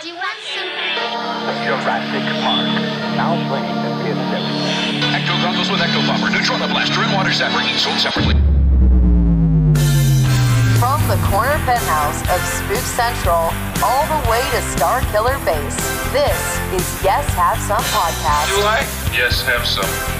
Do you want some? Jurassic Park. Now playing at theaters Ecto goggles with Ecto Bomber, Neutrona Blaster, and Water Zapper, each sold separately. From the corner penthouse of Spook Central all the way to Star Killer Base, this is Yes Have Some Podcast. I? Yes, have some.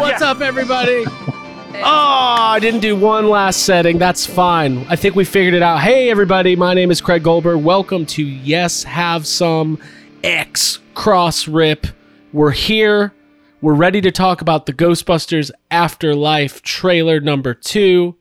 What's up, everybody? Oh, I didn't do one last setting. That's fine. I think we figured it out. Hey, everybody. My name is Craig Goldberg. Welcome to Yes Have Some X Cross Rip. We're here. We're ready to talk about the Ghostbusters Afterlife trailer number two.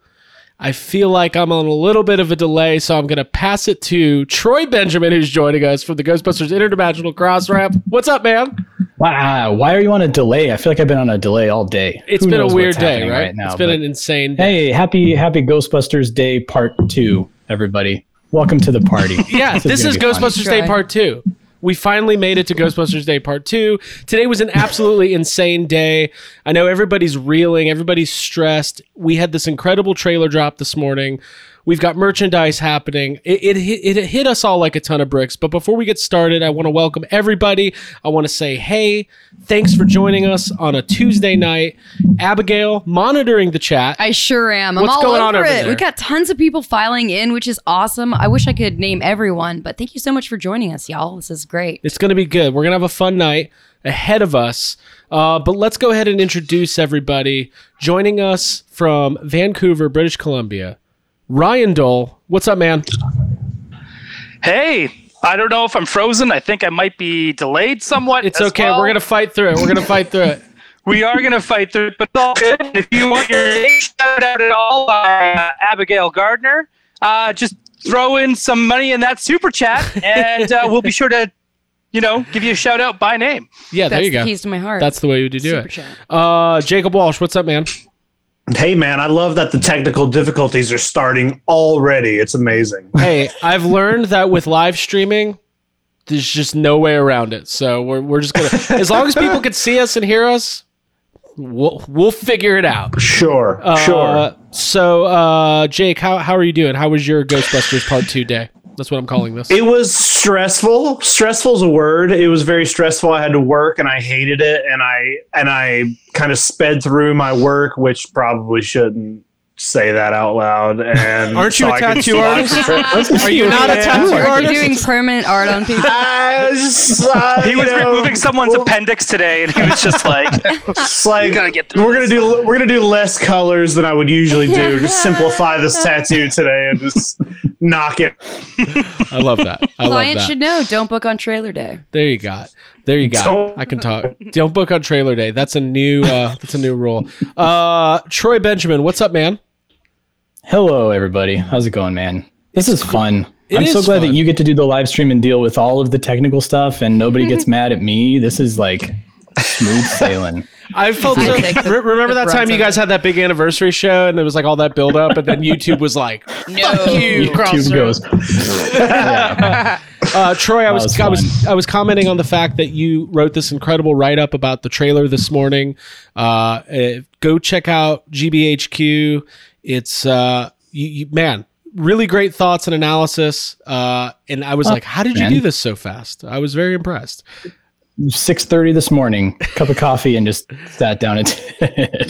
I feel like I'm on a little bit of a delay, so I'm going to pass it to Troy Benjamin, who's joining us from the Ghostbusters Interdimensional Cross Rip. What's up, man? Wow, uh, why are you on a delay? I feel like I've been on a delay all day. It's Who been a weird day, happening right? now, it's been an insane day. Hey, happy Happy Ghostbusters Day Part Two, everybody. Welcome to the party. Yeah, this is gonna be fun. Ghostbusters Day Part 2. We finally made it to Ghostbusters Day Part 2. Today was an absolutely insane day. I know everybody's reeling, everybody's stressed. We had this incredible trailer drop this morning. We've got merchandise happening. It, it, hit- it hit us all like a ton of bricks. But before we get started, I want to welcome everybody. I want to say, hey, thanks for joining us on a Tuesday night. Abigail, monitoring the chat. I sure am. I'm What's all going over on over it. there? We got tons of people filing in, which is awesome. I wish I could name everyone, but thank you so much for joining us, y'all. This is great. It's going to be good. We're going to have a fun night ahead of us. Uh, but let's go ahead and introduce everybody. Joining us from Vancouver, British Columbia, Ryan Dole. What's up, man? Hey, I don't know if I'm frozen. I think I might be delayed somewhat. It's as okay. well. We're going to fight through it. We're going to fight through it. We are going to fight through it, but it's all good. If you want your name shout out at all by uh, Abigail Gardner, uh, just throw in some money in that super chat, and uh, we'll be sure to, you know, give you a shout out by name. Yeah, there That's you the go. keys to my heart. That's the way to do Super it. chat. Uh, Jacob Walsh, what's up, man? Hey man, I love that the technical difficulties are starting already. It's amazing. Hey, I've learned that with live streaming, there's just no way around it. So we're, we're just going to, as long as people can see us and hear us, we'll, we'll figure it out. Sure, Uh, sure. So, uh, Jake, how, how are you doing? How was your Ghostbusters Part 2 day? That's what I'm calling this. It was stressful. Stressful is a word. It was very stressful. I had to work and I hated it and I and I kind of sped through my work, which probably shouldn't say that out loud. And Aren't you so a I could tattoo artist? Are you not a tattoo artist? Are you doing permanent art on people? I was, uh, He was know, removing someone's appendix today, and he was just like, like gotta get we're gonna do we're gonna do less colors than I would usually do. Just simplify this tattoo today and just knock it. I love that. I love that. should know. Don't book on trailer day. There you go. There you go. Don't- I can talk. Don't book on trailer day. That's a new. Uh, that's a new rule. Uh, Troy Benjamin, what's up, man? Hello, everybody. How's it going, man? This is fun. It I'm so glad fun. that you get to do the live stream and deal with all of the technical stuff, and nobody gets mad at me. This is like smooth sailing. I felt so. I take the- re- remember that time you guys had that big anniversary show, and it was like all that build up, and then YouTube was like, no you, YouTube Crosser." goes. Uh, Troy, I was, was I was. I was commenting on the fact that you wrote this incredible write up about the trailer this morning. Uh, uh, go check out GBHQ. It's uh, you, you, man, really great thoughts and analysis. Uh, and I was like, how did you do this so fast? I was very impressed. Six thirty this morning, cup of coffee, and just sat down and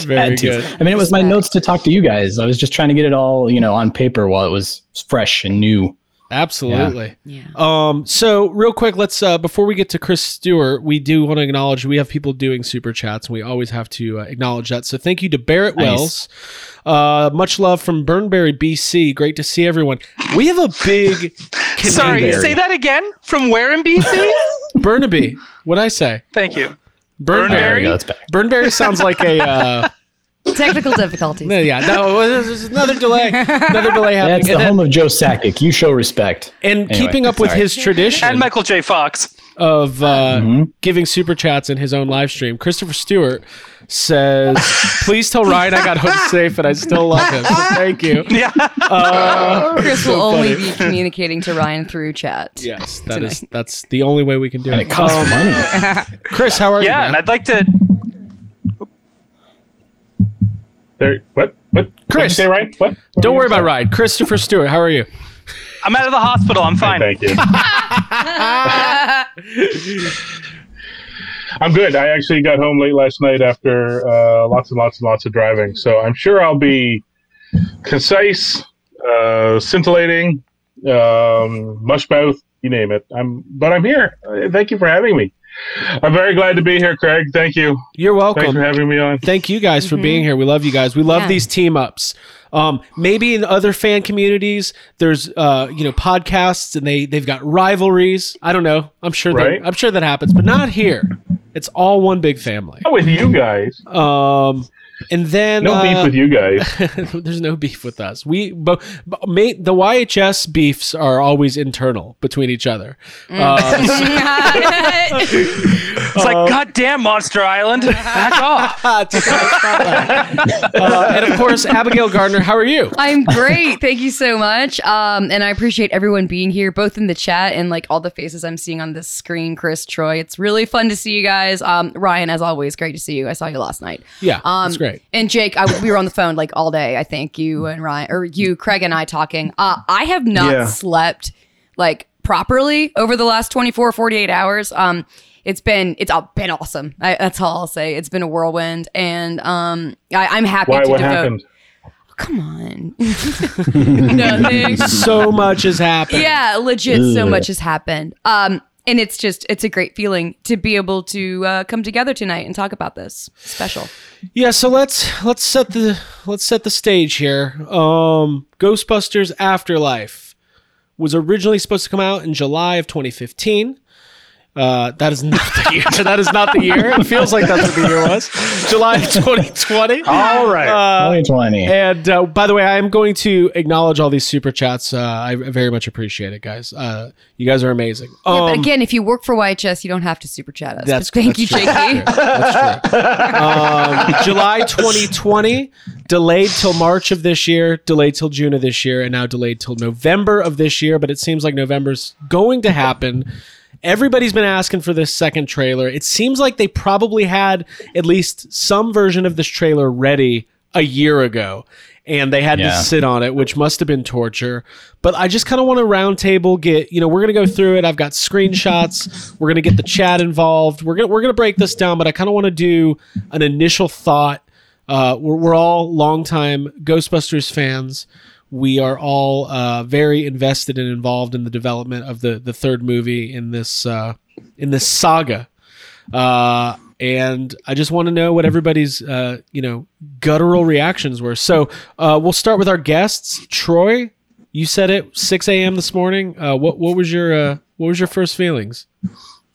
Very had to. good. I mean, it was my notes to talk to you guys. I was just trying to get it all, you know, on paper while it was fresh and new. Absolutely. Yeah. Um, so real quick, let's uh, before we get to Chris Stewart, we do want to acknowledge we have people doing super chats, and we always have to uh, acknowledge that. So thank you to Barrett Nice. Wells. Uh, much love from Burnberry, BC. Great to see everyone. We have a big sorry, say that again. From where in BC? Burnaby. What I say? Thank you. Burnberry. There we go. It's back. Burnberry sounds like a uh, Technical difficulties. No, yeah, no, there's there's another delay. Another delay happening. That's the and, then- home of Joe Sakic. You show respect. and Anyway, keeping up with sorry. his tradition And Michael J. Fox. of uh, Mm-hmm. giving super chats in his own live stream, Christopher Stewart says, "Please tell Ryan I got home safe and I still love him." So thank you. Yeah. Uh, Chris so will only funny. be communicating to Ryan through chat. Yes, that is that's the only way we can do And it. it costs Um, money. Chris, how are you? Yeah, and? I'd like to. There, what? What? What'd you Chris. say right? What? What Don't worry about saying? Ryan. Christopher Stewart, how are you? I'm out of the hospital. I'm fine. Thank you. I'm good. I actually got home late last night after uh, lots and lots and lots of driving, so I'm sure I'll be concise, uh, scintillating, um, mushmouth, you name it. I'm, but I'm here. Uh, Thank you for having me. I'm very glad to be here, Craig. Thank you. You're welcome. Thanks welcome. for having me on. Thank you guys for being here. We love you guys. We love Yeah. these team ups. Um, maybe in other fan communities, there's uh, you know podcasts and they they've got rivalries. I don't know. I'm sure Right. that I'm sure that happens, but not here. It's all one big family. Not with you guys. Um, and then No uh, beef with you guys. There's no beef with us. We but, but ma- the YHS beefs are always internal between each other. Uh, It's like, goddamn, Monster Island. Back off. uh, and of course, Abigail Gardner, how are you? I'm great. Thank you so much. Um, and I appreciate everyone being here, both in the chat and like all the faces I'm seeing on this screen. Chris, Troy, it's really fun to see you guys. Um, Ryan, as always, great to see you. I saw you last night. Yeah, Um, that's great. And Jake, I, we were on the phone like all day. I think you and Ryan, or you, Craig, and I talking. Uh, I have not Yeah. slept like properly over the last 24, 48 hours. Um, it's been it's all been awesome. I, that's all I'll say. It's been a whirlwind, and um, I, I'm happy Why? to What devote. happened? Come on, nothing. So much has happened. Yeah, legit. So much has happened. Um, and it's just it's a great feeling to be able to uh, come together tonight and talk about this special. Yeah, so let's let's set the let's set the stage here. Um Ghostbusters Afterlife was originally supposed to come out in July of 2015. Uh, that is not the year. that is not the year. It feels like that's what the year was. July 2020. All right. Uh, 2020. and uh, by the way, I am going to acknowledge all these super chats. Uh, I very much appreciate it, guys. Uh, you guys are amazing. Yeah, but Um, again, if you work for YHS, you don't have to super chat us. That's thank that's you, true. Jakey. That's true. um, July 2020, delayed till March of this year, delayed till June of this year, and now delayed till November of this year. But it seems like November's going to happen. Everybody's been asking for this second trailer. It seems like they probably had at least some version of this trailer ready a year ago. And they had Yeah. to sit on it, which must have been torture. But I just kind of want to roundtable get, you know, we're gonna go through it. I've got screenshots. We're gonna get the chat involved. We're gonna we're gonna break this down, but I kind of want to do an initial thought. Uh, we're we're all longtime Ghostbusters fans. We are all uh, very invested and involved in the development of the the third movie in this uh, in this saga. Uh, and I just want to know what everybody's uh, you know guttural reactions were. So uh, we'll start with our guests. Troy, you said it 6 a.m. this morning. Uh, what what was your uh, what was your first feelings?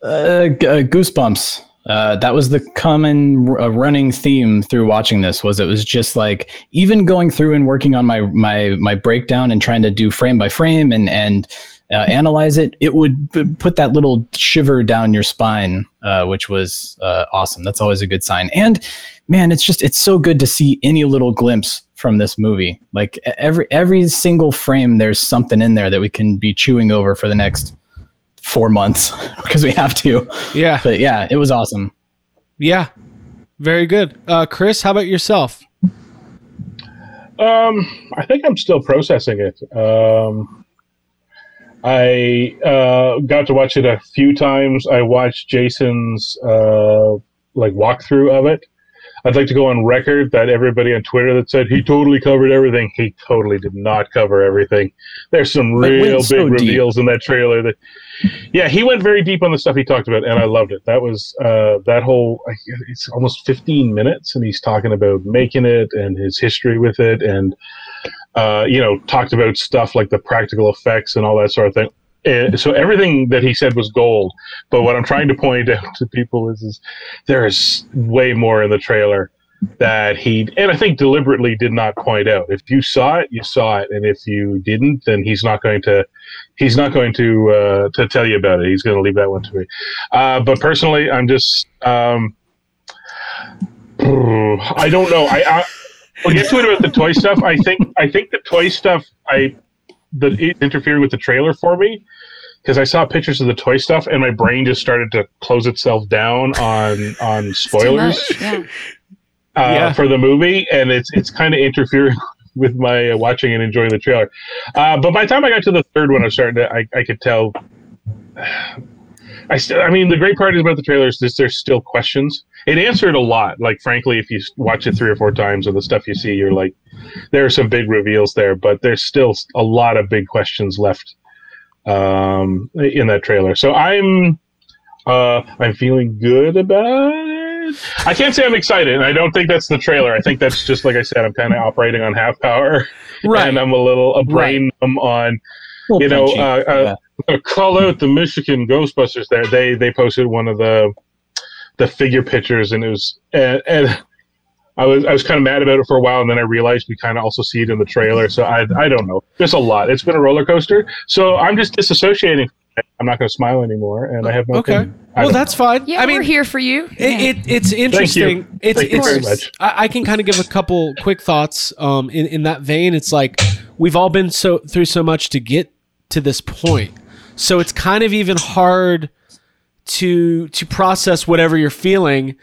Goosebumps. Uh, that was the common r- uh, running theme through watching this. Was it was just like even going through and working on my my my breakdown and trying to do frame by frame and and uh, analyze it. It would put that little shiver down your spine, uh, which was uh, awesome. That's always a good sign. And man, it's just it's so good to see any little glimpse from this movie. Like every every single frame, there's something in there that we can be chewing over for the next four months because we have to. Yeah, But yeah, it was awesome. yeah, very good. Uh, Chris, how about yourself? Um, I think I'm still processing it. Um, I uh, got to watch it a few times. I watched Jason's uh, like walkthrough of it. I'd like to go on record that everybody on Twitter that said he totally covered everything, he totally did not cover everything. There's some real big so deep. reveals in that trailer. That yeah, he went very deep on the stuff he talked about, and I loved it. That was uh, that whole. It's almost 15 minutes, and he's talking about making it and his history with it, and uh, you know, talked about stuff like the practical effects and all that sort of thing. And so everything that he said was gold. But what I'm trying to point out to people is, is there is way more in the trailer. that he and I think deliberately did not point out. If you saw it, you saw it, and if you didn't, then he's not going to he's not going to uh, to tell you about it. He's going to leave that one to me. Uh, but personally, I'm just um, I don't know. I, I we'll get to it about the toy stuff. I think I think the toy stuff I that it interfered with the trailer for me because I saw pictures of the toy stuff and my brain just started to close itself down on on spoilers Yeah. uh, Yeah. for the movie, and it's it's kind of interfering with my uh, watching and enjoying the trailer. Uh, but by the time I got to the third one, I was starting to I, I could tell. I still, I mean, the great part is about the trailer is this: there's still questions. It answered a lot. Like, frankly, if you watch it three or four times, and the stuff you see, you're like, there are some big reveals there, but there's still a lot of big questions left um, in that trailer. So I'm, uh, I'm feeling good about it. I can't say I'm excited. I don't think that's the trailer. I think that's just like I said. I'm kind of operating on half power, Right. and I'm a little a brain numb on you know, uh, uh, uh, call out the Michigan Ghostbusters. There, they they posted one of the the figure pictures, and it was and, and I was I was kind of mad about it for a while, and then I realized we kind of also see it in the trailer. So I I don't know. There's a lot. It's been a roller coaster. So I'm just disassociating. I'm not going to smile anymore, and I have no. Okay. opinion. I Well, that's fine. Yeah, I mean, we're here for you. It, it, it's interesting. It's Thank you it's very much. I, I can kind of give a couple quick thoughts. Um, in in that vein, it's like we've all been so through so much to get to this point, so it's kind of even hard to to process whatever you're feeling.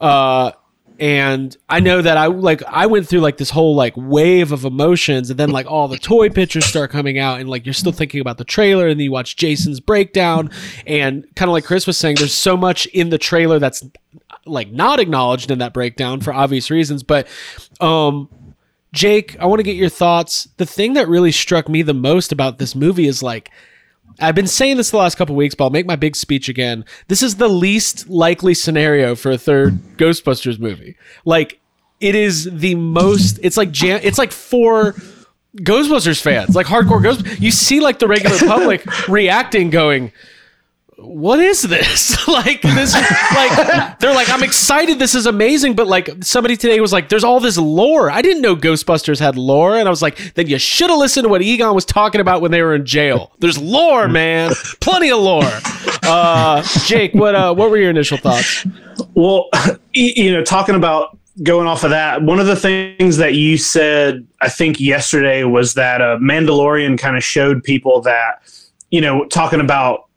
Uh, and I know that I like I went through like this whole like wave of emotions, and then like all the toy pictures start coming out, and like you're still thinking about the trailer, and then you watch Jason's breakdown, and kind of like Chris was saying, there's so much in the trailer that's like not acknowledged in that breakdown for obvious reasons, but um. Jake, I want to get your thoughts. The thing that really struck me the most about this movie is like I've been saying this the last couple weeks, but I'll make my big speech again. This is the least likely scenario for a third Ghostbusters movie. Like it is the most. It's like jam. It's like for Ghostbusters fans, like hardcore Ghost. You see like the regular public reacting, going, "What is this?" like this. Like they're like, "I'm excited. This is amazing." But like somebody today was like, "There's all this lore. I didn't know Ghostbusters had lore." And I was like, "Then you should have listened to what Egon was talking about when they were in jail. There's lore, man. Plenty of lore." Uh, Jake, what uh, what were your initial thoughts? Well, you know, talking about going off of that, one of the things that you said, I think yesterday, was that uh, Mandalorian kind of showed people that, you know, talking about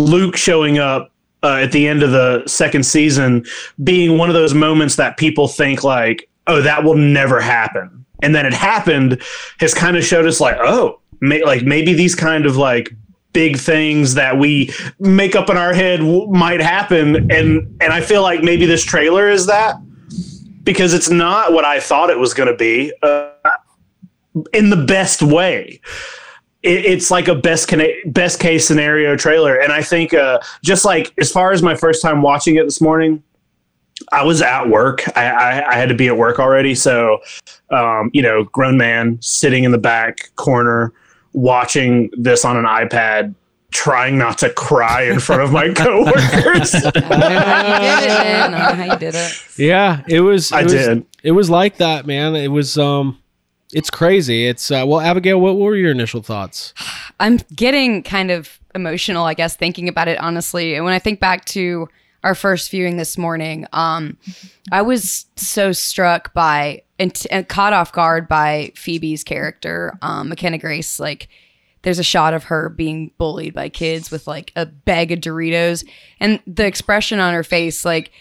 Luke showing up uh, at the end of the second season being one of those moments that people think like, oh, that will never happen, and then it happened, has kind of showed us like, oh, may- like maybe these kind of like big things that we make up in our head w- might happen. And and I feel like maybe this trailer is that because it's not what I thought it was going to be uh, in the best way it, it's like a best cana- best case scenario trailer and I think uh, just like as far as my first time watching it this morning I was at work. I, I, I had to be at work already. So, um, you know, grown man sitting in the back corner watching this on an iPad, trying not to cry in front of my coworkers. I don't know how you did it. I don't know how you did it. Yeah, it was. It I was, did. It was like that, man. It was. Um, it's crazy. It's uh, well, Abigail. What were your initial thoughts? I'm getting kind of emotional, I guess, thinking about it honestly. And when I think back to our first viewing this morning, um, I was so struck by and, t- and caught off guard by Phoebe's character, um, McKenna Grace. Like, there's a shot of her being bullied by kids with like a bag of Doritos, and the expression on her face, like,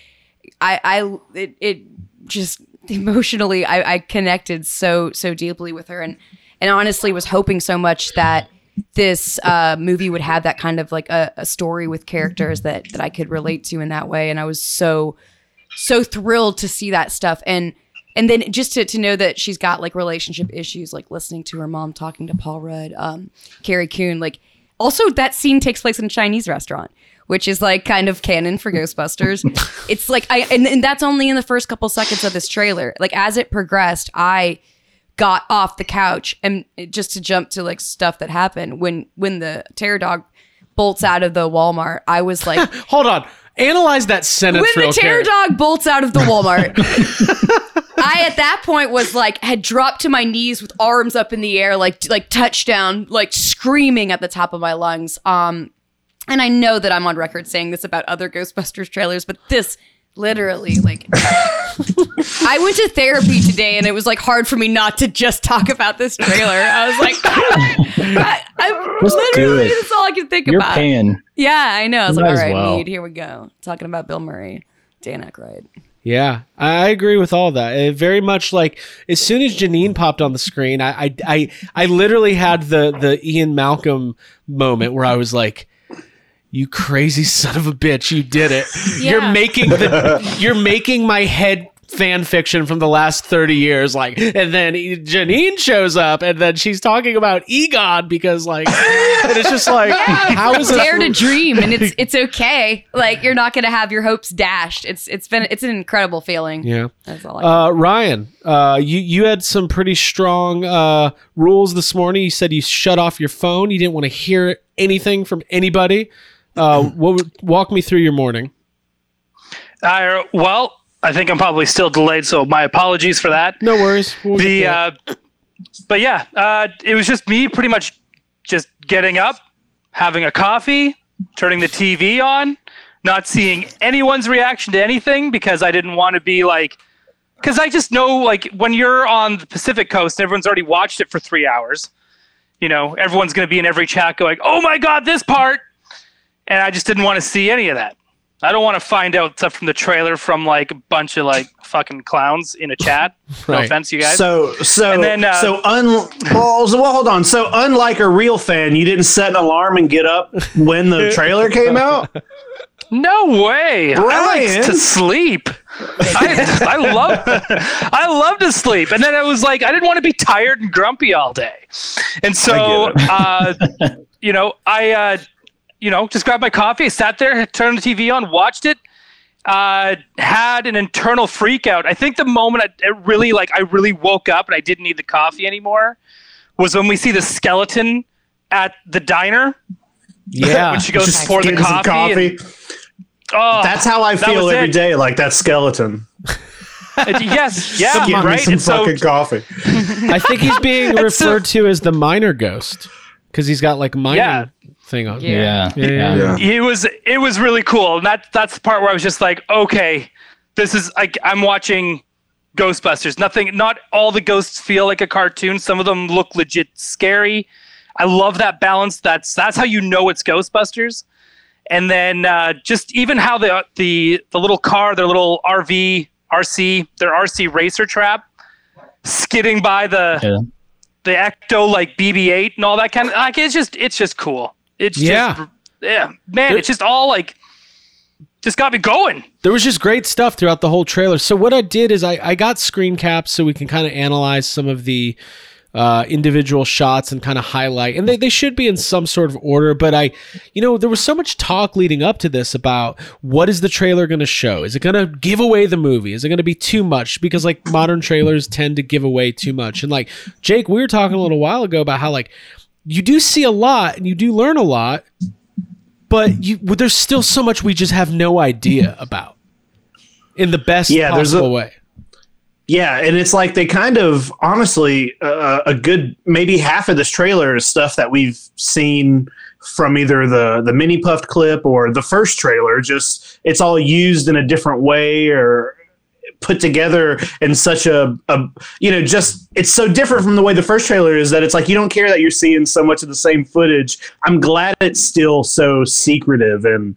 I, I, it, it just emotionally, I, I connected so, so deeply with her, and and honestly was hoping so much that this uh, movie would have that kind of like a, a story with characters that that I could relate to in that way, and I was so so thrilled to see that stuff. And and then just to, to know that she's got like relationship issues like listening to her mom talking to paul rudd um carrie coon like also that scene takes place in a chinese restaurant which is like kind of canon for ghostbusters it's like i and, and that's only in the first couple seconds of this trailer like as it progressed i got off the couch and just to jump to like stuff that happened when when the terror dog bolts out of the walmart i was like Hold on. Analyze that sentence when the terror dog bolts out of the Walmart, I at that point was like had dropped to my knees with arms up in the air, like like touchdown, like screaming at the top of my lungs. Um, and I know that I'm on record saying this about other Ghostbusters trailers, but this literally like I went to therapy today, and it was like hard for me not to just talk about this trailer. I was like, I, I Just literally it. that's all I can think You're about. paying. Yeah, I know. I was You like, all right, all well. Mead, here we go. Talking about Bill Murray, Dan Aykroyd. Yeah, I I agree with all that. It very much like as soon as Janine popped on the screen, I I I, I literally had the the Ian Malcolm moment where I was like. You crazy son of a bitch! You did it. You're making the. You're making my head fan fiction from the last thirty years. Like, and then Janine shows up, and then she's talking about Egon because, like, and it's just like, how is this? Dare to dream, and it's it's okay. Like you're not gonna have your hopes dashed. It's it's been it's an incredible feeling. Yeah. That's all. Uh, Ryan, uh, you you had some pretty strong uh, rules this morning. You said you shut off your phone. You didn't want to hear anything from anybody. Uh, what would, walk me through your morning? Uh, well, I think I'm probably still delayed, so my apologies for that. No worries. We'll the uh, but yeah, uh, it was just me pretty much just getting up, having a coffee, turning the TV on, not seeing anyone's reaction to anything because I didn't want to be like because I just know like when you're on the Pacific coast everyone's already watched it for three hours, you know, everyone's gonna be in every chat going, Oh my god, this part and I just didn't want to see any of that. I don't want to find out stuff from the trailer from like a bunch of like fucking clowns in a chat. No Right. offense, you guys. So so And then, uh, so un well, well hold on. So unlike a real fan, you didn't set an alarm and get up when the trailer came out. No way. I like to sleep. I, I love I love to sleep. And then I was like, I didn't want to be tired and grumpy all day. And so uh, you know, I uh, you know, just grabbed my coffee, sat there, turned the TV on, watched it. Uh, had an internal freak out. I think the moment I it really like I really woke up and I didn't need the coffee anymore was when we see the skeleton at the diner. Yeah. when she goes Just to pour the getting some coffee. and- oh, That's how I feel was every it. day, like that skeleton. Yes, yeah, Give me some so, fucking coffee. I think he's being referred to as the minor ghost because he's got like minor Yeah. Thing on. Yeah. Yeah. Yeah. it was it was really cool, and that that's the part where I was just like, okay, this is like I'm watching Ghostbusters. Nothing, not all the ghosts feel like a cartoon. Some of them look legit scary. I love that balance. That's that's how you know it's Ghostbusters. And then uh, just even how the the the little car, their little RV RC, their RC racer trap, skidding by the Yeah. the Ecto like BB-8 and all that kind of like it's just it's just cool. It's Yeah. just yeah, man, it's just all like just got me going. There was just great stuff throughout the whole trailer. So what I did is I, I got screen caps so we can kind of analyze some of the uh, individual shots and kind of highlight. And they, they should be in some sort of order. But I, you know, there was so much talk leading up to this about what is the trailer going to show? Is it going to give away the movie? Is it going to be too much? Because like modern trailers tend to give away too much. And like Jake, we were talking a little while ago about how like you do see a lot and you do learn a lot, but you well, there's still so much we just have no idea about in the best Yeah, there's possible a- way. Yeah, and it's like they kind of honestly uh, a good maybe half of this trailer is stuff that we've seen from either the the mini pufts clip or the first trailer. Just it's all used in a different way or put together in such a, a you know just it's so different from the way the first trailer is that it's like you don't care that you're seeing so much of the same footage. I'm glad it's still so secretive and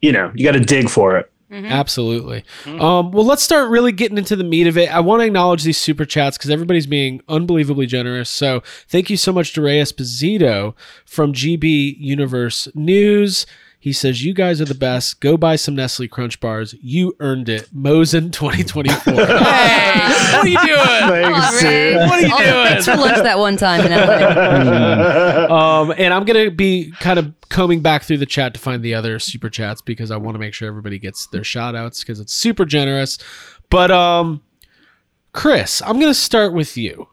you know you got to dig for it. Absolutely. Um, well, let's start really getting into the meat of it. I want to acknowledge these super chats because everybody's being unbelievably generous. So thank you so much to Ray Esposito from GB Universe News. He says, You guys are the best. Go buy some Nestle Crunch bars. You earned it. Mosen 2024. hey, what are you doing? Thanks, dude. What are you doing? thanks for lunch that one time in LA. um, and I'm gonna be kind of combing back through the chat to find the other super chats because I want to make sure everybody gets their shout outs because it's super generous. But um, Chris, I'm gonna start with you.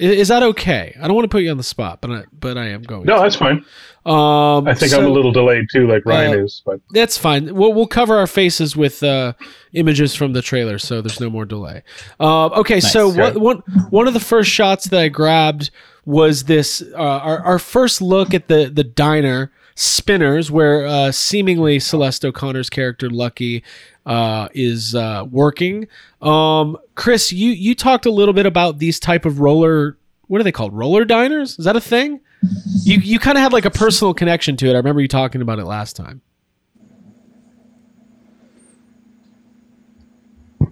I- Is that okay? I don't want to put you on the spot, but I, but I am going. No, to. that's fine. Um, I think so- I'm a little delayed too, like Ryan Uh, is. But That's fine. We'll we'll cover our faces with uh, images from the trailer, so there's no more delay. Uh, okay, so Nice. what, one one of the first shots that I grabbed was this uh, our our first look at the the diner spinners, where uh, seemingly Celeste O'Connor's character Lucky uh, is uh, working. Um, Chris, you you talked a little bit about these type of roller. What are they called? Roller diners? Is that a thing? You you kind of had like a personal connection to it. I remember you talking about it last time.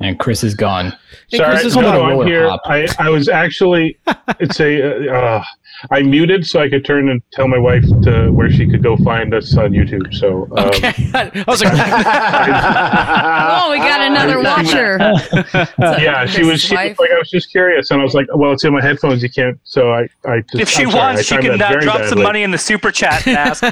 And Chris is gone. Sorry, Chris is no, gone. no, I'm here. I, I was actually, it's a, uh, uh, I muted so I could turn and tell my wife to where she could go find us on YouTube. So, um, Okay. I was like, Oh, we got another watcher. yeah, she was, she was like, I was just curious, and I was like, well, it's in my headphones. You can't. So I, I just, If she I'm sorry, wants, she can uh, very drop some money in the super chat and ask.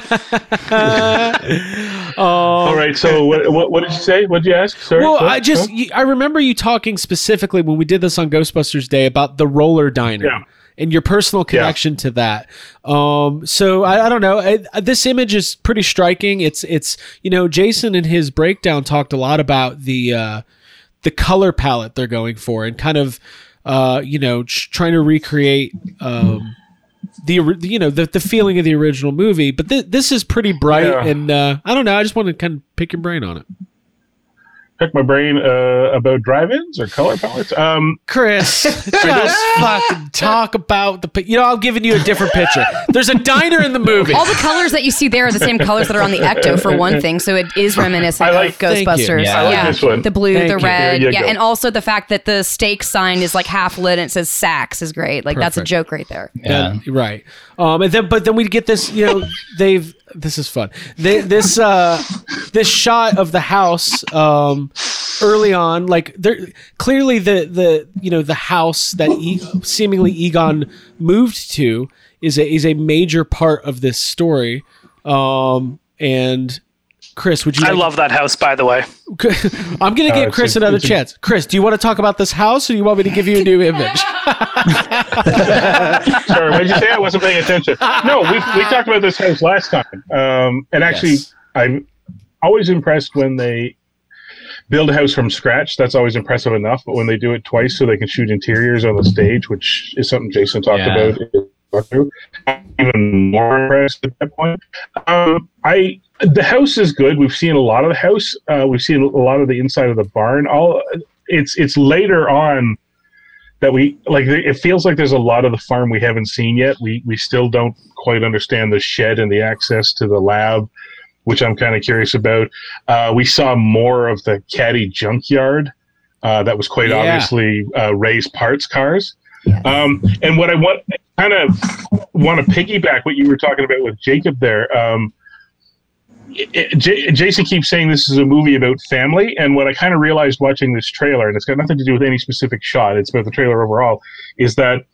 All right. So what, what, what did you say? What did you ask? Sorry. well, what? I just Huh? you, I remember you talking specifically when we did this on Ghostbusters Day about the roller diner Yeah. and your personal connection to that. Um, so I, I don't know. I, this image is pretty striking. It's it's you know Jason in his breakdown talked a lot about the uh, the color palette they're going for and kind of uh, you know tr- trying to recreate. Um, the you know the, the feeling of the original movie, but th- this is pretty bright, Yeah. and uh, I don't know. I just want to kind of pick your brain on it. Pick my brain uh, about drive-ins or color palettes. Um, Chris, just fucking talk about the. You know, I'm giving you a different picture. There's a diner in the movie. All the colors that you see there are the same colors that are on the Ecto for one thing, so it is reminiscent I like- of Ghostbusters. Yeah. I like this one. The blue, Thank the red, yeah, go. and also the fact that the steak sign is like half lit and it says Saks is great. Like that's a joke right there. Yeah. That- right. Um, and then, but then we get this. You know, they've. This is fun. They, this uh, this shot of the house um, early on, like they're clearly the the you know the house that e- seemingly Egon moved to is a is a major part of this story. Um, and Chris, would you? I like- love that house, by the way. I'm gonna Uh, give it's Chris a- another a- chance. Chris, do you want to talk about this house, or do you want me to give you a new image? Sorry, what did you say? I wasn't paying attention. No, we we talked about this house last time, um, and actually, Yes. I'm always impressed when they build a house from scratch. That's always impressive enough. But when they do it twice, so they can shoot interiors on the stage, which is something Jason talked Yeah. about. I'm even more impressed at that point. Um, I the house is good. We've seen a lot of the house. Uh, we've seen a lot of the inside of the barn. All it's it's later on that we like it feels like there's a lot of the farm we haven't seen yet. We we still don't quite understand the shed and the access to the lab which i'm kind of curious about. Uh, we saw more of the caddy junkyard uh, that was quite Yeah. obviously uh, ray's parts cars. Um, and what i want kind of want to piggyback what you were talking about with jacob there um, it- J- Jason keeps saying this is a movie about family, and what I kind of realized watching this trailer, and it's got nothing to do with any specific shot, it's about the trailer overall, is that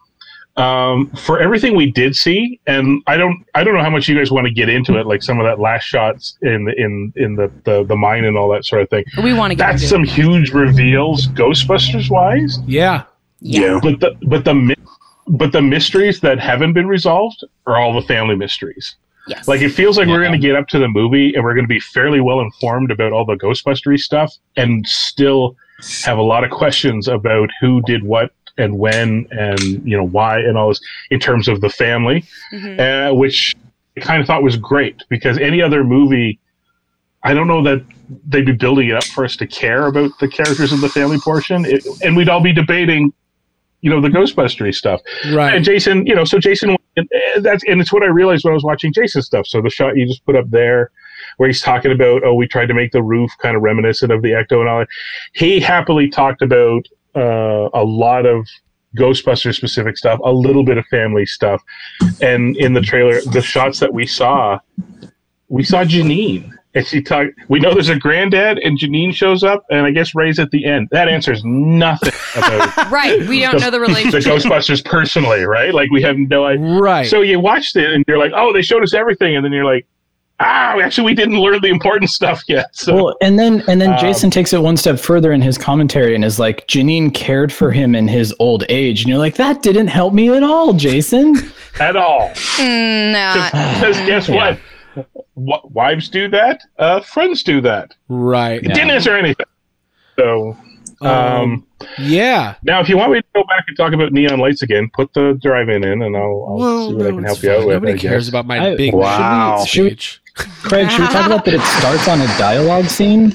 um, for everything we did see, and I don't, I don't know how much you guys want to get into it, like some of that last shots in the in in the the, the mine and all that sort of thing. We want to get That's some it. huge reveals, Ghostbusters wise. yeah. Yeah. But the but the but the mysteries that haven't been resolved are all the family mysteries. Yes. Like it feels like we're going to get up to the movie and we're going to be fairly well informed about all the Ghostbustery stuff, and still have a lot of questions about who did what and when and you know why and all this in terms of the family, Mhm. uh, which I kind of thought was great because any other movie, I don't know that they'd be building it up for us to care about the characters of the family portion, it, and we'd all be debating, you know, the Ghostbustery stuff. Right. And Jason, you know, so Jason, and that's and it's what I realized when I was watching Jason stuff. So the shot you just put up there, where he's talking about, oh, we tried to make the roof kind of reminiscent of the Ecto and all that. He happily talked about uh, a lot of Ghostbuster specific stuff, a little bit of family stuff, and in the trailer, the shots that we saw, we saw Janine. And she talked. We know there's a granddad, and Janine shows up, and I guess Ray's at the end. That answers nothing about Right. We don't know the relationship. the. Ghostbusters personally, right? Like we have no idea. Right. So you watched it and you're like, oh, they showed us everything, and then you're like, ah, actually, we didn't learn the important stuff yet. So, Well, and then and then Um, Jason takes it one step further in his commentary and is like, Janine cared for him in his old age, and you're like, that didn't help me at all, Jason. at all. Mm, nah. Because guess what? Wa- Wives do that. Uh, friends do that. Right. It didn't answer anything. So, um, Um, Yeah. now if you want me to go back and talk about neon lights again, put the drive-in in, and I'll, I'll Well, see what I can it's help you out fine. with. Nobody cares about my I- big Wow. should we- speech. Craig, should we talk about that it starts on a dialogue scene?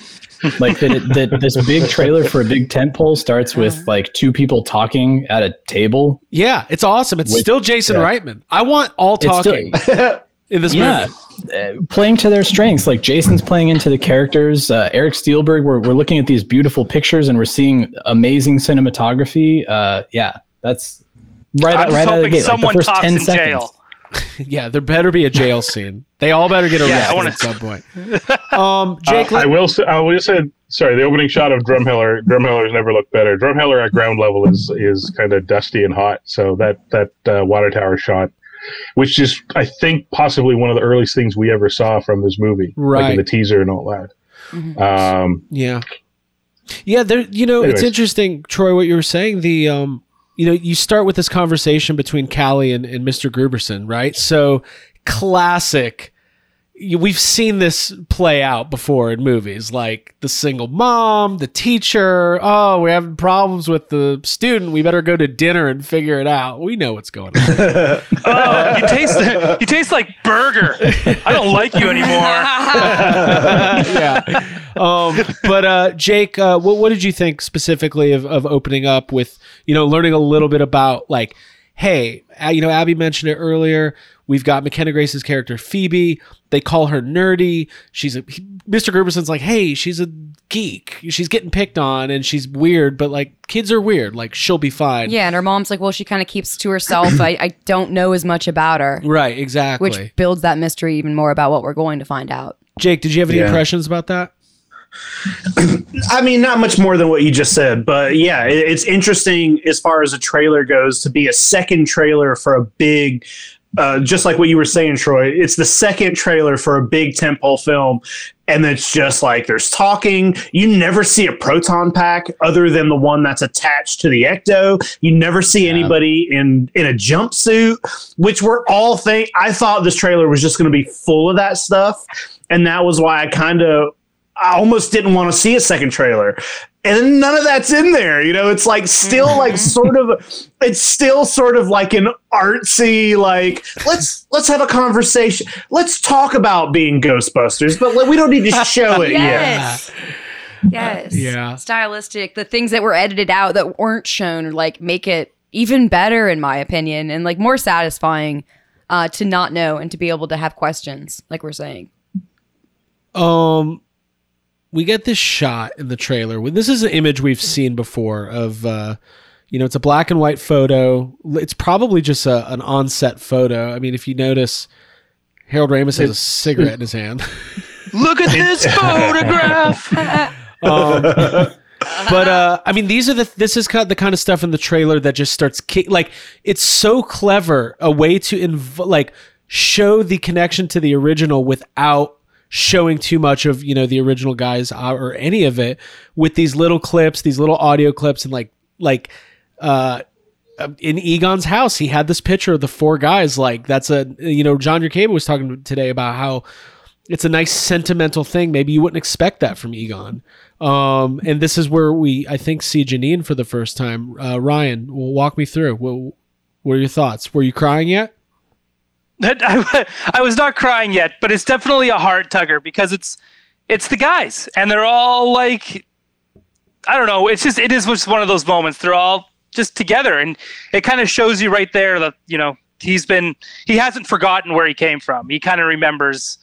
Like that, it, that this big trailer for a big tent pole starts with like two people talking at a table. Yeah, it's awesome. It's With- still Jason yeah. Reitman. I want all It's still- talking in this yeah, movie. uh, playing to their strengths. Like Jason's playing into the characters. Uh, Eric Steelberg. We're we're looking at these beautiful pictures and we're seeing amazing cinematography. Uh, yeah, that's right. I'm just right out of the hoping gate. Like the first talks ten in seconds. jail. Yeah, there better be a jail scene. They all better get Yeah, I wanna- at some point. Um, Jake, Uh, I will say, I will just say, sorry, the opening shot of Drumheller, Drumheller's never looked better. Drumheller at ground level is is kind of dusty and hot. So that that uh, water tower shot, which is I think possibly one of the earliest things we ever saw from this movie, like Right. in the teaser and all that. Um, Yeah. Yeah, there you know, it's interesting, Troy, what you were saying. The um you know, you start with this conversation between Callie and, and Mr. Grooberson, right? So classic you- we've seen this play out before in movies like the single mom the teacher oh we're having problems with the student we better go to dinner and figure it out we know what's going on Oh, you taste you taste like burger. I don't like you anymore. yeah. Um, but uh, Jake, uh, what, what did you think specifically of, of opening up with, you know, learning a little bit about like, hey, uh, you know, Abby mentioned it earlier. We've got McKenna Grace's character Phoebe. They call her nerdy. She's a he- Mr. Grooberson's like, hey, she's a geek. She's getting picked on and she's weird, but like kids are weird. Like she'll be fine. Yeah, and her mom's like, well, she kind of keeps to herself. I, I don't know as much about her, Right. Exactly. which builds that mystery even more about what we're going to find out. Jake, did you have any Yeah. impressions about that? I mean, not much more than what you just said, but yeah, it, it's interesting as far as a trailer goes to be a second trailer for a big, uh, just like what you were saying, Troy. It's the second trailer for a big tentpole film, and it's just like there's talking. You never see a proton pack other than the one that's attached to the ecto. You never see anybody in in a jumpsuit, which we're all think. I thought this trailer was just going to be full of that stuff, and that was why I kind of I almost didn't want to see a second trailer. And none of that's in there. You know, it's like still like sort of it's still sort of like an artsy like let's let's have a conversation. Let's talk about being Ghostbusters, but like, we don't need to show it yet. Yes. Yes. Yeah. Stylistic. The things that were edited out that weren't shown, like, make it even better, in my opinion, and like more satisfying uh, to not know and to be able to have questions, like we're saying. Um, we get this shot in the trailer. This is an image we've seen before of, uh, you know, it's a black and white photo. It's probably just a, an on-set photo. I mean, if you notice, Harold Ramis has a cigarette in his hand. Look at this photograph. Um, but uh, I mean, these are the this is kind of the kind of stuff in the trailer that just starts kick like it's so clever a way to inv- like show the connection to the original without showing too much of you know the original guys uh, or any of it with these little clips, these little audio clips, and like like uh in Egon's house, he had this picture of the four guys. Like that's a you know John Yerkaba was talking today about how it's a nice sentimental thing. Maybe you wouldn't expect that from Egon. Um, and this is where we I think see Janine for the first time. Uh, Ryan, walk me through. What, what are your thoughts? Were you crying yet? That- I, I was not crying yet, but it's definitely a heart tugger because it's it's the guys, and they're all like, I don't know. It's just it is just one of those moments. They're all just together, and it kind of shows you right there that you know he's been he hasn't forgotten where he came from. He kind of remembers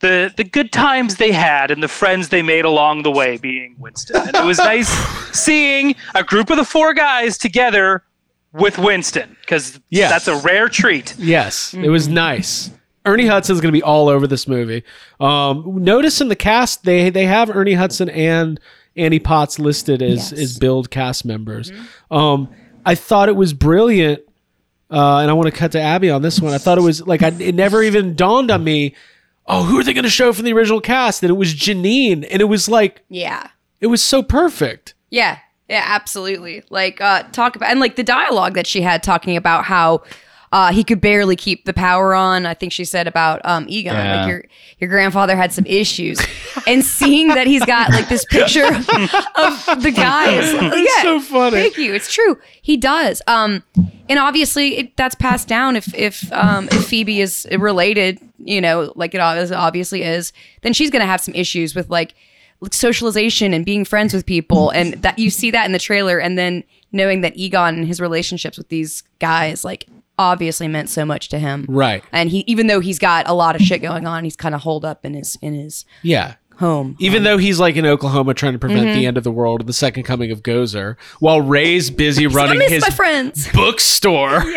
the the good times they had and the friends they made along the way, being Winston. And it was nice seeing a group of the four guys together with Winston because Yes. that's a rare treat. Yes, it was nice. Ernie Hudson's going to be all over this movie. Um, notice in the cast they they have Ernie Hudson and Annie Potts listed as as billed cast members. Um, I thought it was brilliant, uh, and I want to cut to Abby on this one. I thought it was like I, it never even dawned on me oh, who are they going to show from the original cast? And it was Janine, and it was like, Yeah. it was so perfect. Yeah. Yeah, absolutely. Like uh talk about and like the dialogue that she had talking about how uh, he could barely keep the power on. I think she said about um, Egon, Yeah. like your your grandfather had some issues, and seeing that he's got like this picture of the guys. yeah, so funny. Thank you. It's true. He does. Um, and obviously it, that's passed down. If if um if Phoebe is related, you know, like it obviously is, then she's gonna have some issues with like socialization and being friends with people, and that you see that in the trailer, and then knowing that Egon and his relationships with these guys, like obviously meant so much to him. Right. And he, even though he's got a lot of shit going on, he's kind of holed up in his in his Yeah. home. Even though he's like in Oklahoma trying to prevent Mhm. the end of the world and the second coming of Gozer, while Ray's busy running his my friends. bookstore.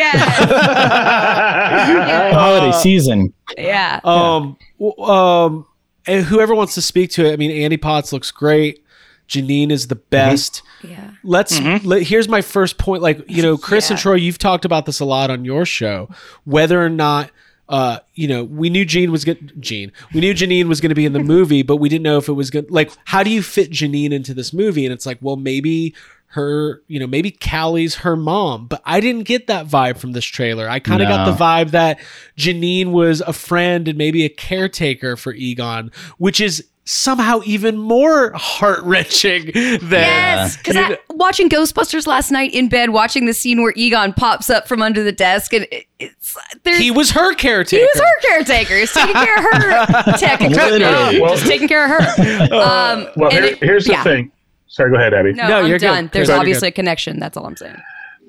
Holiday season. Yeah. Um, w- um, and whoever wants to speak to it, I mean, Annie Potts looks great. Janine is the best. Yeah. Let's. Let, here's my first point. Like you know, Chris and Troy, you've talked about this a lot on your show. Whether or not, uh, you know, we knew Jean was going. Gene, we knew Janine was going to be in the movie, but we didn't know if it was going. Like, how do you fit Janine into this movie? And it's like, well, maybe her. You know, maybe Callie's her mom, but I didn't get that vibe from this trailer. I kind of got the vibe that Janine was a friend and maybe a caretaker for Egon, which is somehow even more heart wrenching than Yes, because watching Ghostbusters last night in bed, watching the scene where Egon pops up from under the desk, and it, it's he was her caretaker. he was her caretaker. He's taking care of her, technically, Literally. no, just taking care of her. Um, Well, and here, it- here's the yeah. thing. Sorry, go ahead, Abby. No, No, I'm you're good. done. There's You're good. obviously a connection. That's all I'm saying.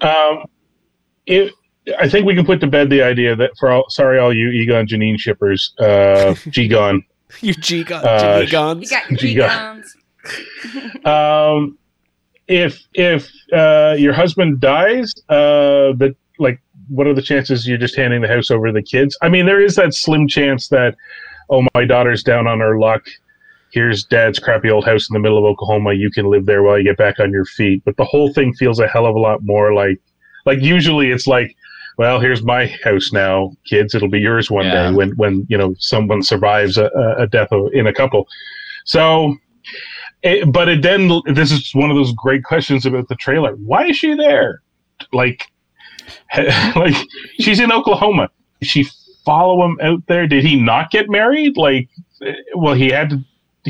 Um, it, I think we can put to bed the idea that for all, sorry, all you Egon Janine shippers, uh, G-Gon. you G gun, Uh, G guns. You got G got- guns. um, if if uh, your husband dies, uh, that like, what are the chances you're just handing the house over to the kids? I mean, there is that slim chance that, oh, my daughter's down on her luck. Here's dad's crappy old house in the middle of Oklahoma. You can live there while you get back on your feet. But the whole thing feels a hell of a lot more like, like usually it's like, well, here's my house now, kids. It'll be yours one Yeah. day when when you know someone survives a, a death of, in a couple. So it, but it then this is one of those great questions about the trailer. Why is she there? Like, like she's in Oklahoma. She follow him out there? Did he not get married? Like, eh, well, he had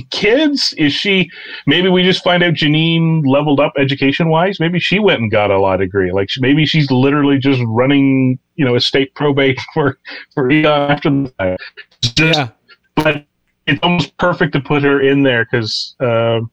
kids. Is she? Maybe we just find out Janine leveled up education wise. Maybe she went and got a law degree. Like maybe she's literally just running, you know, estate probate for for Egon after the just- Yeah. but it's almost perfect to put her in there because, um,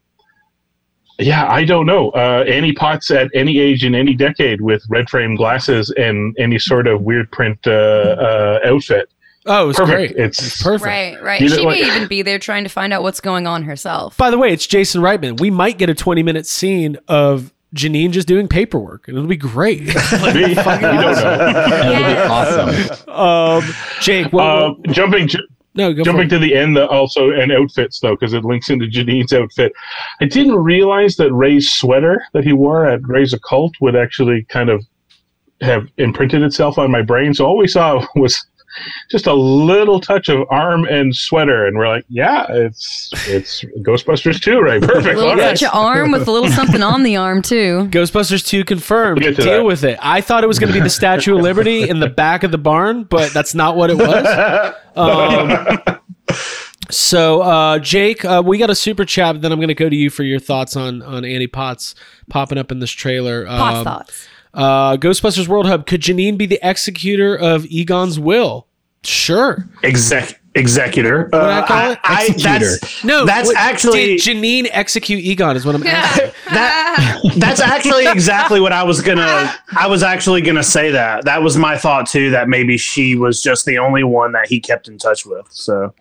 yeah, I don't know. Uh, Annie Potts at any age in any decade with red frame glasses and any sort of weird print uh, uh, outfit. Oh, it was Perfect. great. It's Perfect. Right, right. You know, she like- may even be there trying to find out what's going on herself. By the way, it's Jason Reitman. We might get a 20 minute scene of Janine just doing paperwork, and it'll be great. We don't know. That be awesome. um, Jake, what, Um, jumping to, no, go jumping to the end, uh, also and outfits though, because it links into Janine's outfit. I didn't realize that Ray's sweater that he wore at Ray's occult would actually kind of have imprinted itself on my brain. So all we saw was just a little touch of arm and sweater, and we're like, yeah, it's it's Ghostbusters 2, right? Perfect. A little touch of arm with a little something on the arm too. Ghostbusters 2 confirmed. We'll to Deal that. with it. I thought it was going to be the Statue of Liberty in the back of the barn, but that's not what it was. Um, so, uh, Jake, uh, we got a super chat. Then I'm going to go to you for your thoughts on on Annie Potts popping up in this trailer. Pot's Um, thoughts. Uh, Ghostbusters World Hub. Could Janine be the executor of Egon's will? Sure. Exec executor. What I call it? I, Executor. that's No, that's what- actually did Janine execute Egon? Is what I'm asking. that that's actually exactly what I was gonna I was actually gonna say that. That was my thought too, that maybe she was just the only one that he kept in touch with. So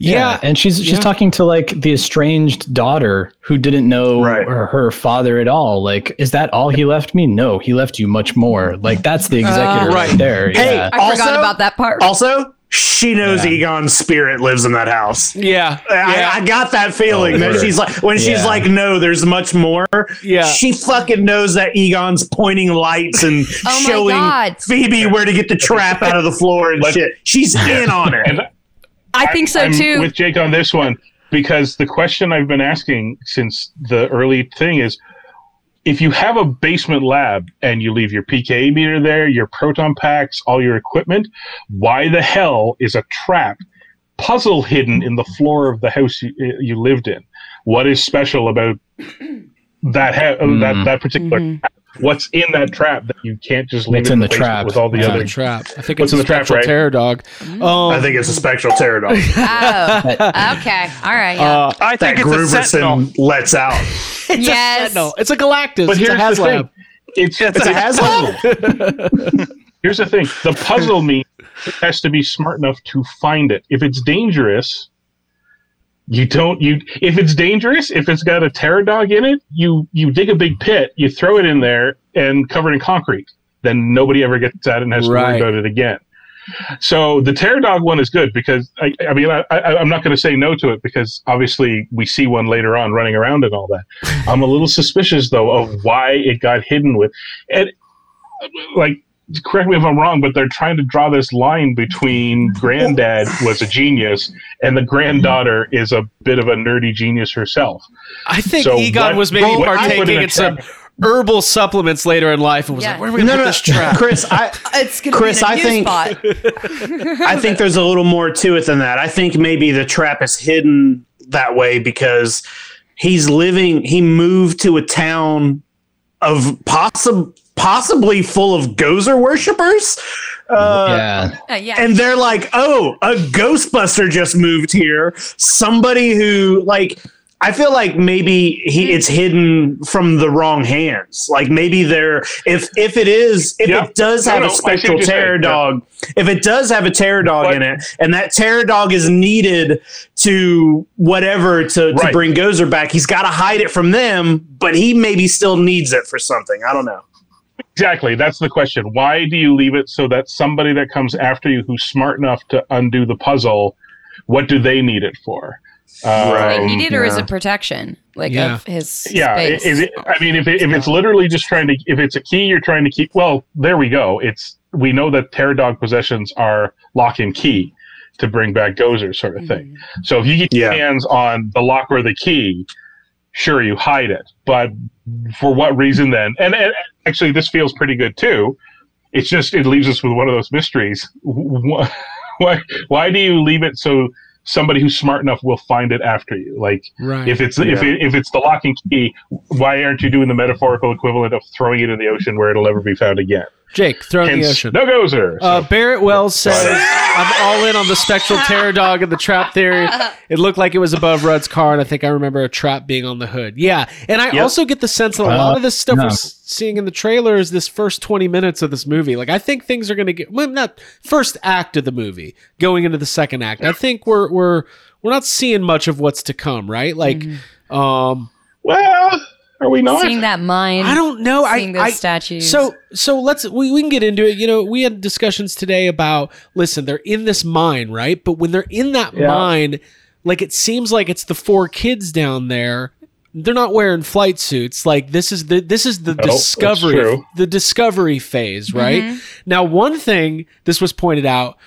Yeah, and she's she's Yeah. talking to like the estranged daughter who didn't know Right. her, her father at all. Like, is that all he left me? No, he left you much more. Like, that's the executor uh, right. right. there. Hey, yeah. I forgot about that part. also she knows Yeah. Egon's spirit lives in that house. yeah, I, yeah. I got that feeling Oh, that sure. she's like when she's like, no, there's much more. Yeah. she fucking knows that Egon's pointing lights and Oh showing God. Phoebe where to get the trap out of the floor and Let- shit. She's in on it. And I think so I'm too. With Jake on this one, because the question I've been asking since the early thing is if you have a basement lab and you leave your PKE meter there, your proton packs, all your equipment, why the hell is a trap puzzle hidden in the floor of the house you, you lived in? What is special about that ha- that mm-hmm. that particular mm-hmm. trap? What's in that trap that you can't just leave What's it in the basement trap? with all the What's in other the trap? I think What's it's in a the trap, spectral right? terror dog. Um, I think it's a spectral terror dog. oh, okay. All right. Yeah. uh, I that think it's a sentinel. Lets out. it's Yes. a sentinel. It's a Galactus. But it's a here's the thing. It's, It's it's a a puzzle. here's the thing. The puzzle means it has to be smart enough to find it. If it's dangerous, you don't you if it's dangerous, if it's got a terror dog in it, you you dig a big pit, you throw it in there and cover it in concrete. Then nobody ever gets at it and has to Right. worry about it again. So the terror dog one is good because I, I mean I, I, I'm not going to say no to it because obviously we see one later on running around and all that. I'm a little suspicious though of why it got hidden with, and like correct me if I'm wrong, but they're trying to draw this line between granddad was a genius and the granddaughter is a bit of a nerdy genius herself. I think So Egon what- was maybe what- what partaking put in a some herbal supplements later in life and was Yeah. like, where are we going to No, put no, this trap? Chris, I it's gonna Chris, be in a I new think- I think there's a little more to it than that. I think maybe the trap is hidden that way because he's living. He moved to a town of possible, possibly full of Gozer worshippers. Uh, yeah. Uh, yeah. and they're like, "Oh, a Ghostbuster just moved here. Somebody who like." I feel like maybe he it's hidden from the wrong hands. Like maybe they're if if it is if Yeah. it does have no, I a see spectral what terror saying, yeah. dog, if it does have a terror dog But- in it, and that terror dog is needed to whatever to, to bring Gozer back, he's got to hide it from them, but he maybe still needs it for something. I don't know. Exactly. That's the question. Why do you leave it so that somebody that comes after you who's smart enough to undo the puzzle, what do they need it for? like Um, need it or is it protection? Like Yeah. of his yeah i- space. is it, i mean if, it, if it's literally just trying to if it's a key you're trying to keep well there we go it's we know that terror dog possessions are lock and key to bring back gozer sort of thing so if you get your Yeah. hands on the lock or the key sure you hide it but for what reason then? And, and actually this feels pretty good too. It's just it leaves us with one of those mysteries. Why why do you leave it so somebody who's smart enough will find it after you? Like Right. if it's if, it, if it's the lock and key, why aren't you doing the metaphorical equivalent of throwing it in the ocean where it'll never be found again? Jake, throw it in the ocean. no gozer. Uh, Barrett Wells says, I'm all in on the spectral terror dog and the trap theory. It looked like it was above Rudd's car, and I think I remember a trap being on the hood. Yeah. And I Yep. also get the sense that a lot Uh, of this stuff no. we're seeing in the trailer is this first 20 minutes of this movie. Like, I think things are going to get, well, not first act of the movie going into the second act. I think we're, we're, we're not seeing much of what's to come, right? Like, um, well, are we not? seeing that mind. I don't know. I, seeing those I statues. So so let's we, we can get into it. You know, we had discussions today about listen, they're in this mine, right? But when they're in that Yeah. mine, like it seems like it's the four kids down there. They're not wearing flight suits. Like this is the this is the that's discovery the discovery phase, right? Mm-hmm. Now, one thing this was pointed out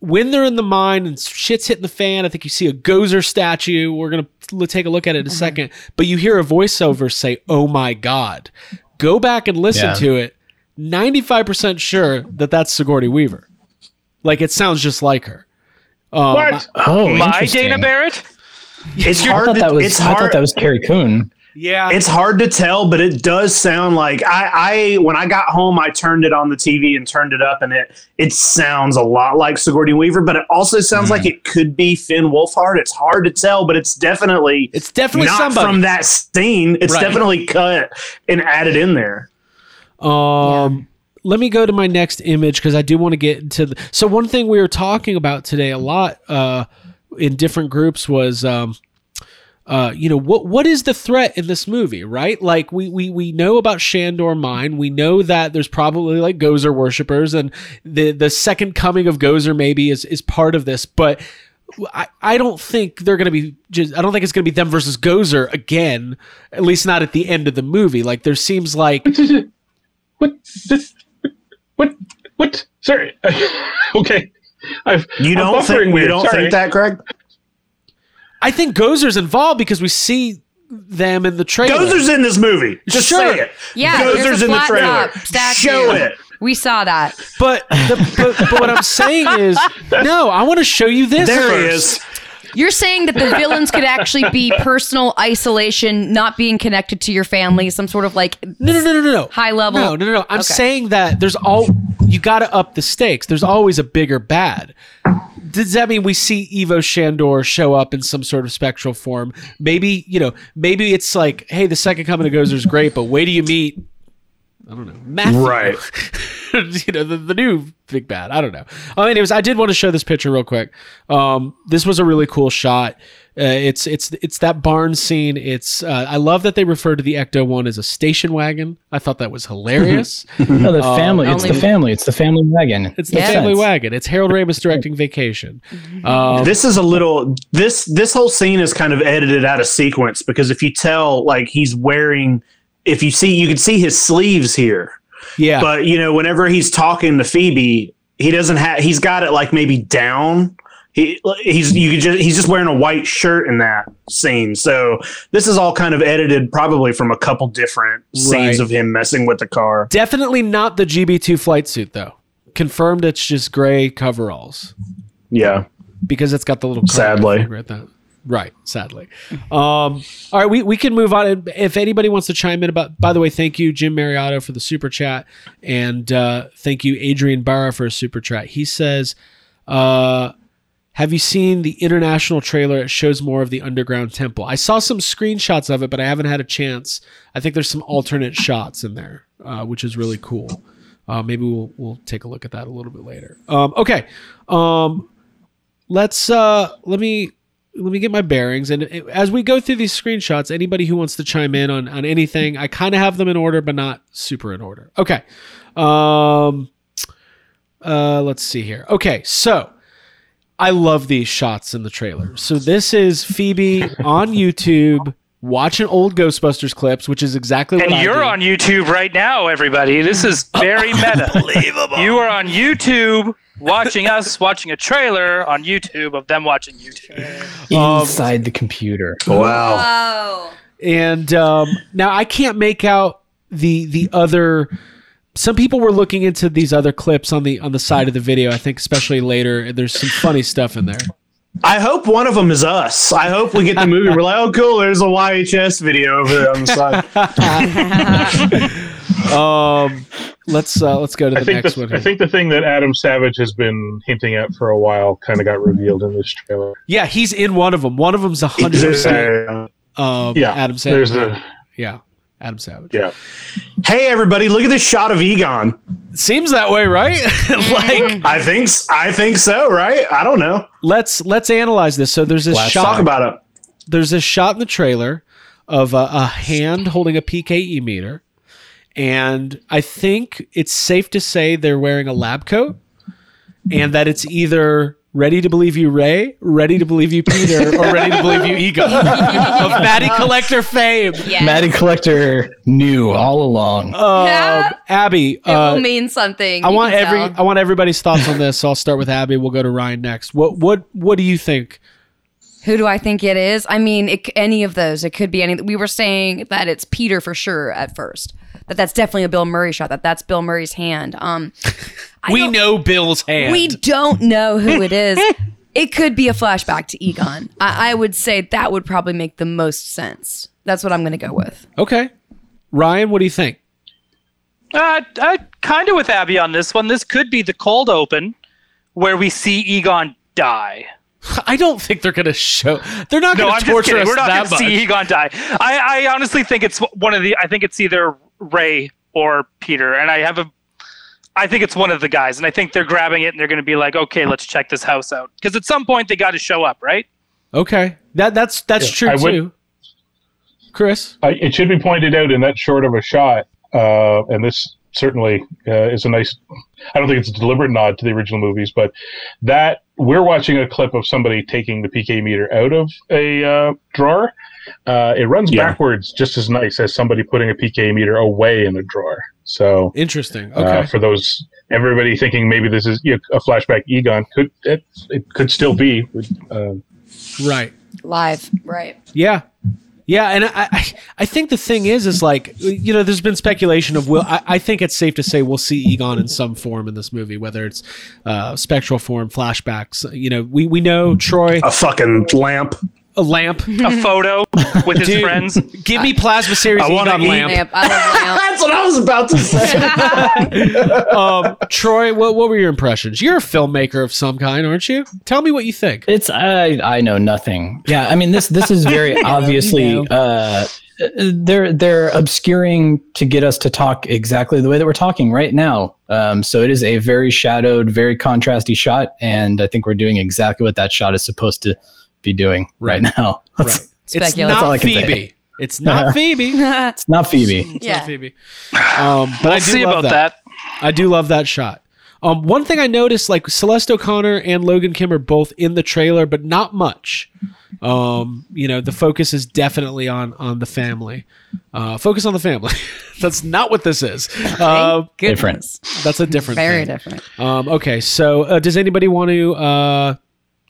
when they're in the mine and shit's hitting the fan, I think you see a Gozer statue. We're gonna take a look at it in a second, but you hear a voiceover say, "Oh my god!" Go back and listen Yeah. to it. Ninety-five percent sure that that's Sigourney Weaver. Like it sounds just like her. Um, what? Oh, My. Dana Barrett? It's I hard. thought To, that was. it's I hard. thought that was Carrie Coon. Yeah, it's hard to tell, but it does sound like I, I when I got home, I turned it on the TV and turned it up, and it it sounds a lot like Sigourney Weaver, but it also sounds like it could be Finn Wolfhard. It's hard to tell, but it's definitely it's definitely not somebody. from that scene. It's Right. definitely cut and added in there. Um, let me go to my next image because I do want to get into the. So one thing we were talking about today a lot uh, in different groups was, um, uh, you know, what what is the threat in this movie, right? Like we we we know about Shandor Mine. We know that there's probably like Gozer worshippers, and the the second coming of Gozer maybe is is part of this, but. I, I don't think they're gonna be just I don't think it's gonna be them versus Gozer again, at least not at the end of the movie. Like there seems like What? This, what? What? Sorry. okay. I've, You don't buffering think you don't sorry. think that, Greg? I think Gozer's involved because we see them in the trailer. Gozer's in this movie. Just Sure. say it. Yeah, Gozer's in the flat trailer. Show it. We saw that. But, the, but but what I'm saying is, no, I want to show you this. There he first. is. You're saying that the villains could actually be personal isolation, not being connected to your family, some sort of like No, no, no, no, no. high level. No, no, no, no. I'm Okay. saying that there's all you got to up the stakes. There's always a bigger bad. Does that mean we see Ivo Shandor show up in some sort of spectral form? Maybe you know. Maybe it's like, hey, the second coming of Gozer is great, but wait till you meet. I don't know, Matthew. Right. you know, the, the new big bad. I don't know. Uh, anyways, I did want to show this picture real quick. Um, this was a really cool shot. Uh, it's it's it's that barn scene. It's uh, I love that they refer to the Ecto one as a station wagon. I thought that was hilarious. No, the family. it's only- the family. It's the family wagon. it's the Yeah. family wagon. It's Harold Ramis directing Vacation. Um, this is a little this this whole scene is kind of edited out of sequence because if you tell like he's wearing if you see you can see his sleeves here yeah, but you know whenever he's talking to phoebe he doesn't have he's got it like maybe down he he's you could just he's just wearing a white shirt in that scene so this is all kind of edited probably from a couple different scenes Right. of him messing with the car definitely not the GB2 flight suit though. Confirmed, it's just gray coveralls yeah because it's got the little. Sadly. right there. Right, sadly. Um, all right, we, we can move on. If anybody wants to chime in about, by the way, thank you, Jim Mariotto, for the super chat. And uh, thank you, Adrian Barra, for a super chat. He says, uh, Have you seen the international trailer? It shows more of the underground temple. I saw some screenshots of it, but I haven't had a chance. I think there's some alternate shots in there, uh, which is really cool. Uh, maybe we'll we'll take a look at that a little bit later. Um, okay, um, let's uh, let me let me get my bearings. And as we go through these screenshots, anybody who wants to chime in on on anything, I kind of have them in order, but not super in order. Okay, um, uh, let's see here. Okay, so. I love these shots in the trailer. So this is Phoebe on YouTube watching old Ghostbusters clips, which is exactly what And I you're do. on YouTube right now, everybody. This is very meta. Unbelievable. You are on YouTube watching us watching a trailer on YouTube of them watching YouTube. Um, Inside the computer. wow Oh. and um, now I can't make out the the other. Some people were looking into these other clips on the on the side of the video. I think especially later, there's some funny stuff in there. I hope one of them is us. I hope we get the movie. We're like, oh, cool. There's a YHS video over there on the side. Um, let's uh, let's go to the I think next the, one. I think the thing that Adam Savage has been hinting at for a while kind of got revealed in this trailer. yeah, he's in one of them. One of them's a hundred percent. Uh, Um, yeah, Adam Savage. There's a yeah, Adam Savage. yeah. hey, everybody, look at this shot of Egon. Seems that way, right? like mm-hmm. I think s- I think so, right? I don't know. let's let's analyze this. So there's this Last shot. Talk about it. there's this shot in the trailer of a, a hand holding a PKE meter, and I think it's safe to say they're wearing a lab coat, and that it's either ready to believe you Ray, ready to believe you Peter, or ready to believe you Ego of Maddie Collector fame. Yeah. Maddie Collector knew all along. Um, Abby, it uh, will mean something. I you want every tell. I want everybody's thoughts on this. So I'll start with Abby. We'll go to Ryan next. What what what do you think? Who do I think it is? I mean, it, any of those. It could be any. We were saying that it's Peter for sure at first. That that's definitely a Bill Murray shot. That that's Bill Murray's hand. Um, we know Bill's hand. We don't know who it is. it could be a flashback to Egon. I, I would say that would probably make the most sense. That's what I'm going to go with. okay, Ryan. What do you think? Uh, I kind of with Abby on this one. This could be the cold open where we see Egon die. I don't think they're gonna show. They're not gonna I'm just torture kidding. us We're not that going to much. see Egon die. I, I honestly think it's one of the. I think it's either Ray or Peter, and I have a. I think it's one of the guys, and I think they're grabbing it and they're going to be like, "Okay, let's check this house out," because at some point they got to show up, right? Okay, that that's that's true I would- too. Chris, I, it should be pointed out in that short of a shot, uh, and this certainly uh, is a nice. I don't think it's a deliberate nod to the original movies, but that we're watching a clip of somebody taking the PK meter out of a uh, drawer. Uh, it runs Yeah. backwards just as nice as somebody putting a PK meter away in a drawer. So Interesting. uh, Okay. for those everybody thinking maybe this is you know, a flashback Egon could it, it could still be. Uh, right. Live, right? Yeah. Yeah, and I, I think the thing is is like you know there's been speculation of will I, I think it's safe to say we'll see Egon in some form in this movie whether it's uh, spectral form flashbacks you know we we know Troy A fucking lamp. A lamp a photo with his Dude, friends. give me plasma series I wanna Egon eat- lamp Lamp. I lamp. That's what I was about to say. um, Troy what what were your impressions you're a filmmaker of some kind aren't you tell me what you think It's I I know nothing. Yeah, I mean this this is very obviously know. uh they're they're obscuring to get us to talk exactly the way that we're talking right now. Um, so it is a very shadowed, very contrasty shot, and I think we're doing exactly what that shot is supposed to be doing right, now. right it's Speculate. All not I can say. Phoebe it's not Phoebe It's not Phoebe. It's Yeah. not Phoebe um, but I We'll do see love about that. I do love that shot. Um, one thing I noticed, like Celeste O'Connor and Logan Kim are both in the trailer, but not much. Um, you know, the focus is definitely on on the family. Uh, focus on the family. that's not what this is. Uh, Different. That's a different. Very thing. different. Um, okay, so uh, does anybody want to uh,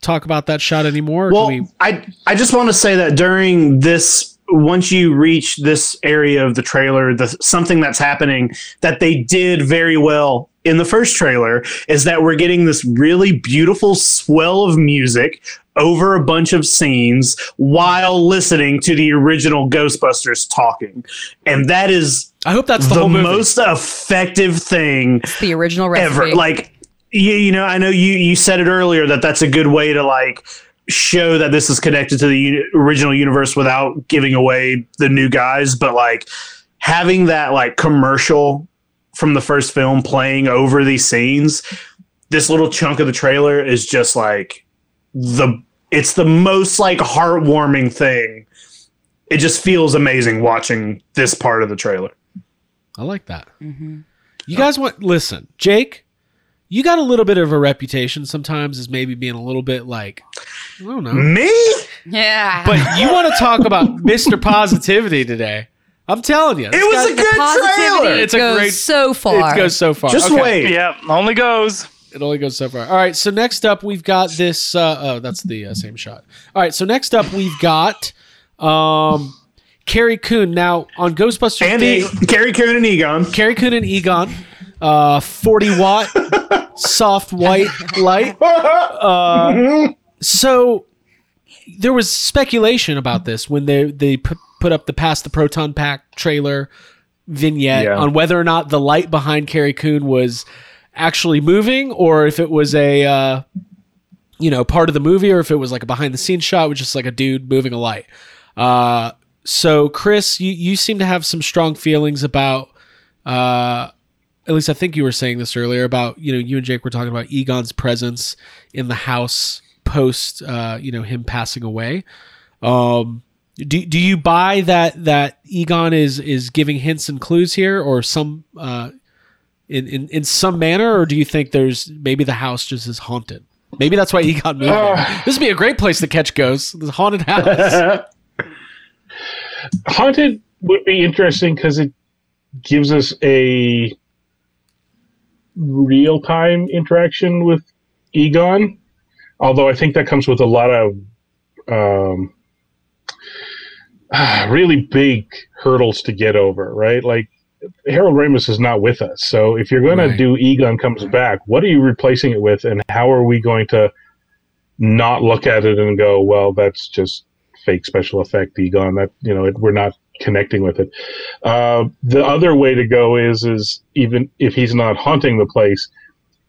talk about that shot anymore? Well, we- I I just want to say that during this, once you reach this area of the trailer, the something that's happening that they did very well in the first trailer is that we're getting this really beautiful swell of music over a bunch of scenes while listening to the original Ghostbusters talking, and that is I hope that's the, the, whole most effective thing It's the original recipe. ever. Like you, you know, I know you you said it earlier that that's a good way to like show that this is connected to the uni- original universe without giving away the new guys, but like having that like commercial from the first film playing over these scenes, this little chunk of the trailer is just like the it's the most like heartwarming thing. It just feels amazing watching this part of the trailer. I like that. Mhm. You guys want listen, Jake? You got a little bit of a reputation sometimes as maybe being a little bit like I don't know. Me? Yeah. But you want to talk about Mr. Positivity today? I'm telling you, It was a good trailer. It's a great- so far. It goes so far. Just Okay. wait. Yeah, only goes. It only goes so far. All right. So next up, we've got this. Uh, oh, that's the uh, same shot. All right. So next up, we've got um, Carrie Coon. Now on Ghostbusters Andy, Day, Carrie Coon and Egon. Carrie Coon and Egon, uh, 40 watt soft white light. Uh, so there was speculation about this when they they put, put up the past the proton pack trailer vignette Yeah. on whether or not the light behind Carrie Coon was actually moving or if it was a uh, you know part of the movie or if it was like a behind the scenes shot with just like a dude moving a light. Uh, so Chris, you you seem to have some strong feelings about. Uh, at least I think you were saying this earlier about you know you and Jake were talking about Egon's presence in the house post uh, you know him passing away. Um, do do you buy that that Egon is is giving hints and clues here, or some uh, in in in some manner, or do you think there's maybe the house just is haunted? Maybe that's why Egon moved. there. This would be a great place to catch ghosts. The haunted house. Haunted would be interesting because it gives us a real time interaction with Egon. Although I think that comes with a lot of um, really big hurdles to get over, right? Like Harold Ramis is not with us. So if you're going Right. to do Egon comes back, what are you replacing it with? And how are we going to not look at it and go, well, that's just fake special effect Egon. That, you know, it, we're not connecting with it. Uh, the other way to go is, is even if he's not haunting the place,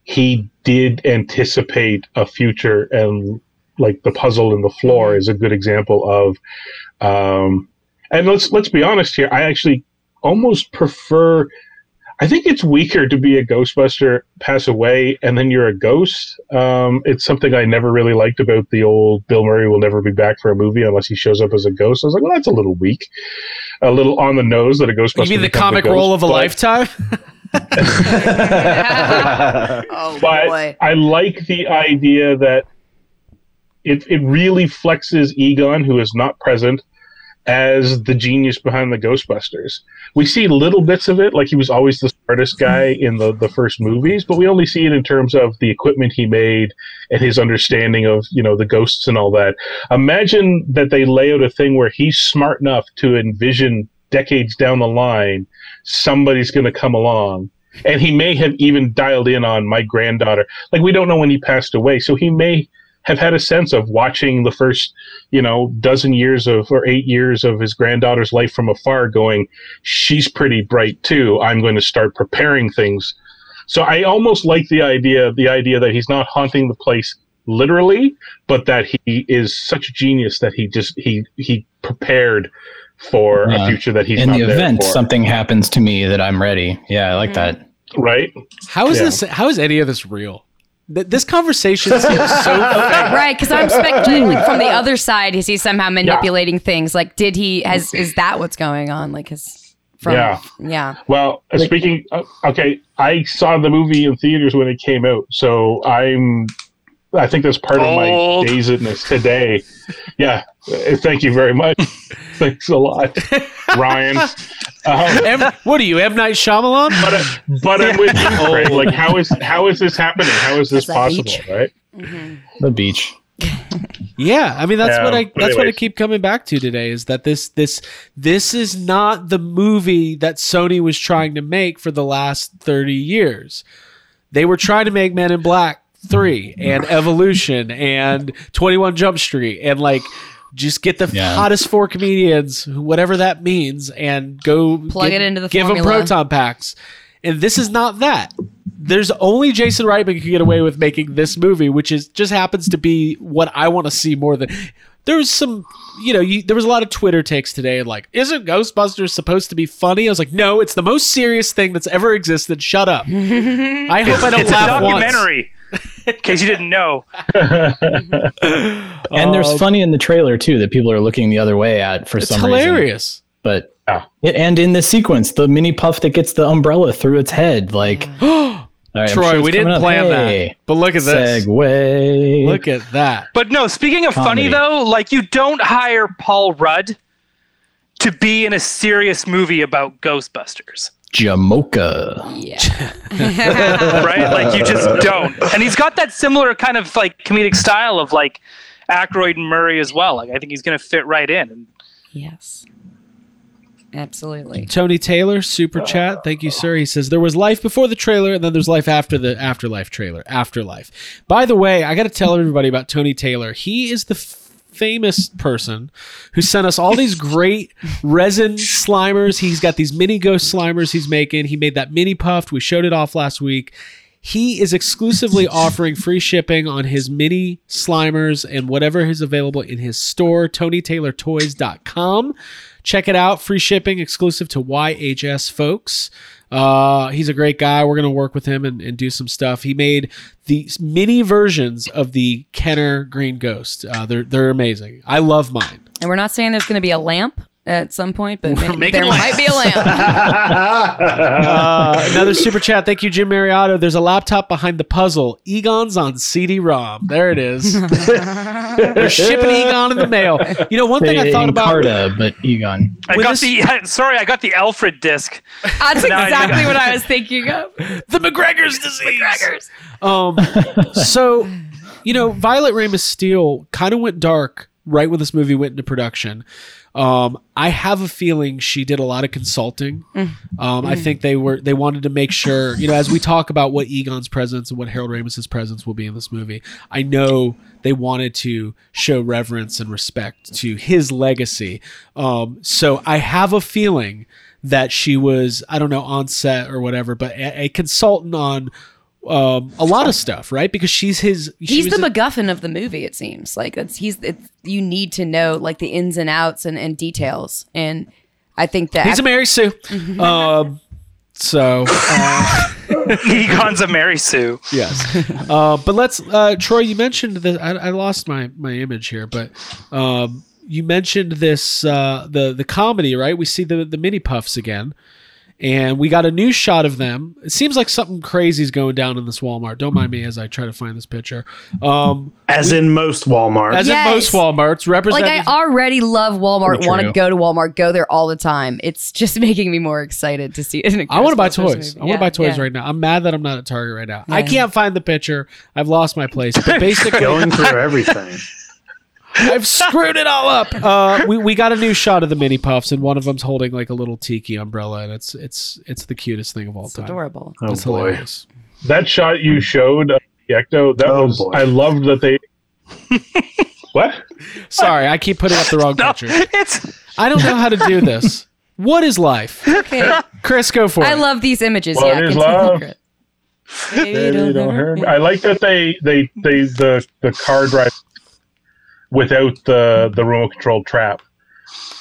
he did anticipate a future and like the puzzle in the floor is a good example of um and let's let's be honest here i actually almost prefer i think it's weaker to be a ghostbuster pass away and then you're a ghost um it's something i never really liked about the old bill murray will never be back for a movie unless he shows up as a ghost i was like well that's a little weak a little on the nose that a ghostbuster you mean the comic ghost, role of a but- lifetime? oh but boy. I like the idea that it it really flexes Egon, who is not present, as the genius behind the Ghostbusters. We see little bits of it, like he was always the smartest guy in the the first movies, but we only see it in terms of the equipment he made and his understanding of you know the ghosts and all that. Imagine that they lay out a thing where he's smart enough to envision decades down the line somebody's going to come along and he may have even dialed in on my granddaughter like we don't know when he passed away so he may have had a sense of watching the first you know dozen years of or eight years of his granddaughter's life from afar going she's pretty bright too i'm going to start preparing things so i almost like the idea the idea that he's not haunting the place literally but that he is such a genius that he just he he prepared for Yeah. a future that he's in not the there event for. something happens to me that I'm ready. Yeah, I like mm. that. right How is Yeah. this? How is any of this real? Th- This conversation seems so right, because I'm speculating like, from the other side. Is he somehow manipulating things? Like, did he has is that what's going on? Like, his from Yeah. yeah. Well, uh, speaking, uh, okay, I saw the movie in theaters when it came out, so I'm. I think that's part of my dazedness today. Yeah, uh, thank you very much. Thanks a lot, Ryan. Um, M, what are you, M Night Shyamalan? but uh, but I'm with you, Craig. Like, how is how is this happening? How is this that possible? beach. Right? The beach. Yeah, I mean that's Yeah, what I but that's what I keep coming back to today is that this this this is not the movie that Sony was trying to make for the last 30 years. They were trying to make Men in Black 3 and Evolution and 21 Jump Street and like just get the Yeah. hottest four comedians, whatever that means, and go Plug it into the give them proton packs. And this is not that. There's only Jason Reitman can get away with making this movie, which is just happens to be what I want to see more than. There was some, you know, you, there was a lot of Twitter takes today, like, isn't Ghostbusters supposed to be funny? I was like, no, it's the most serious thing that's ever existed. Shut up. I hope I don't It's a laugh once. Documentary. In case you didn't know. And there's Uh, funny in the trailer too that people are looking the other way at for It's some reason. hilarious. But Yeah. Yeah, and in the sequence, the mini puft that gets the umbrella through its head, like. all right, Troy, sure we didn't up. plan Hey, that. But look at this. Segue. Look at that. But no, speaking of funny though, like you don't hire Paul Rudd to be in a serious movie about Ghostbusters. Jamocha. Yeah. right? Like you just don't. And he's got that similar kind of like comedic style of like Aykroyd and Murray as well. Like I think he's gonna fit right in. Yes. Absolutely. Tony Taylor, super chat. Thank you, sir. He says there was life before the trailer, and then there's life after the afterlife trailer. Afterlife. By the way, I got to tell everybody about Tony Taylor. He is the f- famous person who sent us all these great resin slimers. He's got these mini ghost slimers he's making. He made that mini puft. We showed it off last week. He is exclusively offering free shipping on his mini slimers and whatever is available in his store, TonyTaylorToys.com. Check it out. Free shipping exclusive to YHS folks. Uh, he's a great guy. We're to work with him and, and do some stuff. He made the mini versions of the Kenner Green Ghost. Uh, they're, they're amazing. I love mine. And we're not saying there's to be a lamp at some point, but We're ma- making there might be a lamp. Uh, another super chat. Thank you, Jim Mariotto. There's a laptop behind the puzzle. Egon's on CD-ROM. There it is. They're shipping Egon in the mail. You know, one thing I thought about. Encarta, but Egon. I got this- the sorry, I got the Alfred disc. That's Now I exactly what I was thinking of. the McGregor's disease. McGregor's. Um, so, you know, Violet Ramis Stiel kind of went dark right when this movie went into production. Um, I have a feeling she did a lot of consulting. Um, I think they were they wanted to make sure, you know, as we talk about what Egon's presence and what Harold Ramis's presence will be in this movie. I know they wanted to show reverence and respect to his legacy. Um, so I have a feeling that she was I don't know on set or whatever, but a, a consultant on um, a lot of stuff, right? Because she's his. she He's the a- MacGuffin of the movie. It seems like it's he's it's you need to know like the ins and outs and, and details, and I think that He's a Mary Sue. um, so uh, Egon's a Mary Sue. yes, uh, but let's. Uh, Troy, you mentioned that I, I lost my my image here, but um, you mentioned this uh, the the comedy, right? We see the the mini pufts again, And we got a new shot of them. It seems like something crazy is going down in this Walmart. Don't mind me as I try to find this picture. Um, As in most Walmarts. as Yes. in most Walmarts, Like. I already love Walmart. Want to go to Walmart. Go there all the time. It's just making me more excited to see it. In a I want to buy toys. movie. I want to Yeah, buy toys yeah. right now. I'm mad that I'm not at Target right now. I can't find the picture. I've lost my place. But basically, Going through everything. I've screwed it all up. Uh, we, we got a new shot of the mini pufts, and one of them's holding like a little tiki umbrella, and it's it's it's the cutest thing of all It's time. adorable. Oh It's boy. hilarious. That shot you showed, uh, the Ecto, that Oh, was. boy. I loved that they. what? Sorry, I keep putting up the wrong No, picture. it's I don't know how to do this. What is life? Okay. Chris, go for I it. I love these images. What yeah, is love? Chris. They don't hurt me. I like that they they they the the car drive without the the remote control trap.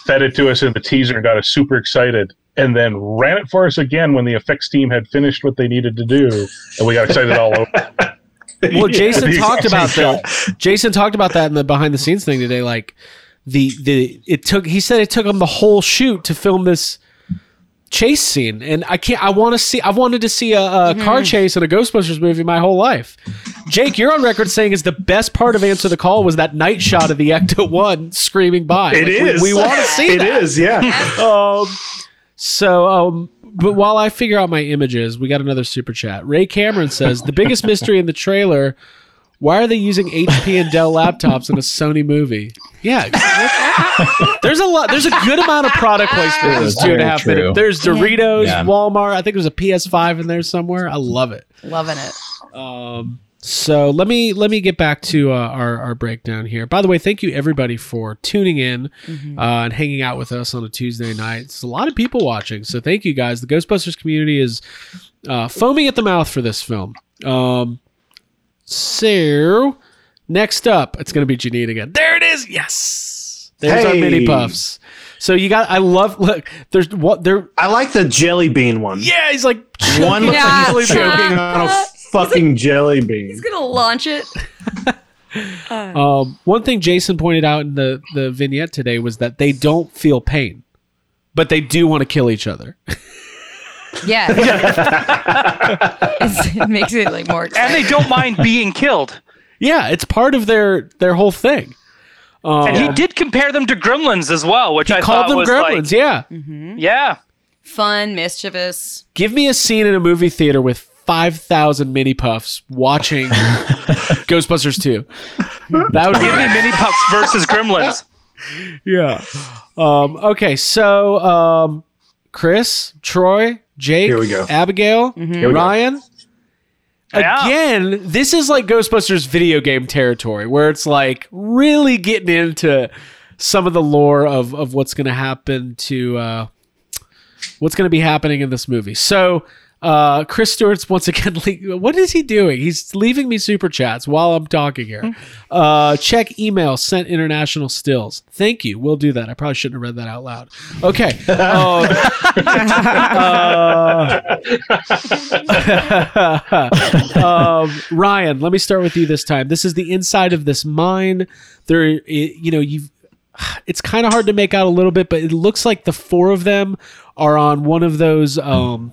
Fed it to us in the teaser and got us super excited, and then ran it for us again when the effects team had finished what they needed to do, and we got excited all over. well, Jason The talked about exact that. Jason talked about that in the behind the scenes thing today. Like the the it took. He said it took him the whole shoot to film this chase scene, and I can't. I want to see. I've wanted to see a, a car chase in a Ghostbusters movie my whole life. Jake, you're on record saying is the best part of Answer the Call was that night shot of the Ecto One screaming by. It Like, is. We, we want to see It that. is, yeah. Um, so, um, but while I figure out my images, we got another super chat. Ray Cameron says the biggest mystery in the trailer. Why are they using HP and Dell laptops in a Sony movie? Yeah, there's a lot. There's a good amount of product placement in this That's two and a very half true. minutes. There's Doritos, Yeah. Walmart. I think there's a PS5 in there somewhere. I love it. Loving it. Um, so let me let me get back to uh, our our breakdown here. By the way, thank you everybody for tuning in uh, and hanging out with us on a Tuesday night. It's a lot of people watching, so thank you guys. The Ghostbusters community is uh, foaming at the mouth for this film. Um, so next up, it's going to be Janine again. There it is. Yes, there's our mini pufts. So you got. I love. Look, there's what there. I like the jelly bean one. Yeah, he's like One Yeah. like he's choking on a fucking jelly bean. He's gonna launch it. Um, one thing Jason pointed out in the, the vignette today was that they don't feel pain, but they do want to kill each other. Yeah. It's- it makes it like more. and they don't mind being killed. yeah, it's part of their their whole thing. Um, And he did compare them to gremlins as well, which he I called thought them was gremlins. yeah, like, yeah. Fun, mischievous. give me a scene in a movie theater with five thousand mini pufts watching Ghostbusters two. That would Give me mini pufts versus gremlins. yeah. Um, okay, so um, Chris, Troy, Jake, Here we go. Abigail, we go. Ryan. Yeah. Again, this is like Ghostbusters video game territory where it's like really getting into some of the lore of, of what's going to happen to uh, what's going to be happening in this movie. So, uh, Chris Stewart's once again. Le- what is he doing? He's leaving me super chats while I'm talking here. Uh, check email sent international stills. Thank you. We'll do that. I probably shouldn't have read that out loud. Okay. Um, uh, um, Ryan, let me start with you this time. This is the inside of this mine. There, you know, you've. It's kind of hard to make out a little bit, but it looks like the four of them are on one of those. Um,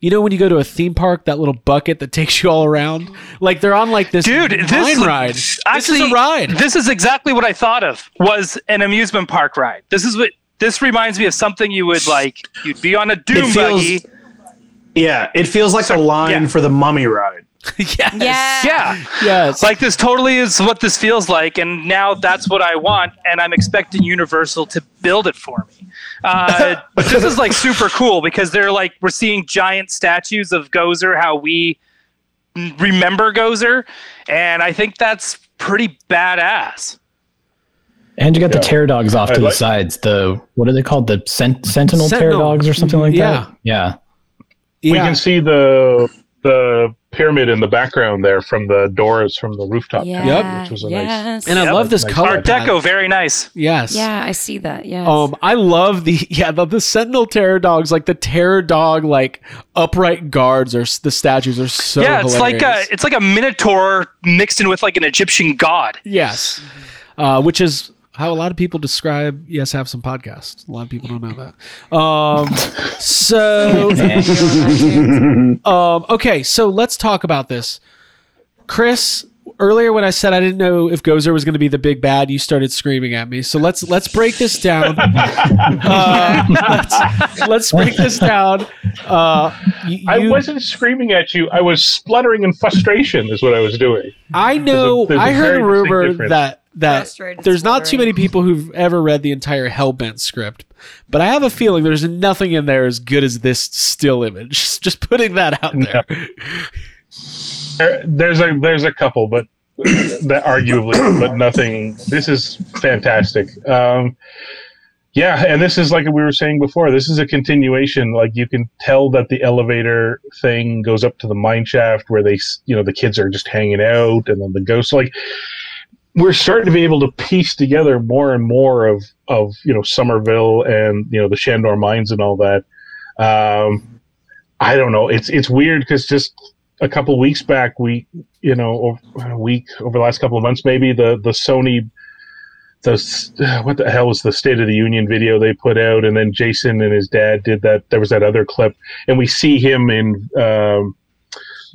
you know, when you go to a theme park, that little bucket that takes you all around. Like they're on like this Dude, this ride. Actually, this is a ride. This is exactly what I thought of was an amusement park ride. This is what this reminds me of something you would like. You'd be on a doom feels- buggy. Yeah, it feels like a line yeah. for the mummy ride. yes. Yeah. Yeah. Yes. Like this totally is what this feels like, and now that's what I want, and I'm expecting Universal to build it for me. Uh, but this is like super cool because they're like we're seeing giant statues of Gozer, how we remember Gozer, and I think that's pretty badass. And you got the Yeah. terror dogs off I to like- the sides. The what are they called? The sent- sentinel, tear Sentinel. dogs or something like Yeah. that. Yeah. yeah. We can see the the pyramid in the background there from the doors from the rooftop. Yeah. Which was a nice- and I Yep. love this Nice color. Art. Deco, very nice. Yes. Yeah, I see that. Yeah. Um, I love the yeah the, the Sentinel Terror dogs like the Terror dog like upright guards or the statues are so yeah, it's like a it's like a minotaur mixed in with like an Egyptian god. yes, uh, which is how a lot of people describe yes have some podcasts. A lot of people don't know that. Um, so um, okay, so let's talk about this. Chris, earlier when I said I didn't know if Gozer was going to be the big bad, you started screaming at me. So let's let's break this down. Uh, let's, let's break this down. Uh, y- I you- wasn't screaming at you. I was spluttering in frustration. Is what I was doing. I know. There's a- there's a I heard a rumor that that Frustrated there's not too many people who've ever read the entire Hellbent script, but I have a feeling there's nothing in there as good as this still image. Just putting that out there. There, there's a there's a couple, but that arguably, but nothing. This is fantastic. Um, yeah, and this is like we were saying before. This is a continuation. Like you can tell that the elevator thing goes up to the mine shaft where they, you know, the kids are just hanging out, and then the ghosts. Like we're starting to be able to piece together more and more of of you know Summerville and you know the Shandor mines and all that. Um, I don't know. It's it's weird because just a couple weeks back, we you know a week over the last couple of months, maybe the the Sony the what the hell was the State of the Union video they put out, and then Jason and his dad did that. There was that other clip, and we see him in. Um,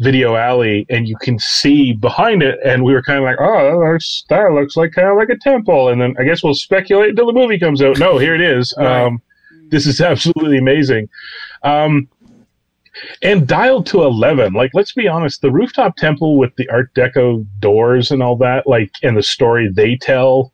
Video Alley, and you can see behind it, and we were kind of like, "Oh, that looks like kind of like a temple." And then I guess we'll speculate until the movie comes out. No, here it is. Right. Um, this is absolutely amazing. Um, and dialed to 11 like let's be honest the rooftop temple with the art deco doors and all that like and the story they tell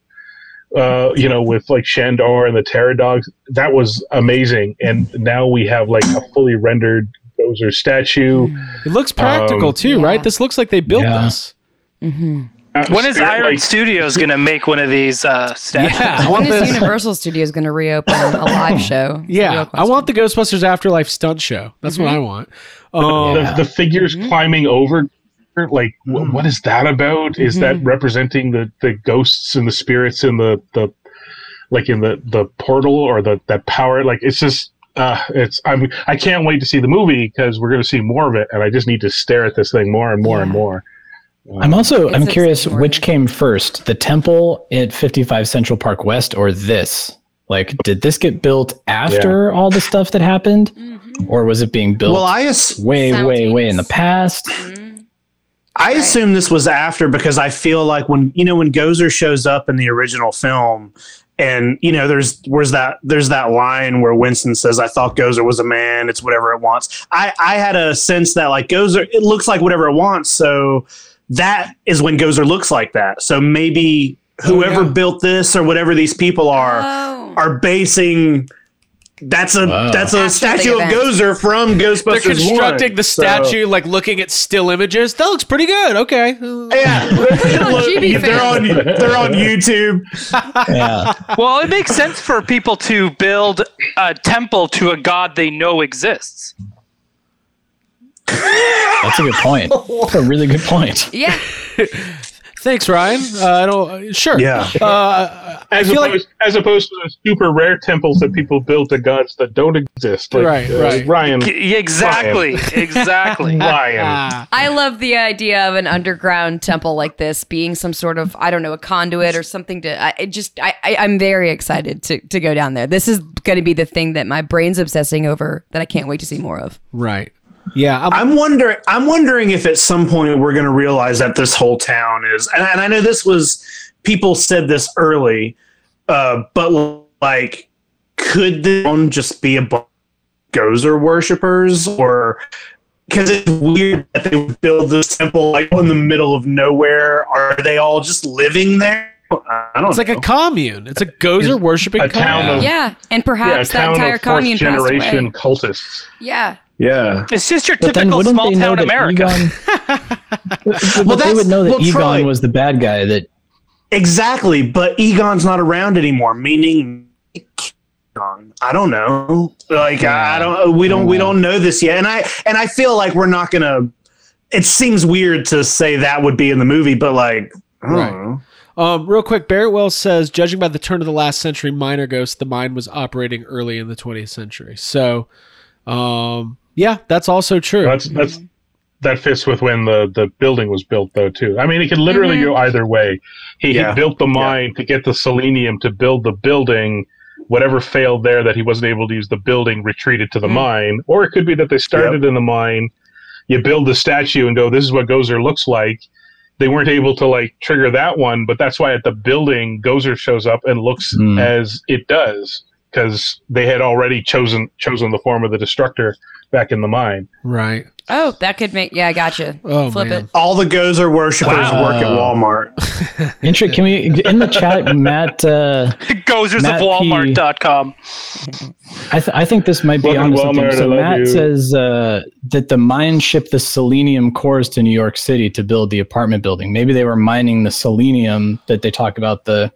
uh you know with like shandor and the terror dogs that was amazing and now we have like a fully rendered gozer statue It looks practical Um, too, right? This looks like they built Yeah. this. When is Spirit, Iron like- Studios going to make one of these uh, statues? Yeah, I When want is this. Universal Studios going to reopen a live show? Yeah, I want the Ghostbusters Afterlife stunt show. That's what I want. Um, the, the figures climbing over like wh- what is that about is that representing the the ghosts and the spirits in the the like in the the portal or the that power like it's just uh it's i'm i can't wait to see the movie because we're going to see more of it and i just need to stare at this thing more and more and Yeah. more I'm um, also It's I'm curious exciting. which came first, the temple at 55 Central Park West or this? Like, did this get built after all the stuff that happened, or was it being built Well, I ass- way, way, way in the past? Mm-hmm. I assume this was after because I feel like when you know when Gozer shows up in the original film, and you know there's where's that there's that line where Winston says, "I thought Gozer was a man. It's whatever it wants." I I had a sense that like Gozer, it looks like whatever it wants. So that is when Gozer looks like that. So maybe oh, whoever yeah. built this or whatever these people are Oh. are basing. That's a Wow. that's a After statue of. Gozer from Ghostbusters. they're constructing 1. the So- statue, like looking at still images. That looks pretty good. Okay. Yeah, GB they're on they're on YouTube. Yeah. well, it makes sense for people to build a temple to a god they know exists. That's a good point. That's a really good point. Yeah. Thanks, Ryan. Uh, I don't. Sure. Yeah. Uh, as opposed, like as opposed to the super rare temples that people build to gods that don't exist like, Right, uh, right. ryan Y- Exactly, exactly. ryan I love the idea of an underground temple like this being some sort of I don't know a conduit or something to. I it just I, I I'm very excited to to go down there. This is going to be the thing that my brain's obsessing over that I can't wait to see more of. right. Yeah. I'm, I'm wondering. I'm wondering if at some point we're going to realize that this whole town is, and, and I know this was people said this early, uh, but like, could the town just be a bunch of Gozer worshippers, or because it's weird that they would build this temple like in the middle of nowhere? Are they all just living there? I don't. it's like know. a commune. It's a Gozer worshiping a town commune. of- Yeah, and yeah, a perhaps that town entire of fourth commune generation away. cultists Yeah. Yeah. It's just your But then typical small they know town that America. Egon? but they would know that well, Egon Troy- was the bad guy. That Exactly, but Egon's not around anymore. Meaning, Egon. I don't know. Like I don't. We don't. We don't know this yet. And I and I feel like we're not gonna. It seems weird to say that would be in the movie, but like, Right. Um, real quick, Barrett Wells says, judging by the turn of the last century minor ghost, the mine was operating early in the 20th century. So, um, yeah, that's also true. that's that's that fits with when the the building was built, though. Too. I mean, it could literally Mhm. go either way. He, Yeah. he built the mine to get the selenium to build the building. Whatever failed there that he wasn't able to use the building retreated to the Mm. mine, or it could be that they started in the mine. You build the statue and go, "This is what Gozer looks like." They weren't able to like trigger that one, but that's why at the building Gozer shows up and looks Mm. as it does because they had already chosen chosen the form of the destructor back in the mine. Right. Oh, that could make. Yeah, I gotcha. Oh, Flip man. it. All the Gozer worshippers Wow. work at Walmart. Intri- can we in the chat, Matt? Uh, Gozers Matt of Walmart.com. I, th- I think this might be on to something. So Matt you. says uh, that the mine shipped the selenium cores to New York City to build the apartment building. Maybe they were mining the selenium that they talk about the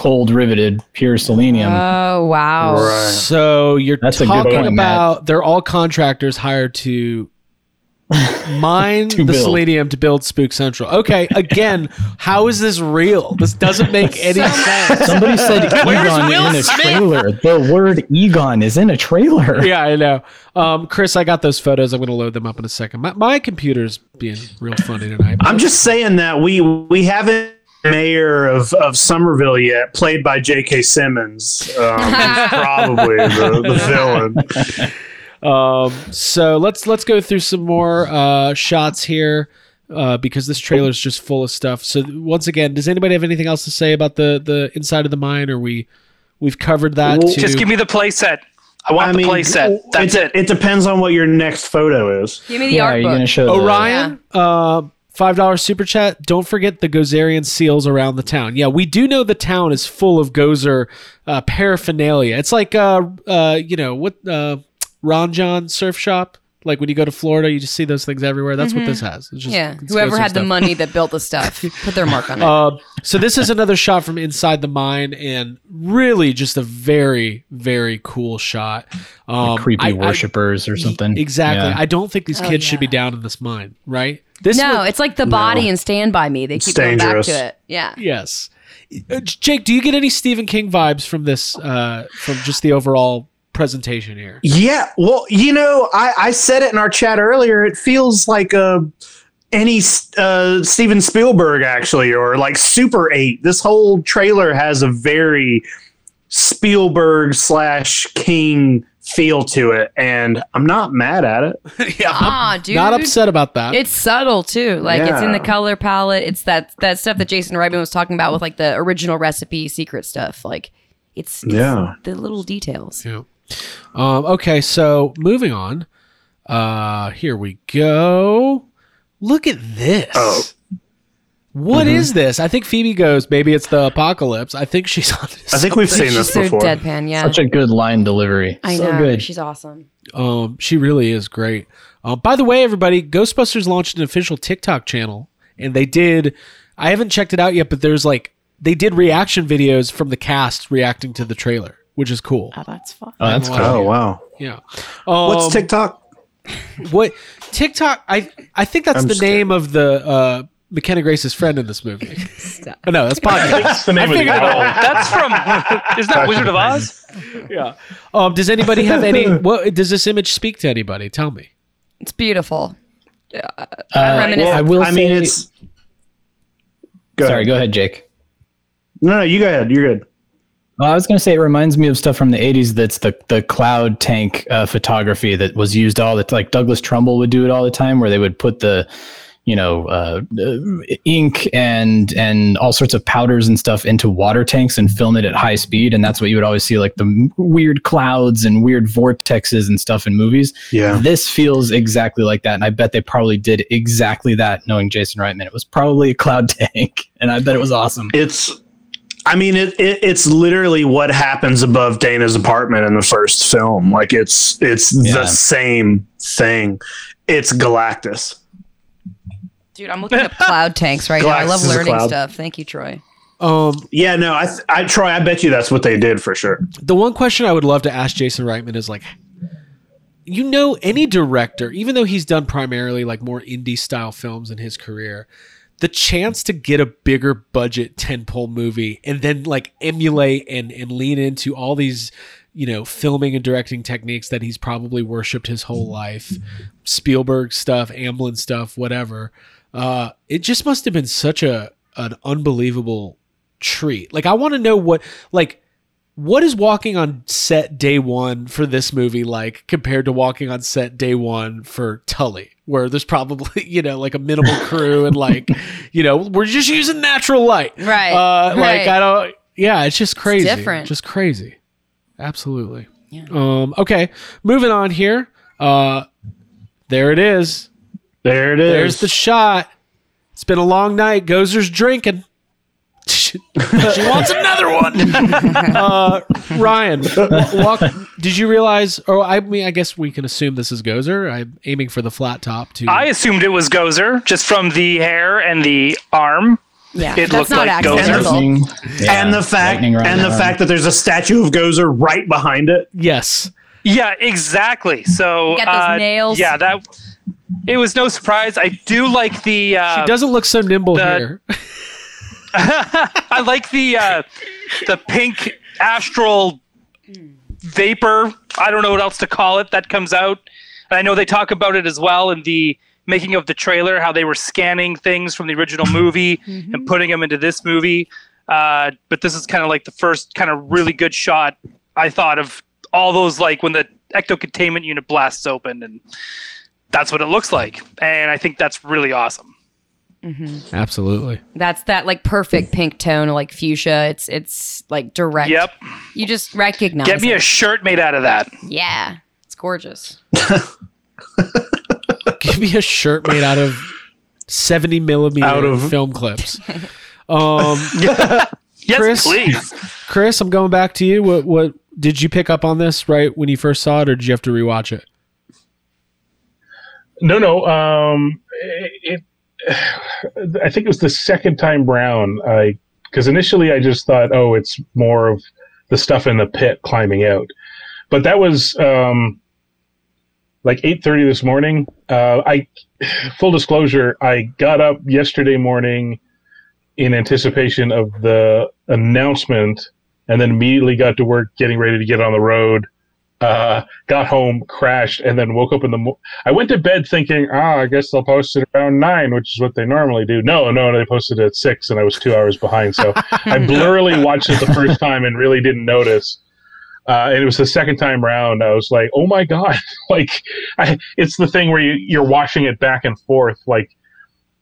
cold riveted pure selenium. Oh wow. So you're That's a good talking point, Matt. about they're all contractors hired to mine To the build. selenium to build Spook Central. Okay, again, how is this real? This doesn't make any sense. Somebody said Egon Will in a Smith? trailer. The word Egon is in a trailer. yeah, I know. Um, Chris, I got those photos. I'm going to load them up in a second. My, my computer's being real funny tonight. I'm just saying that we we haven't mayor of, of Summerville yet, played by J.K. Simmons. Um, he's probably the, the villain. Um, so let's let's go through some more uh, shots here uh, because this trailer is just full of stuff. So once again, does anybody have anything else to say about the the inside of the mine? Or we we've covered that. Well, too? Just give me the play set. I want I the mean, play. That's it, it. It depends on what your next photo is. Give me the Yeah, art are you book. going to show the- Orion, uh, five dollar super chat. Don't forget the Gozerian seals around the town. Yeah, we do know the town is full of Gozer uh, paraphernalia. It's like uh, uh, you know what uh, Ron Jon Surf Shop. Like when you go to Florida, you just see those things everywhere. That's what this has. It's just, yeah, it's whoever Gozer had the stuff. money that built the stuff put their mark on it. Uh, so this is another shot from inside the mine, and really just a very, very cool shot. Um, creepy I- I- worshippers or something. Exactly. Yeah. I don't think these Oh, kids should be yeah. down in this mine, right? This no, would- it's like the body and Stand by Me. They keep going back dangerous. to it. Yeah. Yes. Uh, Jake, do you get any Stephen King vibes from this, uh, from just the overall presentation here? Yeah, well, you know, I, I said it in our chat earlier. It feels like uh, any uh, Steven Spielberg actually, or like Super Eight. This whole trailer has a very Spielberg slash King feel to it, and I'm not mad at it. yeah, Ah, dude. not upset about that. It's subtle too. Like it's in the color palette. It's that that stuff that Jason Reitman was talking about with like the original recipe secret stuff. Like it's, it's Yeah. the little details. Yeah. Um, okay, so moving on. Uh, here we go. Look at this. Oh. What is this? I think Phoebe goes, maybe it's the apocalypse. I think she's on this. I think we've seen She's this so before. deadpan. Yeah, Such a good line delivery. I so know. good. She's awesome. Um, she really is great. Uh, by the way, everybody, Ghostbusters launched an official TikTok channel, and they did. I haven't checked it out yet, but there's like they did reaction videos from the cast reacting to the trailer, which is cool. Oh, that's fun. Oh, that's cool. Oh wow! Yeah. Um, What's TikTok? What TikTok? I I think that's I'm the scared. name of the uh, McKenna Grace's friend in this movie. oh, no, that's podcast. That's the name of the figured. That's from. Isn't that Wizard of Oz? yeah. Um, does anybody have any? What does this image speak to anybody? Tell me. It's beautiful. Uh, reminiscent. I will I mean, say- it's. Go Sorry, ahead. go ahead, Jake. No, no, you go ahead. You're good. Well, I was going to say it reminds me of stuff from the 80s that's the, the cloud tank uh, photography that was used all the like Douglas Trumbull would do it all the time where they would put the you know uh, uh, ink and and all sorts of powders and stuff into water tanks and film it at high speed and that's what you would always see like the weird clouds and weird vortexes and stuff in movies. Yeah. This feels exactly like that and I bet they probably did exactly that knowing Jason Reitman. It was probably a cloud tank and I bet it was awesome. It's. I mean, it, it it's literally what happens above Dana's apartment in the first film. Like it's it's Yeah. the same thing. It's Galactus. Dude, I'm looking at cloud tanks right now. I love learning stuff. Thank you, Troy. Um, Yeah, no, I, I Troy, I bet you that's what they did for sure. the one question I would love to ask Jason Reitman is like, you know, any director, even though he's done primarily like more indie style films in his career, the chance to get a bigger budget tentpole movie and then like emulate and and lean into all these you know, filming and directing techniques that he's probably worshipped his whole life. Spielberg stuff, Amblin stuff, whatever. Uh, it just must have been such a an unbelievable treat. Like I want to know what like what is walking on set day one for this movie like compared to walking on set day one for Tully, where there's probably you know like a minimal crew and like you know we're just using natural light, Right, Uh, Like right. I don't. Yeah, it's just crazy. different. Just crazy. Absolutely. Um. Okay. Moving on here. Uh. There it is. There it is. There's the shot. It's been a long night. Gozer's drinking. She wants another one. uh, Ryan, walk, did you realize? Or I mean, I guess we can assume this is Gozer. I'm aiming for the flat top too. I assumed it was Gozer just from the hair and the arm. Yeah, it that's looked not like accidental. Gozer. and the fact and the fact that there's a statue of Gozer right behind it. Yes. Yeah, exactly. So Got those uh, nails. Yeah, that it was no surprise. I do like the. Uh, she doesn't look so nimble the- here. I like the uh, the pink astral vapor. I don't know what else to call it. That comes out. And I know they talk about it as well in the making of the trailer. How they were scanning things from the original movie and putting them into this movie. Uh, but this is kind of like the first kind of really good shot I thought of all those like when the ecto containment unit blasts open and that's what it looks like. And I think that's really awesome. Absolutely. That's that like perfect pink tone, like fuchsia. It's it's like direct. Yep. You just recognize. Get me it. a shirt made out of that. Yeah, it's gorgeous. Give me a shirt made out of 70 millimeter Out of- film clips. Um, Yes, Chris? please. Chris, I'm going back to you. What what did you pick up on this right when you first saw it, or did you have to rewatch it? No, no. Um, it, I think it was the second time round. I because initially I just thought, oh, it's more of the stuff in the pit climbing out, but that was um, like eight thirty this morning. Uh, I full disclosure, I got up yesterday morning in anticipation of the announcement, and then immediately got to work, getting ready to get on the road uh, got home, crashed, and then woke up in the. Mo- I went to bed thinking, ah, I guess they'll post it around nine, which is what they normally do. No, no, they posted it at six, and I was two hours behind. So I blurrily watched it the first time and really didn't notice. Uh, and it was the second time round. I was like, oh my god! like, I, it's the thing where you, you're washing it back and forth. Like,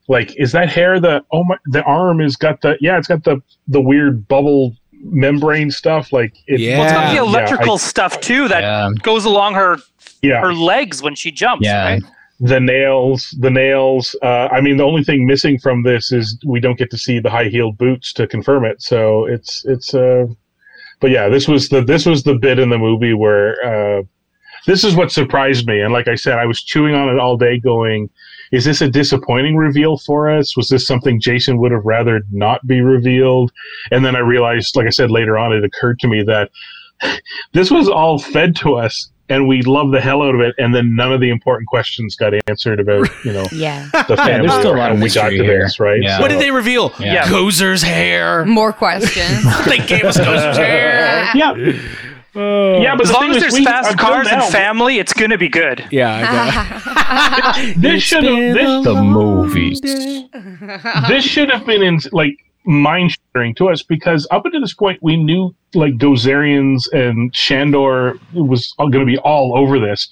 like is that hair the oh my the arm has got the yeah it's got the the weird bubble membrane stuff like it, Yeah. Well, it's got the Yeah, electrical I- stuff too that Yeah. goes along her yeah her legs when she jumps. Yeah. Right? the nails the nails uh, i mean the only thing missing from this is we don't get to see the high heeled boots to confirm it so it's it's uh but yeah this was the this was the bit in the movie where uh this is what surprised me and like i said i was chewing on it all day going is this a disappointing reveal for us was this something jason would have rather not be revealed and then i realized like i said later on it occurred to me that this was all fed to us and we loved the hell out of it and then none of the important questions got answered about you know Yeah. the family there's still a lot of we got mystery to here. this right Yeah. What did they reveal? Yeah. Gozer's hair. More questions. they gave us Gozer's hair. yeah yeah but As the long thing as there's fast cars and family, it's gonna be good. Yeah, I got this should have this, The movies. this should have been in like mind shattering to us because up until this point we knew like Gozerians and Shandor was going to be all over this.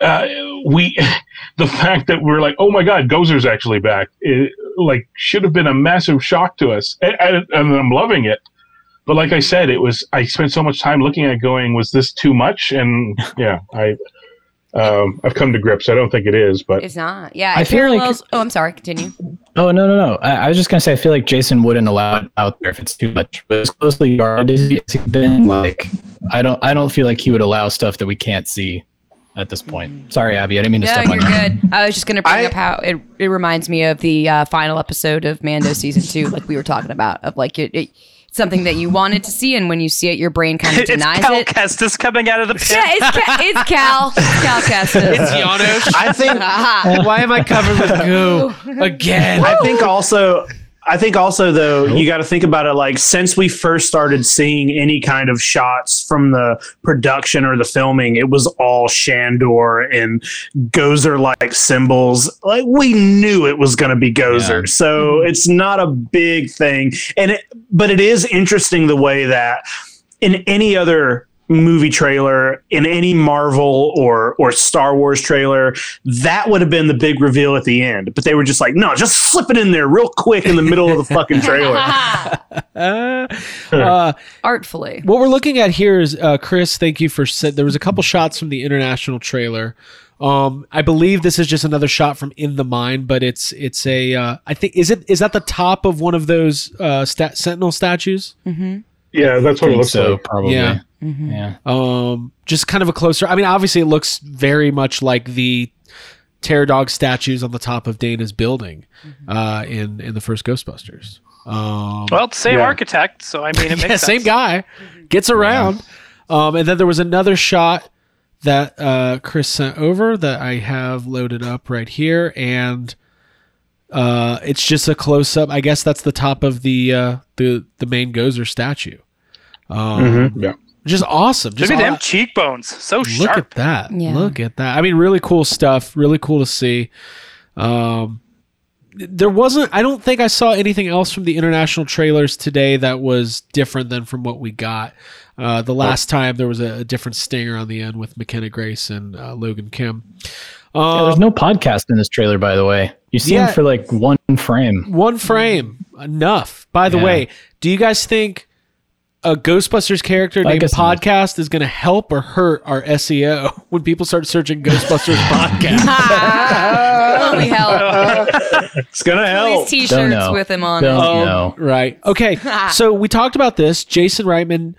Uh, we the fact that we're like, oh my god, Gozer's actually back, it, like should have been a massive shock to us, and, and, and I'm loving it. But like I said, it was I spent so much time looking at going, was this too much? And yeah, I um, I've come to grips. I don't think it is, but It's not. Yeah. I it feel like- oh, I'm sorry. Continue. Oh no no no! I, I was just gonna say I feel like Jason wouldn't allow it out there if it's too much. But as closely guarded as he's been, like I don't I don't feel like he would allow stuff that we can't see at this point. Sorry, Abby, I didn't mean to No, step on you're you. good. I was just gonna bring I- up how it, it reminds me of the uh, final episode of Mando season two, like we were talking about, of like it, it something that you wanted to see, and when you see it, your brain kind of It's denies Cal it. Kestis coming out of the pit. Yeah, it's, Ca- it's Cal. It's Cal Kestis. It's Janos. I think. Why am I covered with goo again? I think also I think also though you got to think about it like since we first started seeing any kind of shots from the production or the filming, it was all Shandor and Gozer like symbols. Like we knew it was going to be Gozer, so mm-hmm. it's not a big thing. And it, but it is interesting the way that in any other movie trailer in any Marvel or or Star Wars trailer, that would have been the big reveal at the end. But they were just like, no, just slip it in there real quick in the middle of the fucking trailer. uh, Artfully. What we're looking at here is uh, Chris. Thank you for said. There was a couple shots from the international trailer. Um, I believe this is just another shot from In the Mine, but it's it's a. Uh, I think is it is that the top of one of those uh, stat- Sentinel statues? Mm-hmm. Yeah, that's what it looks so, like. probably. Yeah. Yeah. Um, just kind of a closer. I mean, obviously, it looks very much like the Terror Dog statues on the top of Dana's building uh, in in the first Ghostbusters. Um, Well, same yeah. architect, so I mean, it makes yeah, sense. same guy gets around. Um, and then there was another shot that uh, Chris sent over that I have loaded up right here, and uh, it's just a close up. I guess that's the top of the uh, the the main Gozer statue. Um, Mhm, yeah. just awesome. Look Just at them aw- cheekbones, so Look sharp. Look at that. Yeah. Look at that. I mean, really cool stuff. Really cool to see. Um, there wasn't. I don't think I saw anything else from the international trailers today that was different than from what we got. Uh, the last time there was a, a different stinger on the end with McKenna Grace and uh, Logan Kim. Yeah, Um, there's no podcast in this trailer, by the way. You see Yeah. him for like one frame. one frame enough. By the Yeah. way, do you guys think a Ghostbusters character I named guess not. podcast is going to help or hurt our SEO when people start searching Ghostbusters podcast? Only help. it's gonna help. These Don't t-shirts with him on Don't it. Oh. Right. Okay. so we talked about this. Jason Reitman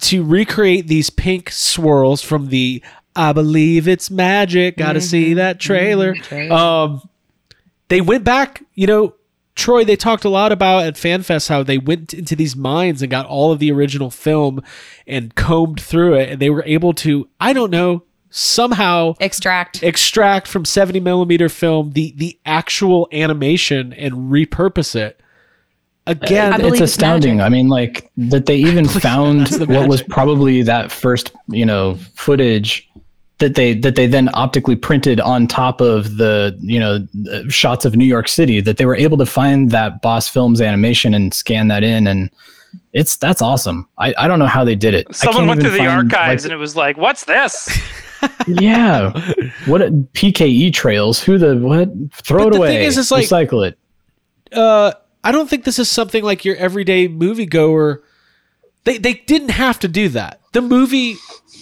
to recreate these pink swirls from the I believe it's magic. Got to see mm-hmm. that trailer. Mm-hmm. Um, they went back. You know, Troy. They talked a lot about at FanFest how they went into these mines and got all of the original film and combed through it, and they were able to. I don't know. Somehow Extract. extract from 70 millimeter film the the actual animation and repurpose it again I believe it's it's astounding. magic. I mean, like that they even found the what was probably that first, you know, footage that they that they then optically printed on top of the, you know, the shots of New York City. That they were able to find that Boss Films animation and scan that in, and it's that's awesome. I, I don't know how they did it. I Someone went even through the archives like, and it was like, "What's this?" yeah, what a, PKE trails? Who the what? Throw But it the away. thing is, it's like- recycle it. uh i don't think this is something like your everyday moviegoer they they didn't have to do that. The movie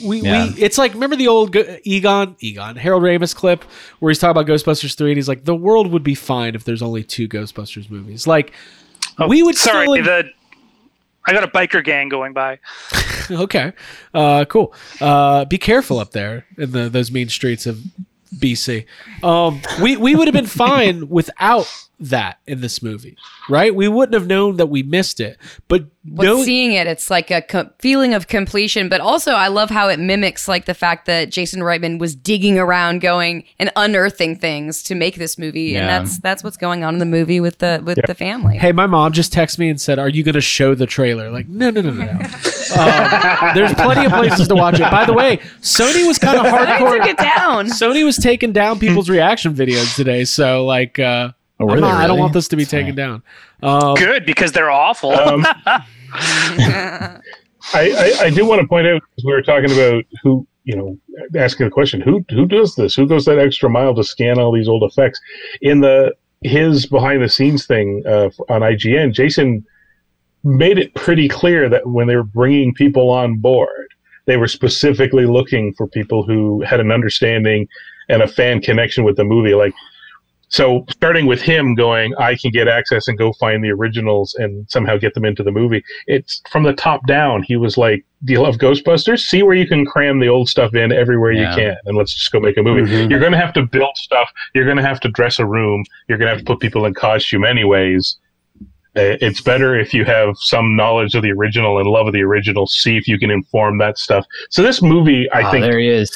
we, Yeah. we it's like remember the old egon egon harold ramis clip where he's talking about ghostbusters 3 and he's like the world would be fine if there's only two ghostbusters movies. Like we would Oh, Sorry, still the I got a biker gang going by. okay. Uh cool. Uh be careful up there in the those mean streets of bc um we we would have been fine without that in this movie right we wouldn't have known that we missed it but But no seeing it, it's like a co- feeling of completion. But also, I love how it mimics like the fact that Jason Reitman was digging around, going and unearthing things to make this movie, and that's that's what's going on in the movie with the with the family. hey my mom just texted me and said are you going to show the trailer like no no no no, no. um, there's plenty of places to watch it by the way sony was kind of I took hardcore it down. sony was taking down people's reaction videos today so like uh Oh, were I'm they not- i don't want this to be taken down. Um, Good because they're awful. Um, I, I, I do want to point out because we were talking about who you know asking the question who who does this? Who goes that extra mile to scan all these old effects? In the his behind the scenes thing uh, on IGN Jason made it pretty clear that when they were bringing people on board they were specifically looking for people who had an understanding and a fan connection with the movie like so starting with him going i can get access and go find the originals and somehow get them into the movie it's from the top down he was like do you love ghostbusters see where you can cram the old stuff in everywhere Yeah. you can and let's just go make a movie Mhm. you're going to have to build stuff you're going to have to dress a room you're going to have to put people in costume anyways Uh, it's better if you have some knowledge of the original and love of the original see if you can inform that stuff so this movie i Ah, think there he is.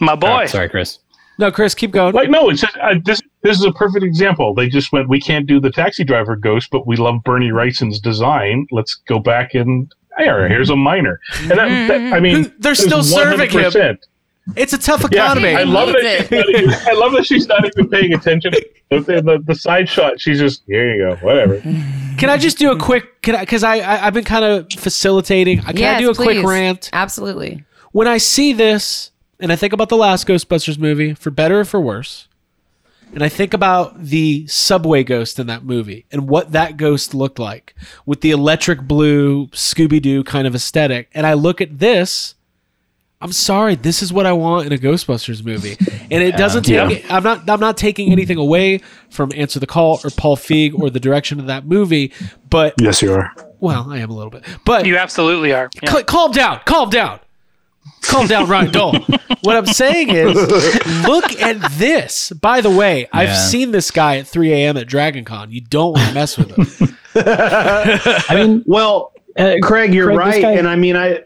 My boy. Oh, sorry, Chris. No chris keep going like no it's just uh, this this is a perfect example. They just went, we can't do the taxi driver ghost, but we love Bernie Wrightson's design. Let's go back and here, here's a minor. And that, that I mean, They're still there's serving him. 100%. It's a tough Yeah, economy. I love that. She's not even, I love that she's not even paying attention. The, the, the side shot, she's just here. You go, whatever. Can I just do a quick? Can I? Because I, I I've been kind of facilitating. Can yes, I do a quick rant? Absolutely. When I see this, and I think about the last Ghostbusters movie, for better or for worse, and I think about the subway ghost in that movie and what that ghost looked like with the electric blue Scooby Doo kind of aesthetic, and I look at this. I'm sorry, this is what I want in a Ghostbusters movie, and it doesn't take. Yeah. it- I'm not. I'm not taking anything away from Answer the Call or Paul Feig or the direction of that movie, but Yes, you are. well, I am a little bit. But You absolutely are. Yeah. Cal- calm down. Calm down. Calm down, Ryan Dole. what I'm saying is, look at this. By the way, I've Yeah. seen this guy at 3 a.m. at Dragon Con. You don't want to mess with him. I mean, Well, uh, Craig, you're Craig, this right, guy- and I mean, I.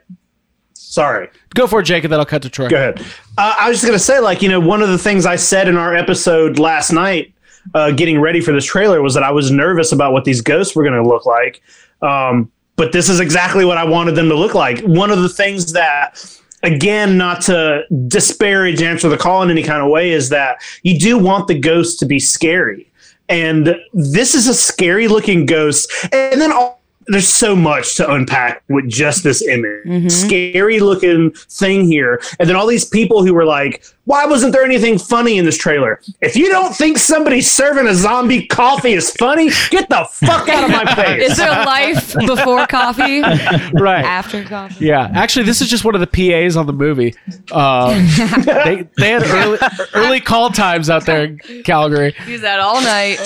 Sorry. Go for it, Jacob. Then I'll cut to Troy. Go ahead. Uh, I was just gonna say, like, you know, one of the things I said in our episode last night, uh, getting ready for this trailer, was that I was nervous about what these ghosts were gonna look like. Um, but this is exactly what I wanted them to look like. One of the things that, again, not to disparage answer the call in any kind of way, is that you do want the ghost to be scary, and this is a scary looking ghost, and then all. There's so much to unpack with just this image. Mm-hmm. Scary looking thing here. And then all these people who were like, why wasn't there anything funny in this trailer? If you don't think somebody serving a zombie coffee is funny, get the fuck out of my face. Is there life before coffee? Right. After coffee? Yeah. Actually, this is just one of the PAs on the movie. Uh, they, they had early, early call times out there in Calgary. Use that all night.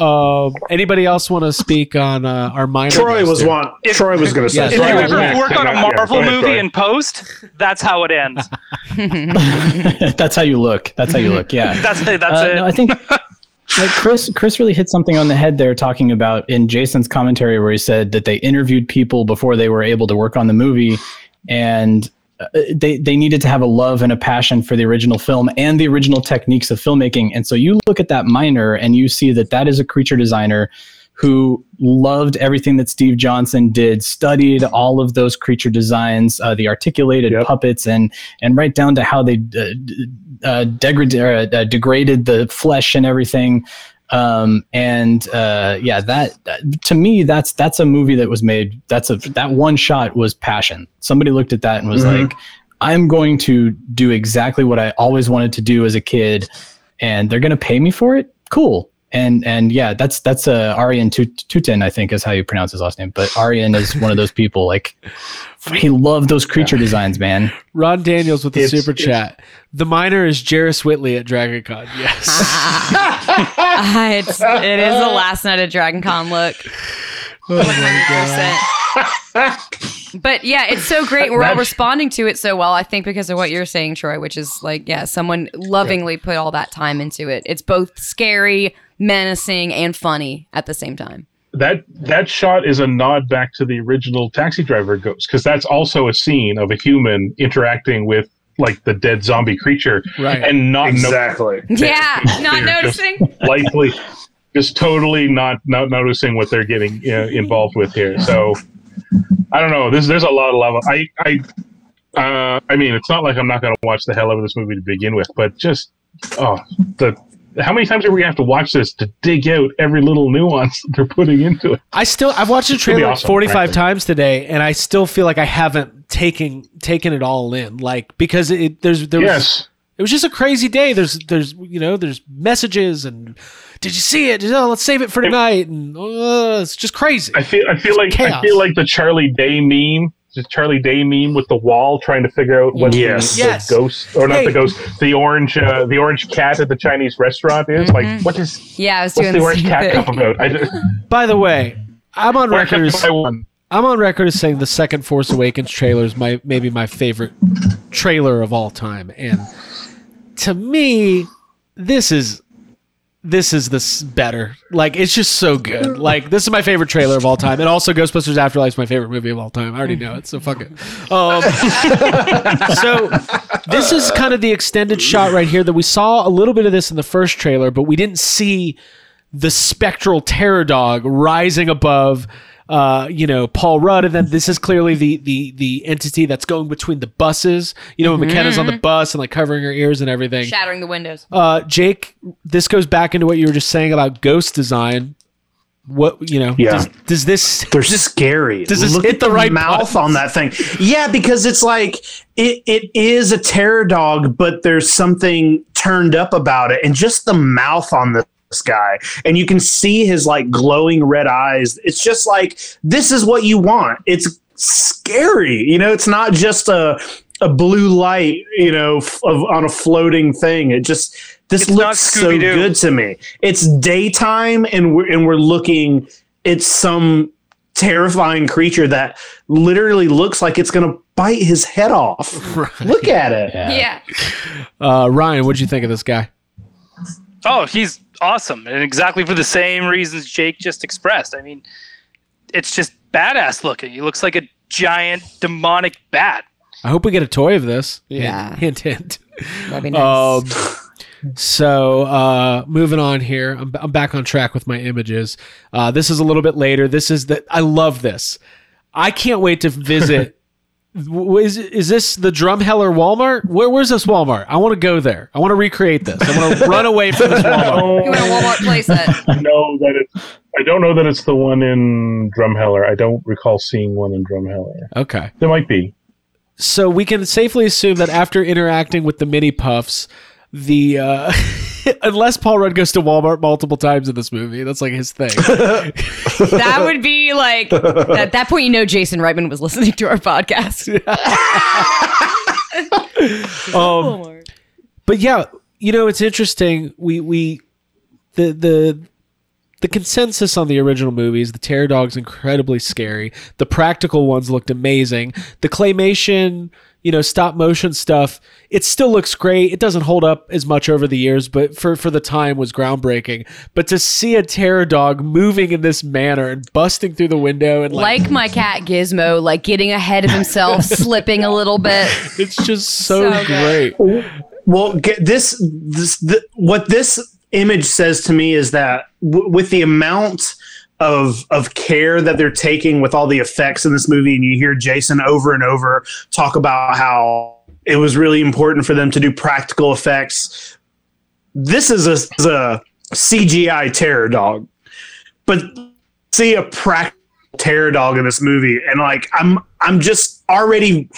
Um, anybody else want to speak on uh, our minor? Troy was here? one. Troy was going to say. Yes. If you ever work on a Marvel go ahead, movie Troy. in post, that's how it ends. that's how you look. That's how you look. Yeah. That's it. That's Uh, it. No, I think like Chris Chris really hit something on the head there talking about in Jason's commentary where he said that they interviewed people before they were able to work on the movie and uh, they they needed to have a love and a passion for the original film and the original techniques of filmmaking and so you look at that miner and you see that that is a creature designer who loved everything that Steve Johnson did, studied all of those creature designs, uh, the articulated puppets, and and right down to how they uh, d- uh, degrad- uh, uh, degraded the flesh and everything. Um, and uh, yeah, that uh, to me, that's that's a movie that was made. That's a that one shot was passion. Somebody looked at that and was Mhm. like, "I'm going to do exactly what I always wanted to do as a kid, and they're going to pay me for it. Cool." And and yeah, that's that's uh, Arjen Tut- Tutin, I think is how you pronounce his last name. But Arjen is one of those people like he loved those creature designs, man. Ron Daniels with the It's- super chat. The miner is Jarris Whitley at Dragon Con. Yes. Ah, it's, it is the last night of Dragon Con look. 100%. But yeah, it's so great. We're all responding to it so well, I think, because of what you're saying, Troy, which is like, yeah, someone lovingly put all that time into it. It's both scary, menacing, and funny at the same time. that that shot is a nod back to the original taxi driver ghost because that's also a scene of a human interacting with like the dead zombie creature Right. and not exactly Yeah, not noticing. likely just totally not not noticing what they're getting uh, involved with here so i don't know this there's a lot of love i i uh i mean it's not like i'm not going to watch the hell out of this movie to begin with but just oh the how many times are we going to have to watch this to dig out every little nuance they're putting into it I still I've watched the It's gonna be trailer awesome, 45 frankly. times today and I still feel like I haven't taken taken it all in like because it there's there was Yes. it was just a crazy day there's there's you know there's messages and did you see it oh, let's save it for tonight and uh, it's just crazy I feel I feel like I feel like the Charlie Day meme, the Charlie Day meme with the wall trying to figure out what Yes. the, the ghost or not Hey. the ghost, the orange uh, the orange cat at the Chinese restaurant is like what is Yeah, I was doing the the orange cat thing. come about? I just, by the way I'm on record I as? I'm on record as saying the second Force Awakens trailer is my maybe my favorite trailer of all time, and to me, this is this is this better. Like it's just so good. Like this is my favorite trailer of all time, and also Ghostbusters Afterlife is my favorite movie of all time. I already know it, so fuck it. Um, so this is kind of the extended shot right here that we saw a little bit of this in the first trailer, but we didn't see the spectral terror dog rising above uh, you know, Paul Rudd, and then this is clearly the the the entity that's going between the buses. You know, when McKenna's on the bus and like covering her ears and everything. Shattering the windows. Uh, Jake, this goes back into what you were just saying about ghost design. What you know? Yeah. Does, does this? They're scary. Does this Look hit at the right mouth buttons? on that thing? Yeah, because it's like it it is a terror dog, but there's something turned up about it, and just the mouth on this guy, and you can see his like glowing red eyes. It's just like this is what you want. It's scary. You know, it's not just a a blue light. You know, f- of, on a floating thing. It just this It's looks so good to me. It's daytime, and we're and we're looking. It's some terrifying creature that literally looks like it's going to bite his head off. Look at it. Yeah. Uh, Ryan, what'd you think of this guy? Oh, he's awesome, and exactly for the same reasons Jake just expressed. I mean, it's just badass looking. He looks like a giant demonic bat. I hope we get a toy of this. Yeah. Hint, hint. That'd be nice. Um, so uh, moving on here, I'm, I'm back on track with my images. Uh, this is a little bit later. This is the I love this. I can't wait to visit. W- Is, is this the Drumheller Walmart? Where, where's this Walmart? I want to go there. I want to recreate this. I want to run away from this Walmart. you want a Walmart playset? I that it's. I don't know that it's the one in Drumheller. I don't recall seeing one in Drumheller. Okay. There might be. So we can safely assume that after interacting with the mini pufts, the uh, unless Paul Rudd goes to Walmart multiple times in this movie, that's like his thing. that would be like at that point you know Jason Reitman was listening to our podcast. um, but yeah, you know, it's interesting. We we the the the consensus on the original movies, the Terror Dog's incredibly scary. The practical ones looked amazing. The claymation, you know, stop motion stuff, it still looks great. It doesn't hold up as much over the years, but for for the time was groundbreaking. But to see a Terror Dog moving in this manner and busting through the window and like, like my cat Gizmo, like getting ahead of himself, slipping a little bit. it's just so, So good. great. Well, get this this the, what this image says to me is that w- with the amount of of care that they're taking with all the effects in this movie and you hear Jason over and over talk about how it was really important for them to do practical effects. This is a, a CGI terror dog. But see a practical terror dog in this movie and like I'm I'm just already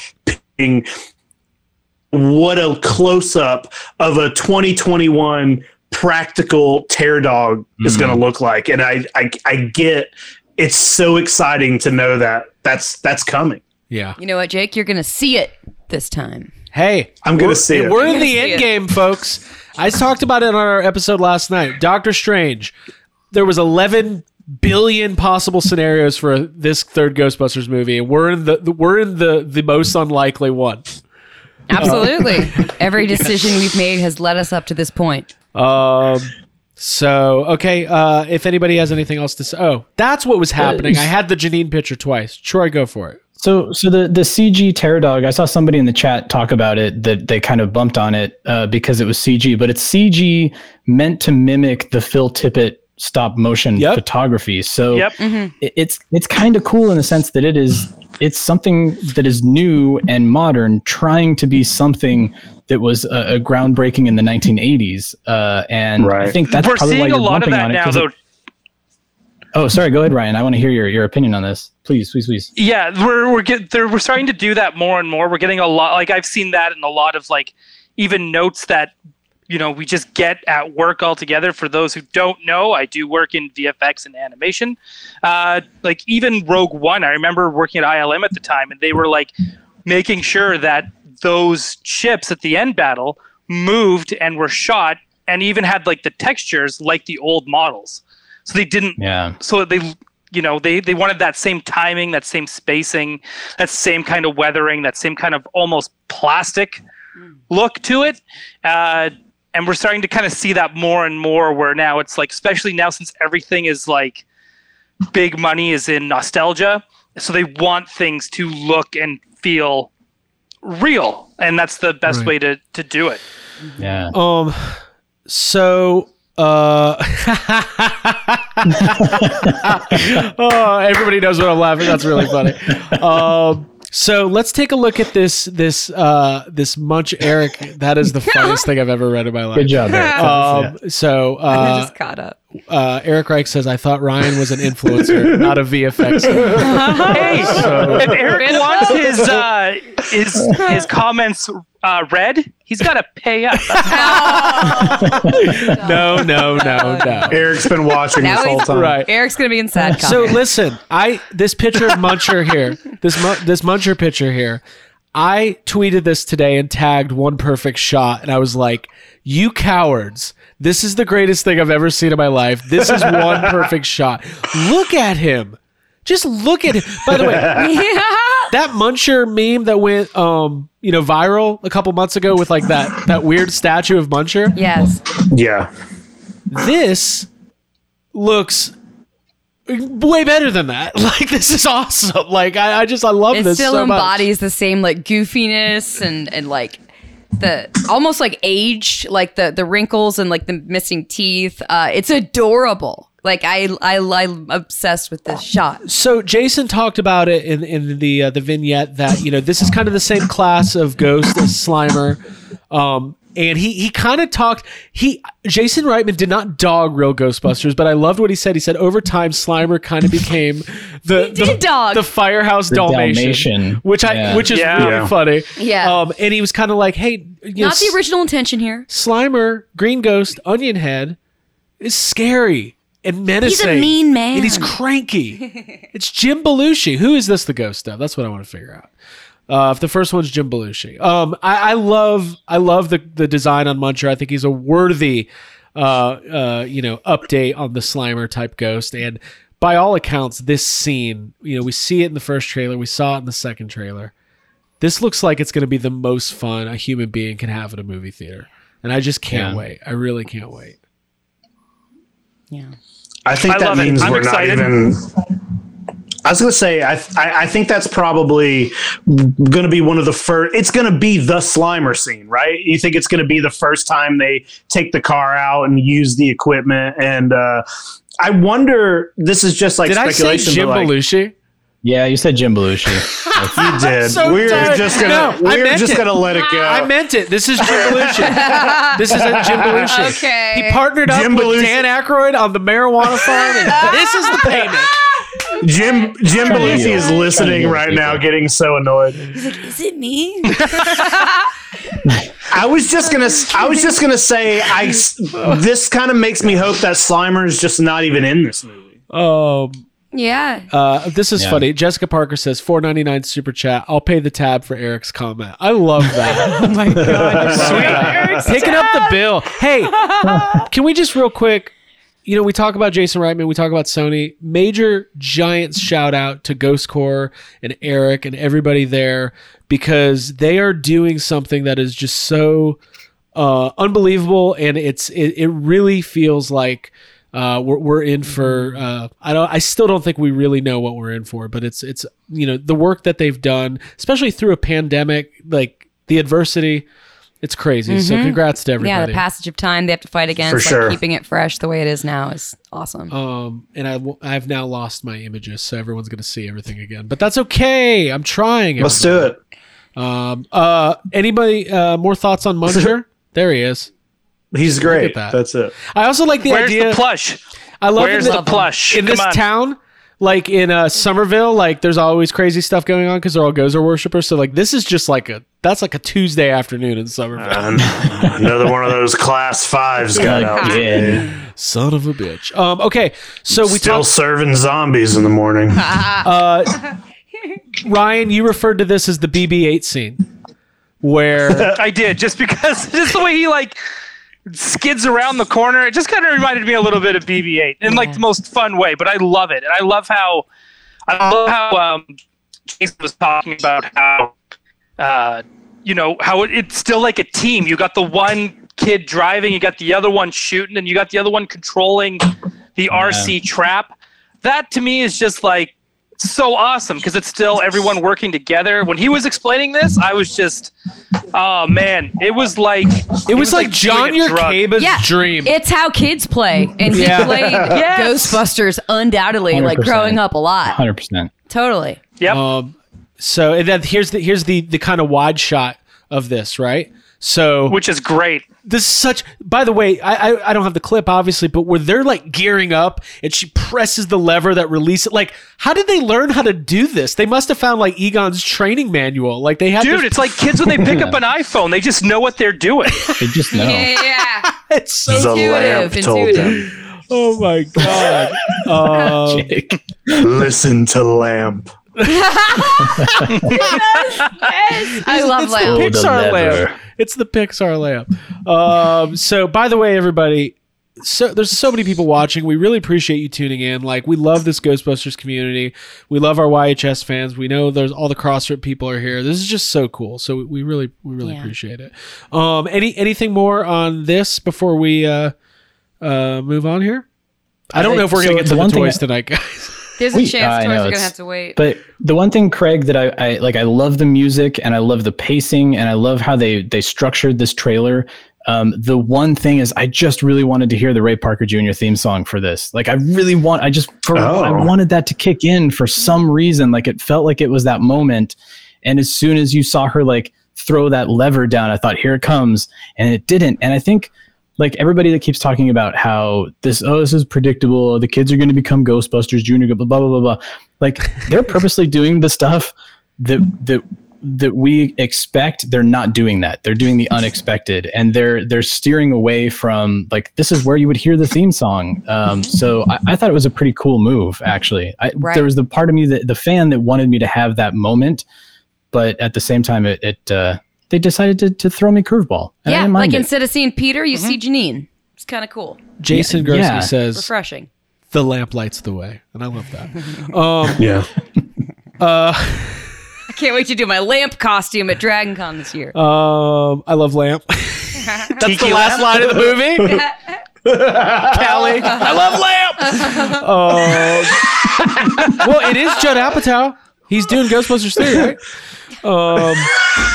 what a close up of a 2021 practical terror dog is going to mm-hmm. look like and I, I i get it's so exciting to know that that's that's coming Yeah. You know what, Jake? You're gonna see it this time. Hey, I'm gonna see it. We're in the end game, folks. I talked about it on our episode last night. Doctor Strange. There was 11 billion possible scenarios for this third Ghostbusters movie, and we're in the, the we're in the the most unlikely one. Absolutely. Every decision we've made has led us up to this point. Um. So okay. Uh, if anybody has anything else to say, oh, that's what was happening. I had the Janine picture twice. Troy, go for it. So, so the the CG Terror Dog, I saw somebody in the chat talk about it that they kind of bumped on it uh, because it was CG, but it's CG meant to mimic the Phil Tippett stop motion Yep. photography. So, Yep. it- it's it's kind of cool in the sense that it is it's something that is new and modern, trying to be something that was uh, uh, groundbreaking in the 1980s. Uh, and I think that's We're probably why seeing a you're lot of bumping that on it, now, 'cause it- though. Oh, sorry. Go ahead, Ryan. I want to hear your, your opinion on this. Please, please, please. Yeah, we're we're get, they're, we're starting to do that more and more. We're getting a lot. Like I've seen that in a lot of like even notes that you know we just get at work altogether. For those who don't know, I do work in VFX and animation. Uh, like even Rogue One, I remember working at ILM at the time, and they were like making sure that those ships at the end battle moved and were shot, and even had like the textures like the old models. So they didn't Yeah. so they you know they they wanted that same timing that same spacing that same kind of weathering that same kind of almost plastic look to it uh, and we're starting to kind of see that more and more. Where now it's like, especially now since everything is like big money is in nostalgia, so they want things to look and feel real, and that's the best Right. way to to do it. Yeah. Um. So. Uh. oh, everybody knows what I'm laughing. That's really funny. Um. So let's take a look at this this uh this Munch Eric. That is the funniest thing I've ever read in my life. Good job, Eric. Um, so I uh, just caught up. Uh, Eric Reich says, "I thought Ryan was an influencer, not a VFX." hey, So- if Eric wants his uh, his his comments uh, read, he's got to pay up. no, no, no, no. Eric's been watching Now this whole time. Right. Eric's gonna be in sad So comments. listen, I this picture of Muncher here, this Mu- this Muncher picture here, I tweeted this today and tagged one perfect shot, and I was like, "You cowards! This is the greatest thing I've ever seen in my life. This is one perfect shot. Look at him." Just look at him. By the way, that Muncher meme that went, um, you know, viral a couple months ago with like that that weird statue of Muncher. yes. Yeah. This looks way better than that. Like this is awesome. Like I, I just I love it this still so much. embodies the same like goofiness and and like the almost like age like the the wrinkles and like the missing teeth uh it's adorable. Like i i i'm obsessed with this shot. So Jason talked about it in in the uh, the vignette that you know this is kind of the same class of ghost as Slimer, um, and he he kind of talked he Jason Reitman did not dog real Ghostbusters, but I loved what he said. He said over time Slimer kind of became the the, dog. the firehouse The Dalmatian, Dalmatian. which I Yeah. which is Yeah. really Yeah. funny. Yeah. um, and he was kind of like, hey, you know, not the original intention here Slimer, Green Ghost, Onion Head is scary and menacing. He's a mean man. And he's cranky. it's Jim Belushi. Who is this the ghost of? That's what I want to figure out. Uh, if the first one's Jim Belushi, um, I, I love I love the the design on Muncher. I think he's a worthy, uh, uh, you know, update on the Slimer type ghost. And by all accounts, this scene, you know, we see it in the first trailer, we saw it in the second trailer. This looks like it's going to be the most fun a human being can have at a movie theater, and I just can't Yeah. wait. I really can't wait. yeah I think I that love it. means I'm we're excited. not even. I was gonna say I, I I think that's probably gonna be one of the first. It's gonna be the Slimer scene, right? You think it's gonna be the first time they take the car out and use the equipment? And uh, I wonder. This is just like Did I say speculation. Jim but like, Belushi? Yeah, you said Jim Belushi. You did. so we're tired. just gonna No, we're just it. gonna let it go. I meant it. This is Jim Belushi. this is a Jim Belushi. Okay. He partnered up Jim with Dan Aykroyd on the marijuana farm. This is the payment. Jim Jim Belushi is listening right now, getting so annoyed. is it me I was just gonna. I was just gonna say. I. This kind of makes me hope that Slimer is just not even in this movie. Um, yeah uh, this is Yeah. funny. Jessica Parker says four ninety nine super chat. I'll pay the tab for Eric's comment. I love that. oh my god, sweet. Picking up the bill. Hey, can we just real quick? You know, we talk about Jason Reitman, we talk about Sony. Major giant shout out to Ghost Corps and Eric and everybody there because they are doing something that is just so uh, unbelievable, and it's it, it really feels like uh, we're we're in for. Uh, I don't. I still don't think we really know what we're in for, but it's it's you know the work that they've done, especially through a pandemic, like the adversity. It's crazy. So congrats to everybody. yeah the passage of time they have to fight against For like sure. keeping it fresh the way it is now is awesome Um, and I w- I've now lost my images, so everyone's gonna see everything again. But that's okay. I'm trying. Let's do it. Um. Uh. Anybody? Uh. More thoughts on Muncher? there he is. He's great. that. That's it. I also like the Where's idea. the plush? I love Where's in the plush? in Come this on. town. Like in uh, Summerville, like there's always crazy stuff going on because they're all Gozer worshippers. So like this is just like a that's like a Tuesday afternoon in Summerville. And another one of those class fives got out. Again. Son of a bitch. Um. Okay. So we Still talked. serving zombies in the morning. Uh, Ryan, you referred to this as the BB-8 scene, where I did just because just the way he like skids around the corner. It just kind of reminded me a little bit of BB-8 in like the most fun way. But I love it, and I love how I love how um, Jason was talking about how uh, you know how it, it's still like a team. You got the one kid driving, you got the other one shooting, and you got the other one controlling the RC trap. That to me is just like so awesome because it's still everyone working together. When he was explaining this, I was just, oh man, it was like It was like John doing a drug. Yerkaba's Yeah, dream. It's how kids play, and he Yeah. played Yes. Ghostbusters undoubtedly, like 100%. growing up a lot. Hundred percent. Totally. Yep. Um, so and then here's the here's the the kind of wide shot of this, right? So which is great. This is such. By the way, I, I I don't have the clip obviously, but where they're like gearing up and she presses the lever that releases it. Like, how did they learn how to do this? They must have found like Egon's training manual. Like they had Dude, this- it's like kids when they pick up an iPhone, they just know what they're doing. They just know. Yeah. it's so The lamp intuitive, told intuitive. him. Oh my god. Um, Listen to Lamp. I love it's the Oh, the Pixar lever. lamp. It's the Pixar lamp. Um, so, by the way, everybody, so there's so many people watching. We really appreciate you tuning in. Like, we love this Ghostbusters community. We love our YHS fans. We know there's all the CrossFit people are here. This is just so cool. So we really, we really Yeah. appreciate it. Um, any anything more on this before we uh, uh, move on here? I don't know if we're So gonna get to the the one toys I- tonight, guys. There's a We- chance I toys know, are gonna have to wait. But the one thing, Craig, that I, I like, I love the music and I love the pacing and I love how they they structured this trailer. Um, the one thing is, I just really wanted to hear the Ray Parker Jr. theme song for this. Like, I really want, I just, for, Oh. I wanted that to kick in for some reason. Like, it felt like it was that moment. And as soon as you saw her like throw that lever down, I thought, here it comes, and it didn't. And I think like everybody that keeps talking about how this oh this is predictable the kids are going to become ghostbusters junior blah blah blah blah blah. Like they're purposely doing the stuff that that that we expect. They're not doing that. They're doing the unexpected and they're they're steering away from like this is where you would hear the theme song. Um, so I, I thought it was a pretty cool move actually. I, Right. there was the part of me that the fan that wanted me to have that moment but at the same time it, it uh, they decided to, to throw me curveball and I yeah, didn't mind like it. instead of seeing Peter, you Mm-hmm. see Janine. It's kind of cool, Jason Yeah. Gursky Yeah. says refreshing. the lamp lights the way, and I love that. um, Yeah. uh, I can't wait to do my lamp costume at Dragon Con this year. Um, I love lamp. That's the Tiki last line of the movie. Callie, I love lamp. Um, well, it is Judd Apatow. He's doing Ghostbusters 3, right? Um,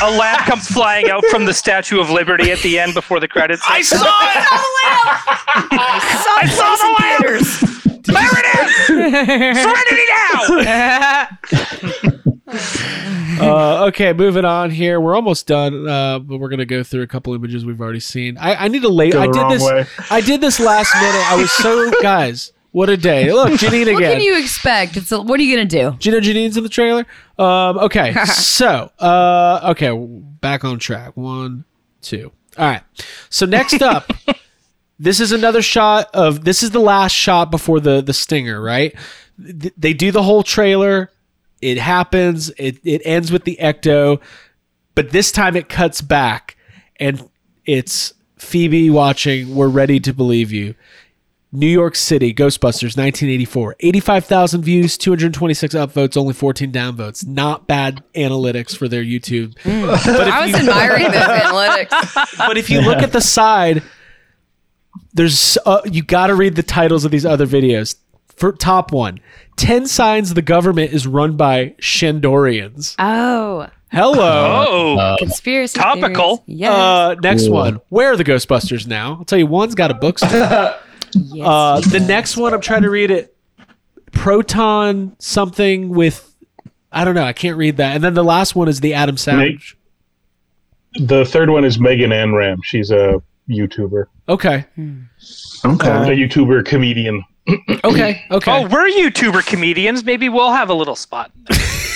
A lamp comes flying out from the Statue of Liberty at the end before the credits. I saw it. I saw the theaters. There it is! Serenity now! Uh, okay, moving on here. We're almost done, uh, but we're gonna go through a couple images we've already seen. I, I need to late. Go I the did wrong this. way. I did this last minute. I was so guys. What a day! Look, Janine What can you expect? It's a, what are you gonna do? Do you know Janine's in the trailer? Um, okay, so uh, okay, back on track. One, two. All right. So next up, this is another shot of. This is the last shot before the the stinger. Right? Th- They do the whole trailer. It happens. It it ends with the ecto, but this time it cuts back, and it's Phoebe watching. We're ready to believe you. New York City, Ghostbusters, 1984. 85,000 views, 226 upvotes, only 14 downvotes. Not bad analytics for their YouTube. But I was you- admiring those analytics. But if you look at the side, there's uh, you got to read the titles of these other videos. For top one, 10 signs the government is run by Shandorians. Oh, Hello. Oh, conspiracy. Topical. Theories. Yes. Uh, next Cool. one. Where are the Ghostbusters now? I'll tell you, one's got a bookstore. yes. Uh, the next one, I'm trying to read it. Proton something with, I don't know. I can't read that. And then the last one is the Adam Savage. The third one is Megan Amram. She's a YouTuber, Okay. Okay. a YouTuber comedian. Okay. Okay. Oh, we're YouTuber comedians. Maybe we'll have a little spot.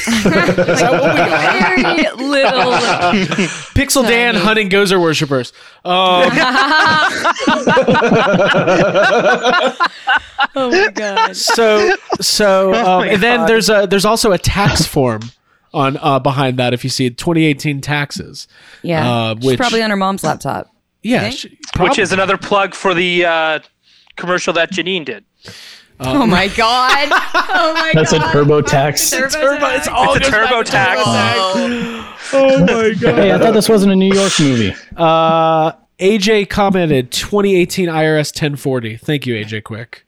Very little. Pixel Dan hunting Gozer worshippers. Um, oh my god. so so um, my and then God. there's a there's also a tax form on uh, behind that if you see it 2018 taxes. Yeah. Uh, She's which- probably on her mom's laptop. Yeah. she- Which is probably. another plug for the uh, commercial that Janine did. Oh my god. Oh my That's a god. TurboTax. Turbo, it's all It's a goes back to TurboTax. TurboTax. Oh my god. Hey, I thought this wasn't a New York movie. Uh, AJ commented 2018 IRS 1040. Thank you, AJ Quick.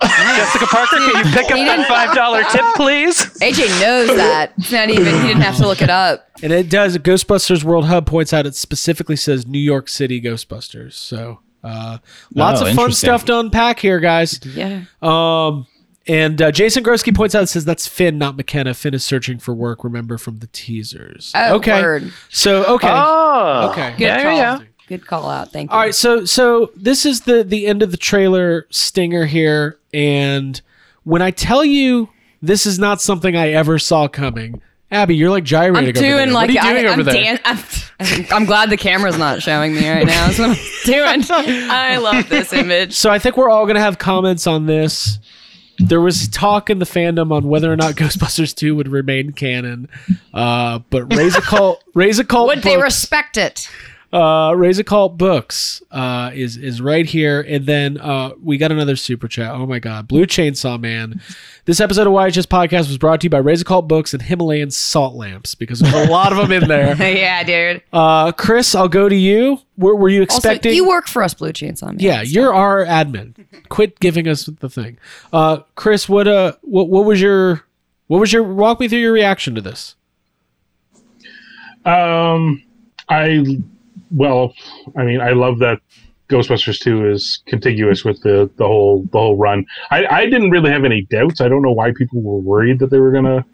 Jessica Parker, can you pick up He that five dollar tip, please? AJ knows that. It's not even. He didn't have to look it up. And it does. Ghostbusters World Hub points out it specifically says New York City Ghostbusters. So uh, lots Oh, of fun stuff to unpack here, guys. Yeah. Um, and uh, Jason Groski points out says that's Finn, not McKenna. Finn is searching for work. Remember from the teasers. Oh, okay. word. So okay. Oh, Okay. Good Yeah, call. yeah, yeah. Good call out. Thank you. All right, so so this is the the end of the trailer stinger here, and when I tell you this is not something I ever saw coming, Abby, you're like gyrating. I'm doing like what are you doing I, over I'm, there? dan- I'm, I'm glad the camera's not showing me right now. What I'm doing. I love this image. So I think we're all gonna have comments on this. There was talk in the fandom on whether or not Ghostbusters 2 would remain canon, uh, but Ray's Occult, Raise a Cult, Would they respect it? Uh, Ray's Occult Books uh, is is right here, and then uh, we got another super chat. Oh my God, Blue Chainsaw Man. This episode of YHS Podcast was brought to you by Ray's Occult Books and Himalayan Salt Lamps because there's a lot of them in there. yeah, dude. Uh, Chris, I'll go to you. Were, were you expecting? Also, you work for us, Blue Chainsaw Man. Yeah, you're our admin. Quit giving us the thing. Uh, Chris, what uh, what what was your what was your walk me through your reaction to this? Um, I well, I mean, I love that Ghostbusters Two is contiguous with the the whole the whole run. I I didn't really have any doubts. I don't know why people were worried that they were gonna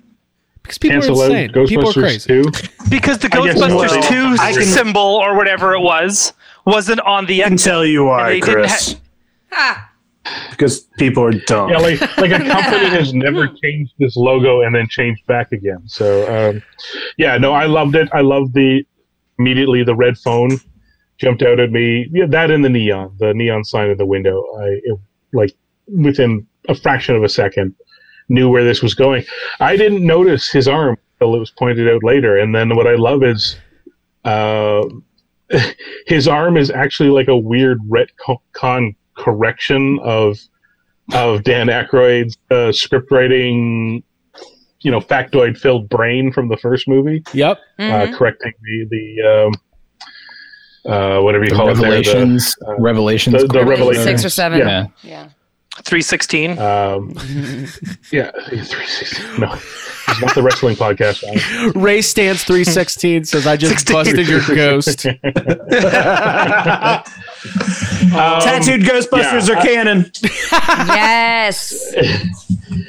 Because people cancel are out insane. People are Ghostbusters crazy. Two. Because the Ghostbusters well, 2 I can- symbol or whatever it was wasn't on the I can tell you And why, Chris. Ha! Because people are dumb. Yeah, like like a company has never changed this logo and then changed back again. So um, yeah, no, I loved it. I loved the immediately the red phone jumped out at me. Yeah, that and the neon, the neon sign in the window. I it, like within a fraction of a second knew where this was going. I didn't notice his arm until it was pointed out later. And then what I love is uh, his arm is actually like a weird retcon correction of of Dan Aykroyd's uh, script writing, you know, factoid filled brain from the first movie, Yep. Mhm. uh, correcting the the um, uh, whatever you The call it, there, revelations, the, uh, revelations, the, the correct? revelation. Six or seven. Yeah. Yeah. Yeah. 316. Um, yeah, 360. No, it's not the wrestling podcast. Ryan. Ray Stantz three sixteen says I just 16. busted your ghost. Um, Tattooed Ghostbusters yeah, are canon. Yes.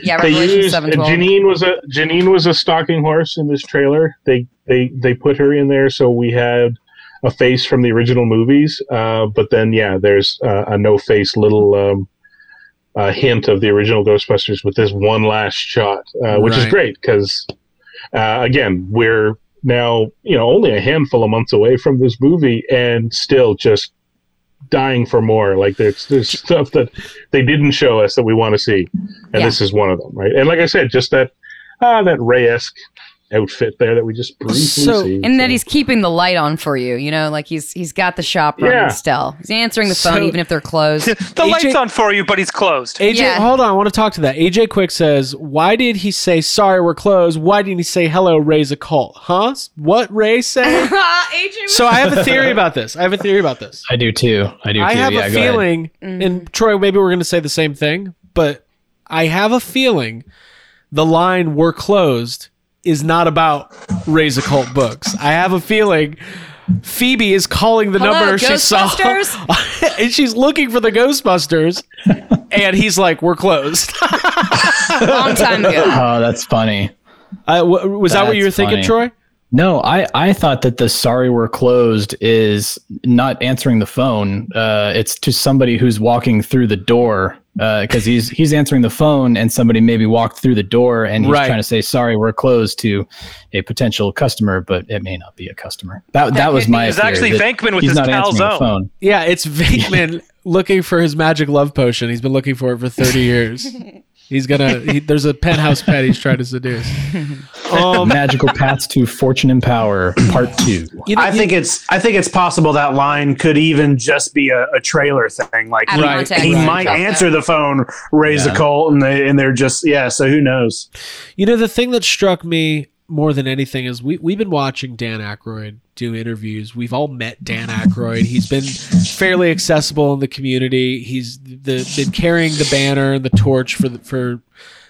Yeah, they used. Janine was a Janine was a stalking horse in this trailer. They they they put her in there so we had a face from the original movies. Uh, but then yeah, there's uh, a no face little um, uh, hint of the original Ghostbusters with this one last shot, uh, which is great because uh, again we're now you know only a handful of months away from this movie and still just dying for more. Like there's there's stuff that they didn't show us that we want to see and Yeah. this is one of them right? And like i said just that ah that ray-esque outfit there that we just briefly So- see And that he's keeping the light on for you, you know, like he's he's got the shop running Yeah. still. He's answering the phone So- even if they're closed. the lights on for you, but he's closed. AJ, Yeah. hold on, I want to talk to that. AJ Quick says, "Why did he say sorry we're closed? Why didn't he say hello, Ray's Occult? Huh? What Ray say?" so I have a theory about this. I have a theory about this. I do too. I do too. I have yeah, a go ahead. feeling, mm-hmm. and Troy, maybe we're going to say the same thing, but I have a feeling the line "we're closed" is not about Ray's Occult books. I have a feeling. Phoebe is calling the Hello, number she saw, and she's looking for the Ghostbusters, and he's like, "We're closed." Long time ago. Oh, that's funny. Uh, w- was that what you were That's thinking, funny. Troy? No, I, I thought that the sorry we're closed is not answering the phone. Uh, it's to somebody who's walking through the door Uh, because he's he's answering the phone and somebody maybe walked through the door and he's Right. trying to say sorry we're closed to a potential customer, but it may not be a customer. That that, That was my. be. It's actually that Venkman with his not pal answering phone. Yeah, it's Venkman looking for his magic love potion. He's been looking for it for thirty years. He's gonna. He, there's a penthouse pet he's trying to seduce. Um, Magical paths to fortune and power, part two. you know, I think it's I think it's possible that line could even just be a, a trailer thing. Like Out he, of context. he Right. might answer the phone, raise Yeah. the cult, and they and they're just yeah. So who knows? You know, the thing that struck me more than anything is we we've been watching Dan Aykroyd do interviews. We've all met Dan Aykroyd. He's been fairly accessible in the community. He's the, been carrying the banner and the torch for the, for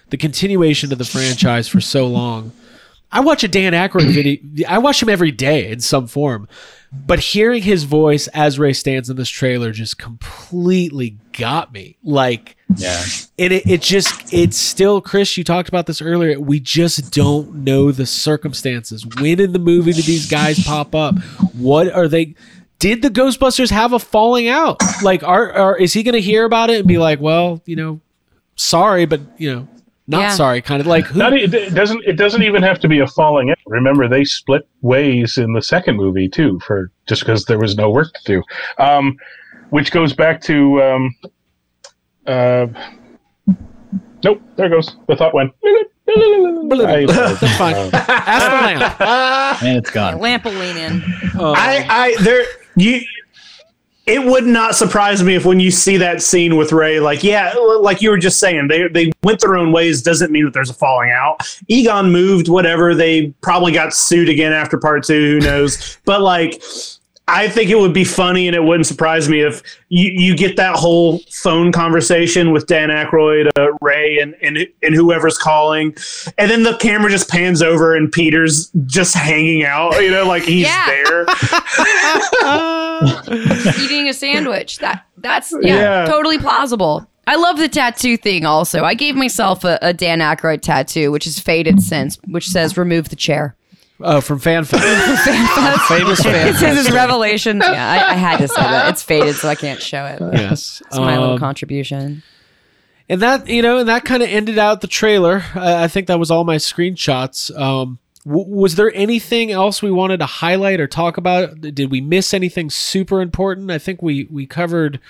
the continuation of the franchise for so long. I watch a Dan Aykroyd video. I watch him every day in some form. But hearing his voice as Ray Stantz in this trailer just completely got me. Like, yeah, and it, it just, it's still, Chris, you talked about this earlier. We just don't know the circumstances. When in the movie did these guys pop up? What are they? Did the Ghostbusters have a falling out? Like, are, are is he going to hear about it and be like, well, you know, sorry, but, you know, not Yeah. sorry, kind of like, who, Not, it doesn't. It doesn't even have to be a falling out. Remember, they split ways in the second movie too, for just because there was no work to do. Um, which goes back to. Um, uh, nope, there goes. The thought went. I- That's fine. uh, Ask the lamp. and it's gone. Lamp will lean in. I, I, there, you. It would not surprise me if when you see that scene with Ray, like, yeah, like you were just saying, they they went their own ways. Doesn't mean that there's a falling out. Egon moved, whatever. They probably got sued again after part two. Who knows? but like, I think it would be funny, and it wouldn't surprise me if you, you get that whole phone conversation with Dan Aykroyd, uh, Ray, and, and and whoever's calling, and then the camera just pans over and Peter's just hanging out, you know, like he's Yeah. there. Eating a sandwich. That that's yeah, Yeah. totally plausible. I love the tattoo thing also. I gave myself a, a Dan Aykroyd tattoo, which is faded since, which says remove the chair. Oh, from FanFest. Famous It says FanFest. it's Revelations. Yeah, I, I had to say that. It's faded, so I can't show it. Yes. It's my little Um, contribution. And that you know, and that kind of ended out the trailer. I, I think that was all my screenshots. Um, w- was there anything else we wanted to highlight or talk about? Did we miss anything super important? I think we we covered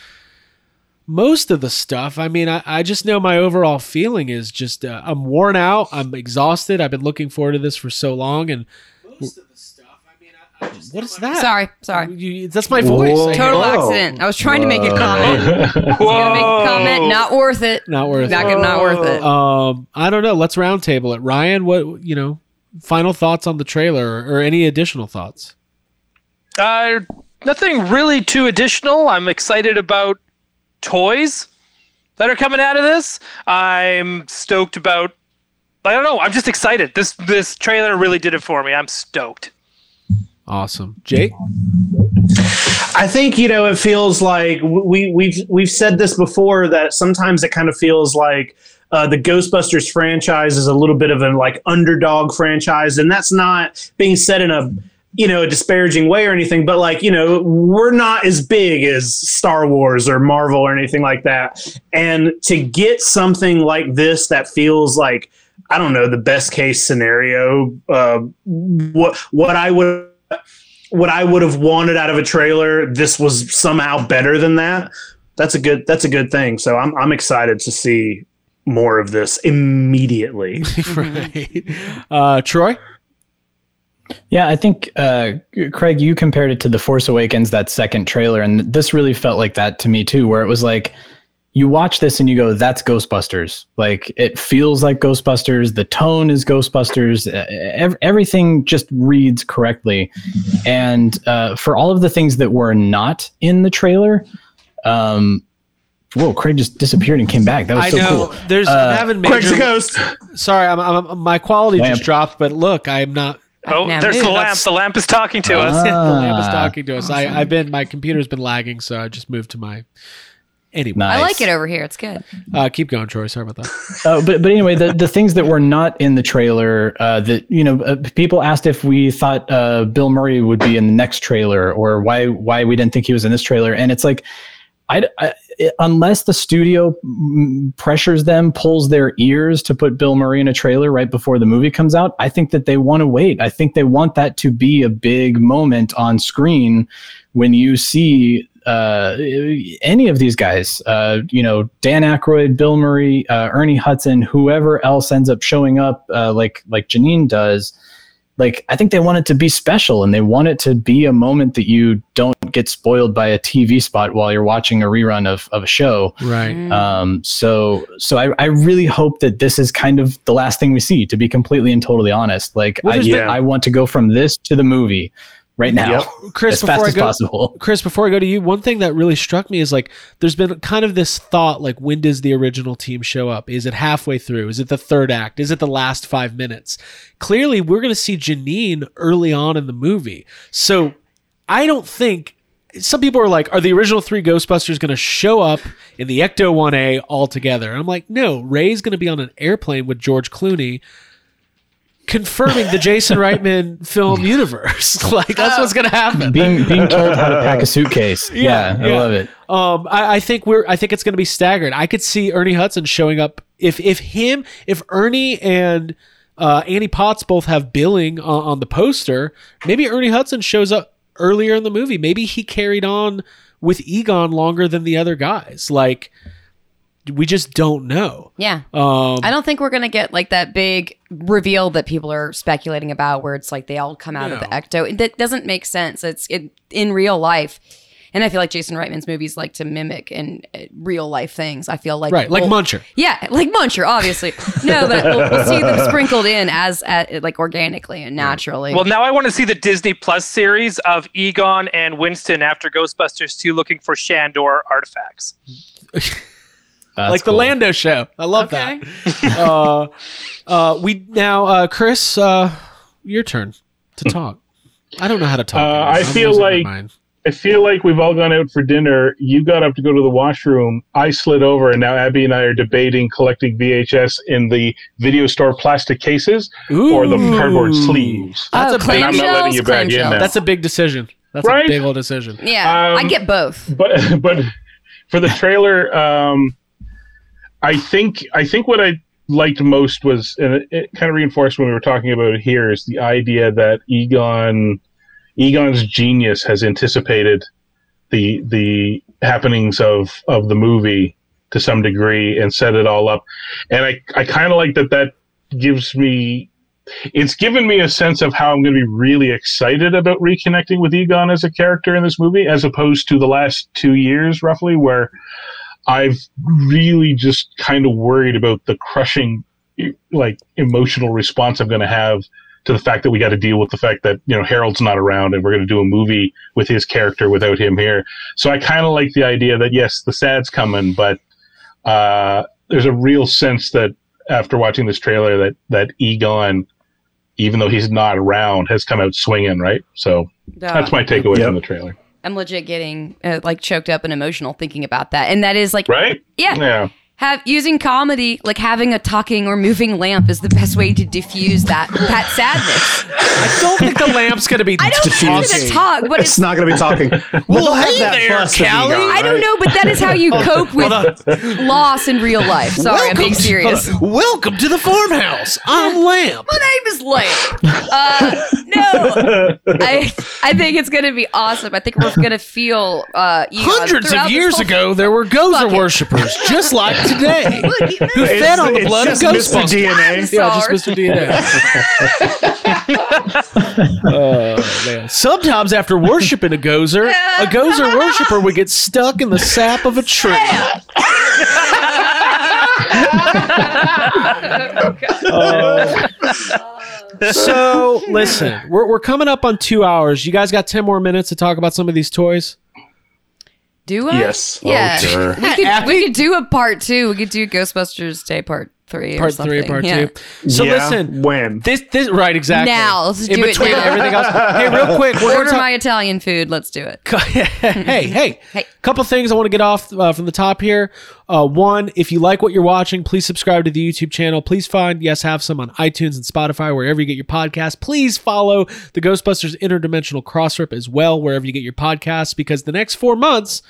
most of the stuff. I mean, I, I just know my overall feeling is just uh, I'm worn out. I'm exhausted. I've been looking forward to this for so long, and most of the stuff. I mean, I, I just what is that? Sorry, sorry. You, that's my voice. Whoa. Total Whoa. accident. I was trying to make a comment. I was gonna make a comment. Not worth it. Not worth Not, it. not worth it. Um, I don't know. Let's roundtable it. Ryan, what you know? Final thoughts on the trailer, or any additional thoughts? Uh, nothing really too additional. I'm excited about toys that are coming out of this. I'm stoked about. I don't know. I'm just excited. This this trailer really did it for me. I'm stoked. Awesome, Jake. I think you know it feels like we we've we've said this before that sometimes it kind of feels like uh, the Ghostbusters franchise is a little bit of a like underdog franchise, and that's not being said in a you know a disparaging way or anything, but like you know we're not as big as Star Wars or Marvel or anything like that, and to get something like this that feels like I don't know the best case scenario, uh, what what I would what I would have wanted out of a trailer, this was somehow better than that. That's a good that's a good thing. So I'm I'm excited to see more of this immediately. right. Uh, Troy. Yeah, I think uh, Craig, you compared it to The Force Awakens, that second trailer, and this really felt like that to me too, where it was like you watch this and you go, "That's Ghostbusters." Like it feels like Ghostbusters. The tone is Ghostbusters. uh, ev- everything just reads correctly, and uh, for all of the things that were not in the trailer, um, whoa, Craig just disappeared and came back. That was I so know. cool. There's Uh, I'm having Craig's major. the ghost. Sorry, I'm, I'm, my quality Lamp. just dropped. But look, I'm not. Oh, Now there's the move. lamp. The lamp is talking to us. the lamp is Ah. talking to us. I, I've been. My computer's been lagging, so I just moved to my. Anyway, Nice. I like it over here. It's good. uh, keep going, Troy. Sorry about that. Uh, but but anyway, the, the things that were not in the trailer, uh, that you know, uh, people asked if we thought uh, Bill Murray would be in the next trailer, or why why we didn't think he was in this trailer, and it's like, I, I unless the studio pressures them, pulls their ears to put Bill Murray in a trailer right before the movie comes out, I think that they want to wait. I think they want that to be a big moment on screen when you see uh, any of these guys, uh, you know, Dan Aykroyd, Bill Murray, uh, Ernie Hudson, whoever else ends up showing up, uh, like like Janine does, like I think they want it to be special and they want it to be a moment that you don't get spoiled by a TV spot while you're watching a rerun of, of a show. Right. Um, so so I, I really hope that this is kind of the last thing we see, to be completely and totally honest. Like I, there's I want to go from this to the movie right now. Chris, as before fast I as go, possible. Chris, before I go to you, one thing that really struck me is like there's been kind of this thought like when does the original team show up? Is it halfway through? Is it the third act? Is it the last five minutes? Clearly, we're going to see Janine early on in the movie, so I don't think. Some people are like, are the original three Ghostbusters going to show up in the Ecto 1A all together? And I'm like, no, Ray's going to be on an airplane with George Clooney confirming the Jason Reitman film universe. like that's what's gonna happen. Being being told how to pack a suitcase. Yeah, I love it. Um, I, I think we're. I think it's gonna be staggered. I could see Ernie Hudson showing up if if him if Ernie and uh, Annie Potts both have billing on, on the poster. Maybe Ernie Hudson shows up earlier in the movie. Maybe he carried on with Egon longer than the other guys. Like we just don't know. Yeah. Um, I don't think we're gonna get like that big reveal that people are speculating about, where it's like they all come out of the ecto. That doesn't make sense. It's it, in real life, and I feel like Jason Reitman's movies like to mimic and uh, real life things. I feel like right, like we'll- Muncher. Yeah, like Muncher, obviously. No, but we'll, we'll see them sprinkled in as at, like organically and naturally. Well, now I want to see the Disney Plus series of Egon and Winston after Ghostbusters 2 looking for Shandor artifacts. like the Lando show. I love that. uh, uh, we now, uh, Chris, uh, your turn to talk. I don't know how to talk. Uh, I. I'm feel like. I feel like we've all gone out for dinner. You got up to go to the washroom. I slid over, and now Abby and I are debating collecting VHS in the video store plastic cases or the cardboard sleeves. That's Oh, a big. I'm not letting you back in now. That's a big decision. That's a big old decision. yeah, I um, get both. but but for the trailer, um, I think I think what I liked most was, and it, it kind of reinforced when we were talking about it here, is the idea that Egon Egon's genius has anticipated the the happenings of of the movie to some degree and set it all up, and I I kind of like that that gives me it's given me a sense of how I'm going to be really excited about reconnecting with Egon as a character in this movie, as opposed to the last two years, roughly, where I've really just kind of worried about the crushing, like, emotional response I'm going to have to the fact that we got to deal with the fact that you know Harold's not around and we're going to do a movie with his character without him here. So I kind of like the idea that yes, the sad's coming, but uh, there's a real sense that after watching this trailer that that Egon, even though he's not around, has come out swinging. Right. So that's my takeaway Yep. from the trailer. I'm legit getting uh, like choked up and emotional thinking about that, and that is like Right. Yeah. Yeah. Have using comedy like having a talking or moving lamp is the best way to diffuse that that sadness. I don't think the lamp's going to be I don't think it's gonna talk, but It's it's. not going to be talking. Well, We'll have hey that there, bust of Callie. Egon, I don't know, but that is how you cope with Hold loss in real life. Sorry, I'm being Welcome to- serious. Welcome to the farmhouse. I'm Lamp. My name is Lamp. Uh, no, I I think it's gonna be awesome. I think we're gonna feel uh, Egon Hundreds throughout of years whole- ago, there were Gozer Fuck worshippers, just like today, who It's- fed on the blood of just Mr. Ghostbusters. DNA. Yeah, just Mr. DNA. oh, man. Sometimes after worshiping a Gozer, a Gozer worshiper would get stuck in the sap of a tree. Uh, so listen, we're, we're coming up on two hours. You guys got ten more minutes to talk about some of these toys. Do I? Yes. Oh, Yeah. sure. We could, we could do a part two. We could do Ghostbusters Day Part Three. or Part three, something. part Yeah. two. So Yeah, listen, when? this this right exactly Now, let's in do it between now. everything else. Hey, real quick, we're Order gonna my Italian food. Let's do it. hey, hey, Hey. Couple things I want to get off uh, from the top here. Uh, one, if you like what you're watching, please subscribe to the YouTube channel. Please find Yes Have Some on iTunes and Spotify, wherever you get your podcasts. Please follow the Ghostbusters Interdimensional Cross Rip as well, wherever you get your podcasts, because the next four months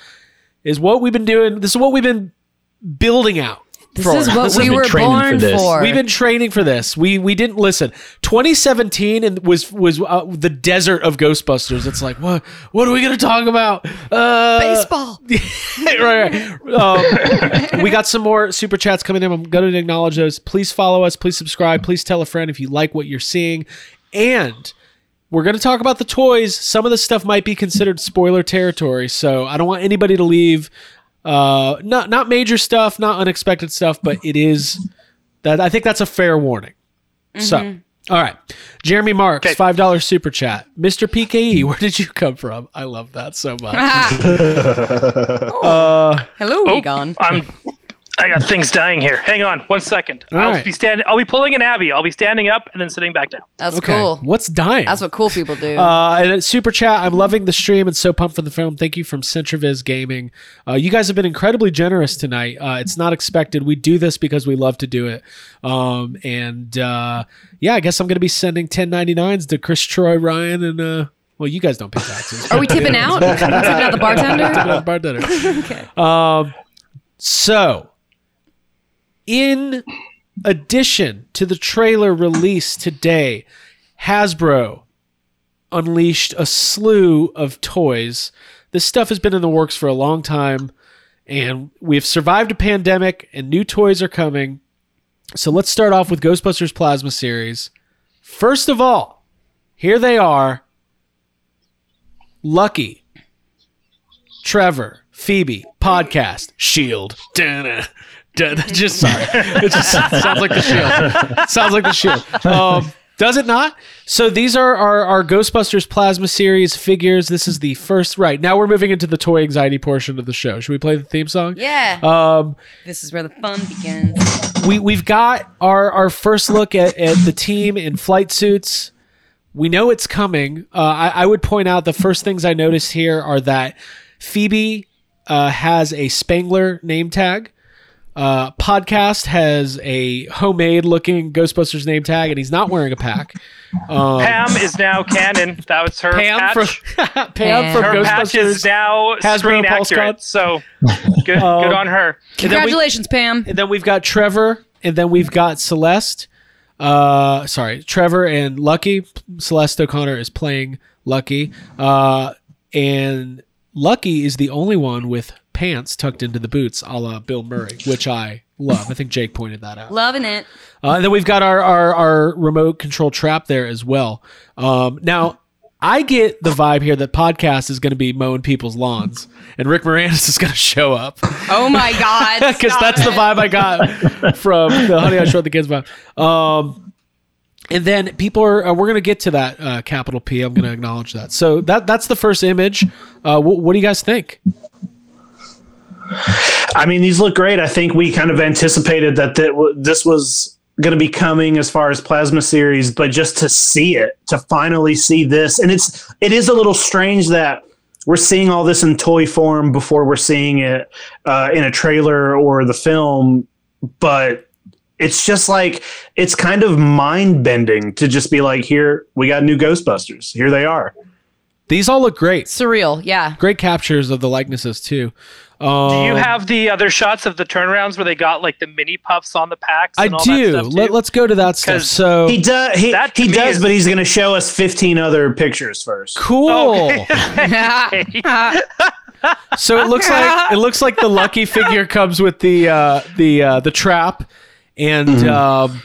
is what we've been doing. This is what we've been building out. This for. is what This we were training for born for. We've been training for this. We we didn't listen. 2017 and was was uh, the desert of Ghostbusters. It's like what what are we gonna talk about? Uh, Baseball. right, right. Um, we got some more super chats coming in. I'm going to acknowledge those. Please follow us. Please subscribe. Please tell a friend if you like what you're seeing. And we're going to talk about the toys. Some of the stuff might be considered spoiler territory, so I don't want anybody to leave. Uh, not not major stuff, not unexpected stuff, but it is that I think that's a fair warning. So, Mhm. all right, Jeremy Marks, five dollars super chat, Mister PKE. Where did you come from? I love that so much. uh, Hello, Oh, Egon. I'm. I got things dying here. Hang on, one second. All I'll right. be standing. I'll be pulling an Abby. I'll be standing up and then sitting back down. That's okay. cool. What's dying? That's what cool people do. Uh, and super chat. I'm loving the stream and so pumped for the film. Thank you from Centriviz Gaming. Uh, you guys have been incredibly generous tonight. Uh, it's not expected. We do this because we love to do it. Um, and uh, yeah, I guess I'm going to be sending 1099s to Chris Troy, Ryan, and uh, well, you guys don't pay taxes. Are we tipping out? Are we tipping out the bartender? Tipping out the bartender. okay. Um, so, in addition to the trailer released today, Hasbro unleashed a slew of toys. This stuff has been in the works for a long time, and we've survived a pandemic, and new toys are coming. So let's start off with Ghostbusters Plasma Series. First of all, here they are Lucky, Trevor, Phoebe, podcast, Shield. Dun- Just sorry. It just sounds like the Shield. Sounds like the Shield. Um, does it not? So these are our, our Ghostbusters Plasma Series figures. This is the first. Right now, we're moving into the toy anxiety portion of the show. Should we play the theme song? Yeah. Um, this is where the fun begins. we we've got our our first look at, at the team in flight suits. We know it's coming. Uh, I, I would point out the first things I notice here are that Phoebe uh, has a Spengler name tag. Uh, podcast has a homemade looking Ghostbusters name tag, and he's not wearing a pack. Um, Pam is now canon. That was her Pam patch. from Pam from her patch is Ghostbusters. now Hasbro screen Pulse accurate. Card. So good, Um, good on her. And we- Congratulations, Pam. And then we've got Trevor, and then we've got Celeste. Uh, sorry, Trevor and Lucky. Celeste O'Connor is playing Lucky. Uh, and Lucky is the only one with pants tucked into the boots, a la Bill Murray, which I love. I think Jake pointed that out. Loving it. Uh, and then we've got our, our our remote control trap there as well. Um, now, I get the vibe here that podcast is going to be mowing people's lawns, and Rick Moranis is going to show up Oh my God. because that's the vibe I got from the Honey I Showed the Kids vibe. Um, and then people are uh, we're going to get to that uh, capital P. I'm going to acknowledge that. So that that's the first image. Uh, wh- what do you guys think? I mean, these look great. I think we kind of anticipated that that this was going to be coming as far as plasma series, but just to see it, to finally see this, and it's it is a little strange that we're seeing all this in toy form before we're seeing it uh, in a trailer or the film, but it's just like it's kind of mind bending to just be like, here we got new Ghostbusters. Here they are. These all look great. Surreal. Yeah. Great captures of the likenesses too. Um, Do you have the other shots of the turnarounds where they got like the mini pufts on the packs? I all do. That stuff Let, let's go to that stuff. 'Cause So He does. He, That he does, is- but he's going to show us 15 other pictures first. cool. so it looks like it looks like the lucky figure comes with the uh, the uh, the trap, and Mm-hmm. um,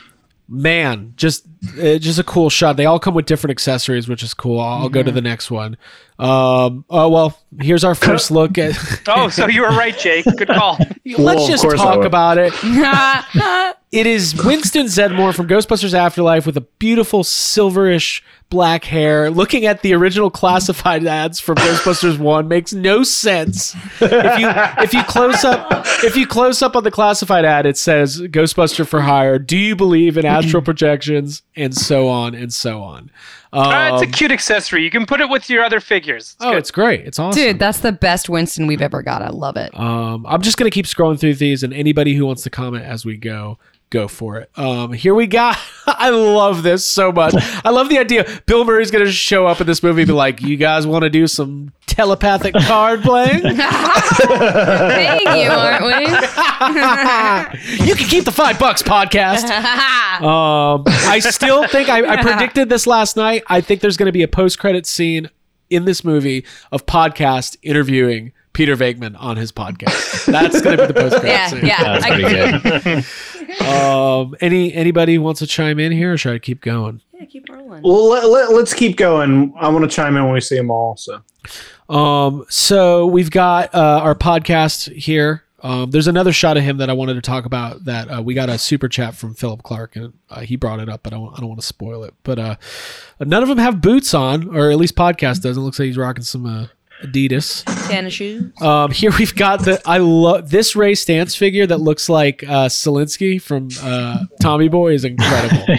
man, just uh, just a cool shot. They all come with different accessories, which is cool. I'll, go Mm-hmm. to the next one. Um, oh well, here's our first look at. Oh, so you were right, Jake. Good call. Let's of just talk about it. It is Winston Zeddemore from Ghostbusters Afterlife with a beautiful silverish black hair. Looking at the original classified ads from Ghostbusters One makes no sense. If you if you close up if you close up on the classified ad, it says Ghostbuster for hire. Do you believe in astral projections and so on and so on. Um, Uh, it's a cute accessory. You can put it with your other figures. It's oh, good. it's great. It's awesome. Dude, that's the best Winston we've ever got. I love it. Um, I'm just gonna keep scrolling through these, and anybody who wants to comment as we go, go for it. Um, here we got. I love this so much. I love the idea. Bill Murray's gonna show up in this movie, and be like, "You guys want to do some telepathic card playing? Thank you, aren't we? you can keep the five bucks podcast." Um, I still think I, I predicted this last night. I think there's going to be a post credit scene in this movie of podcast interviewing Peter Venkman on his podcast. That's going to be the post Yeah, scene. yeah. That's pretty good. Um, any anybody wants to chime in here, or should I keep going? Yeah, keep rolling. Well, let, let, let's keep going. I want to chime in when we see them all. So Um, so we've got uh, our podcast here. Um, there's another shot of him that I wanted to talk about. That uh, we got a super chat from Philip Clark, and uh, he brought it up, but I don't, don't want to spoil it. But uh, none of them have boots on, or at least podcast doesn't. Looks like he's rocking some uh, Adidas. Tennis shoes. Um, here we've got the I love this Ray Stantz figure that looks like uh, Zalinsky from uh, Tommy Boy is incredible.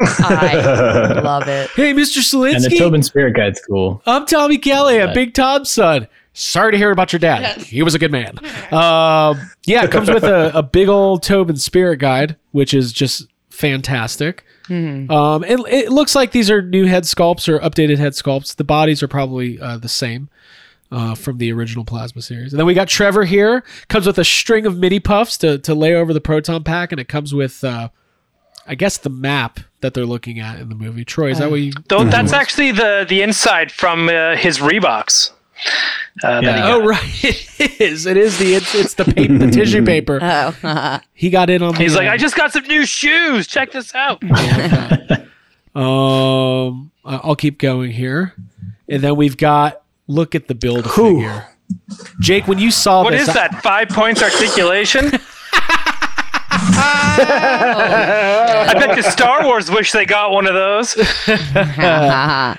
I love it. hey, Mr. And the Zalinsky, Tobin Spirit Guide's cool. I'm Tommy Kelly, I'm Big Tom's son. Sorry to hear about your dad. He was a good man. Um, yeah, it comes with a, a big old Tobin Spirit Guide, which is just fantastic. Um, it, it looks like these are new head sculpts or updated head sculpts. The bodies are probably uh, the same uh, from the original plasma series. And then we got Trevor here. Comes with a string of mini pufts to, to lay over the proton pack, and it comes with, uh, I guess, the map that they're looking at in the movie. Troy, is that what you? Though that's actually the the inside from uh, his Reeboks. Uh, that. Oh right, it is. It is the it's, it's the paper, the tissue paper. Oh, He got in on. He's the, like, I just got some new shoes. Check this out. Um, I'll keep going here, and then we've got look at the build figure. Jake, when you saw What this, is that? Five points articulation? I bet the Star Wars wish they got one of those.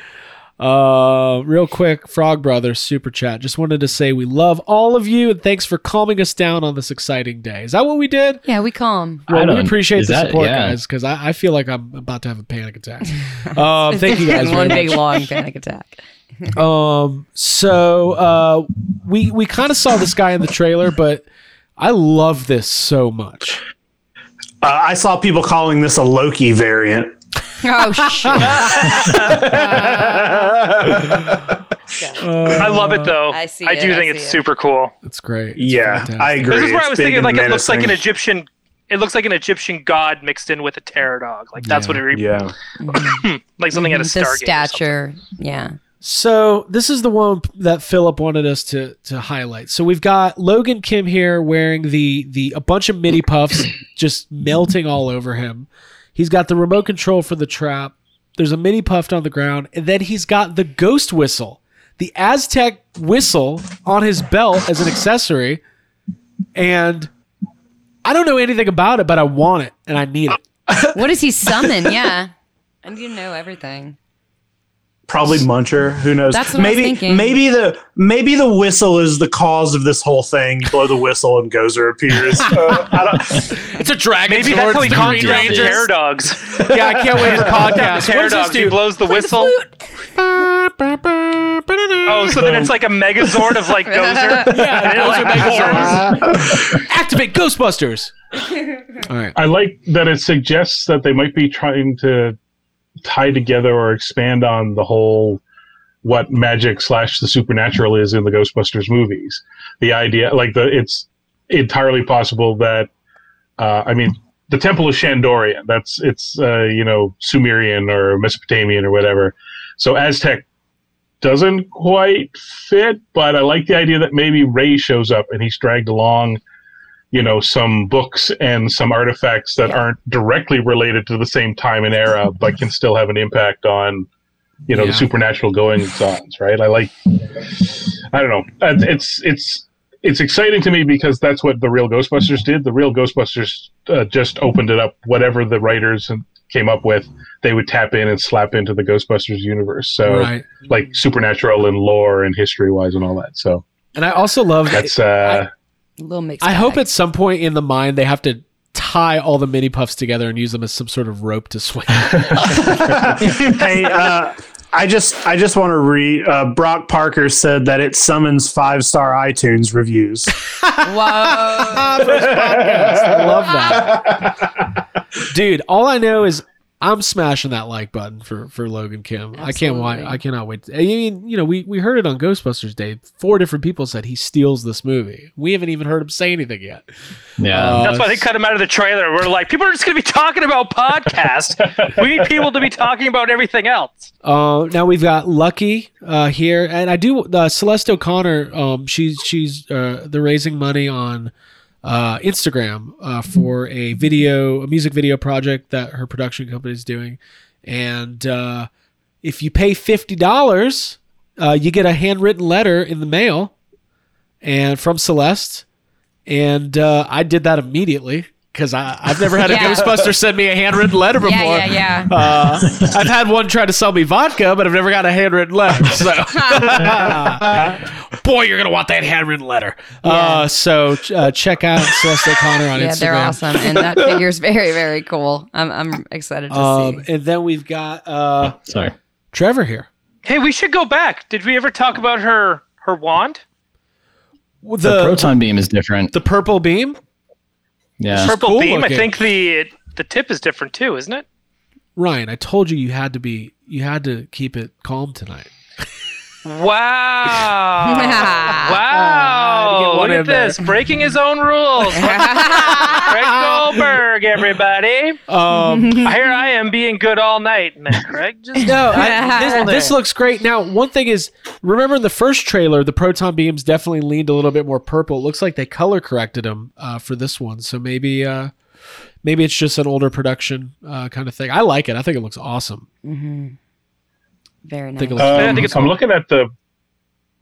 Uh, real quick, Frog Brothers super chat. Just wanted to say we love all of you and thanks for calming us down on this exciting day. Is that what we did? yeah, we calm. Well, I we appreciate the that- support, yeah. guys, because I, I feel like I'm about to have a panic attack. Um, thank you guys. One big long panic attack. Um, so uh, we we kind of saw this guy in the trailer, but I love this so much. uh, I saw people calling this a Loki variant. Oh shit! I love it though. I see I do I think see it's it. super cool. It's great. It's Yeah, fantastic. I agree. This is where It's I was thinking and like it looks like an. Egyptian. It looks like an Egyptian god mixed in with a terror dog. Like that's Yeah. what it re- Yeah. like something at a the Stargate. or stature. Yeah. So this is the one that Philip wanted us to to highlight. So we've got Logan Kim here wearing the the a bunch of mini pufts just melting all over him. He's got the remote control for the trap. There's a mini puft on the ground, and then he's got the ghost whistle, the Aztec whistle on his belt as an accessory. And I don't know anything about it, but I want it and I need it. What does he summon? Yeah. I need to know everything. Probably Muncher. Who knows? That's what I was maybe thinking. maybe the maybe the whistle is the cause of this whole thing. You blow the whistle and Gozer appears. Uh, I don't, It's a dragon. Maybe that's how he calmed down the terror dogs. Yeah, I can't wait for podcast. terror What does this dogs. He do? blows the whistle. Oh, so then it's like a Megazord of like Gozer. Yeah, those are. Megazords. Activate Ghostbusters. All right. I like that it suggests that they might be trying to tie together or expand on the whole what magic slash the supernatural is in the Ghostbusters movies. The idea, like the, it's entirely possible that, uh, I mean, the Temple is Shandorian. That's it's uh, you know Sumerian or Mesopotamian or whatever. So Aztec doesn't quite fit, but I like the idea that maybe Ray shows up and he's dragged along you know some books and some artifacts that aren't directly related to the same time and era but can still have an impact on you know Yeah. the supernatural goings on right? I like i don't know. It's it's it's exciting to me because that's what the real ghostbusters did. The real ghostbusters uh, just opened it up. Whatever the writers came up with they would tap in and slap into the ghostbusters universe. So Right. like supernatural and lore and history wise and all that. So And I also love that's uh A little mixed. I hope at some point in the mind they have to tie all the mini pufts together and use them as some sort of rope to swing. hey, uh, I just I just want to read. Uh, Brock Parker said that it summons five star iTunes reviews. Whoa. I love that. Dude, all I know is I'm smashing that like button for for Logan Kim. I can't wait. I cannot wait. I mean, you know, we we heard it on Ghostbusters Day. Four different people said he steals this movie. We haven't even heard him say anything yet. Yeah. Uh, That's why they cut him out of the trailer. We're like, people are just going to be talking about podcast. we need people to be talking about everything else. Uh, now we've got Lucky uh, here, and I do uh, Celeste O'Connor. Um, she's she's uh, they're raising money on uh, Instagram uh, for a video, a music video project that her production company is doing, and uh, if you pay fifty dollars, uh, you get a handwritten letter in the mail, and from Celeste, and uh, I did that immediately. Because I've never had a Yeah. Ghostbuster send me a handwritten letter before. Yeah, yeah, yeah. Uh, I've had one try to sell me vodka, but I've never got a handwritten letter. So, boy, you're gonna want that handwritten letter. Uh, so uh, check out Celeste O'Connor on yeah, Instagram. Yeah, they're awesome, and that figure's very, very cool. I'm, I'm excited to Um, see. and then we've got uh, Sorry. Trevor here. Hey, we should go back. Did we ever talk about her her wand? The, The, proton beam is different. the purple beam. Yeah. Purple cool beam. looking. I think the the tip is different too, isn't it? Ryan, I told you you had to be you had to keep it calm tonight. Wow! wow! get Look at this, breaking his own rules. Craig Goldberg, everybody. Um, Here I am being good all night, and then Craig just No, I, this, this looks great. Now, one thing is, remember in the first trailer, the proton beams definitely leaned a little bit more purple. It looks like they color corrected them uh, for this one, so maybe uh, maybe it's just an older production uh, kind of thing. I like it. I think it looks awesome. hmm Very nice. Think Um, I think it's I'm cool. looking at the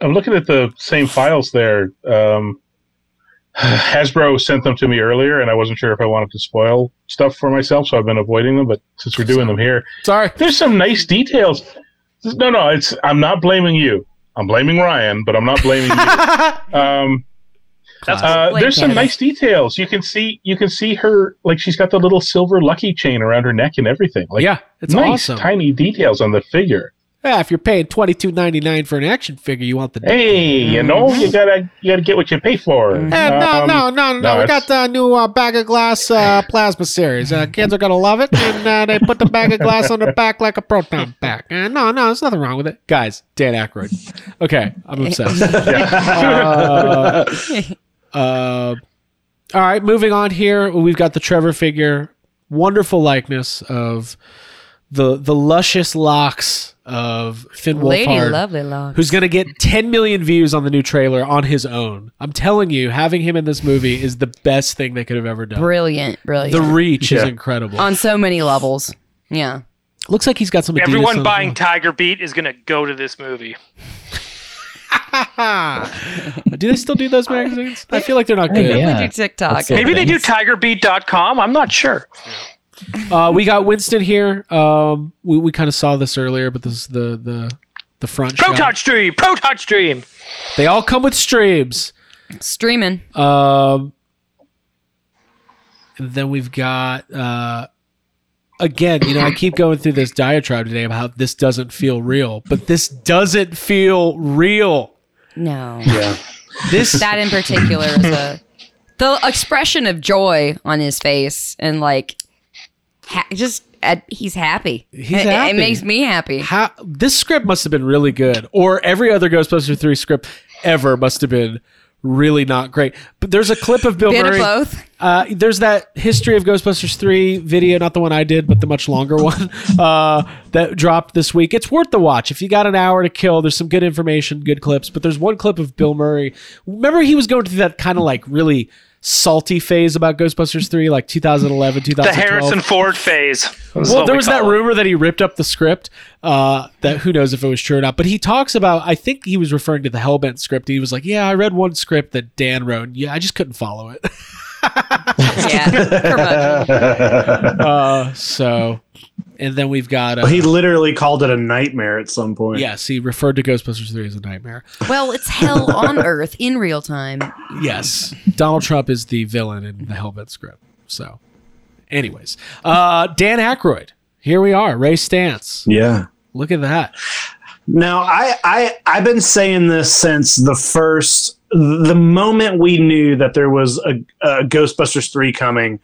I'm looking at the same files there. Um, Hasbro sent them to me earlier, and I wasn't sure if I wanted to spoil stuff for myself, so I've been avoiding them. But since we're doing them here, Sorry. there's some nice details. No, no, it's I'm not blaming you. I'm blaming Ryan, but I'm not blaming you. Um, That's uh, there's some nice details. You can see you can see her like she's got the little silver lucky chain around her neck and everything. Like yeah, it's nice awesome. tiny details on the figure. Yeah, if you're paying twenty two ninety nine for an action figure, you want the Hey, you know you gotta you gotta get what you pay for. No, Um, no, no, no. no, we it's- got the new uh, bag of glass uh, plasma series. Uh, kids are gonna love it, and uh, they put the bag of glass on their back like a proton pack. Uh, no, no, there's nothing wrong with it, guys. Dan Aykroyd. Okay, I'm obsessed. Uh, uh, all right, moving on here. We've got the Trevor figure. Wonderful likeness of the the luscious locks of Finn Lady Wolfhard Lovely Locks. who's going to get 10 million views on the new trailer on his own. I'm telling you, having him in this movie is the best thing they could have ever done. brilliant, brilliant. The reach is incredible. on so many levels. Yeah. Looks like he's got some. Adidas everyone as buying well. Tiger Beat is gonna go to this movie. do they still do those magazines? I feel like they're not Hey, good. yeah. We do TikTok. Maybe they do TigerBeat.com. I'm not sure. Uh, we got Winston here. Um, we we kind of saw this earlier, but this is the the the front Proton shot. Stream. Proton Stream. They all come with streams. Streaming. Um, and then we've got uh, again. You know, I keep going through this diatribe today about how this doesn't feel real, but this doesn't feel real. No. Yeah. This that in particular is a the expression of joy on his face and like ha- just uh, he's happy. He's it, happy. it makes me happy. how this script must have been really good, or every other Ghostbusters three script ever must have been really not great. But there's a clip of Bill Bit of Murray. both. Uh, there's that history of Ghostbusters 3 video, not the one I did, but the much longer one uh, that dropped this week. It's worth the watch. If you got an hour to kill, there's some good information, good clips. But there's one clip of Bill Murray. Remember, he was going through that kind of like really salty phase about Ghostbusters 3, like 2011, The Harrison Ford phase. Well, there we was that it. rumor that he ripped up the script. Uh, that who knows if it was true or not. But he talks about. I think he was referring to the Hellbent script. He was like, "Yeah, I read one script that Dan wrote. Yeah, I just couldn't follow it." Yeah. uh, so, and then we've got. Uh, He literally called it a nightmare at some point. yes, he referred to Ghostbusters three as a nightmare. well, it's hell on earth in real time. Yes, Donald Trump is the villain in the Hellbent script. So, anyways, uh, Dan Aykroyd. Here we are. Ray Stantz. Yeah. Look at that. Now, I, I I've been saying this since the first the moment we knew that there was a, a Ghostbusters three coming.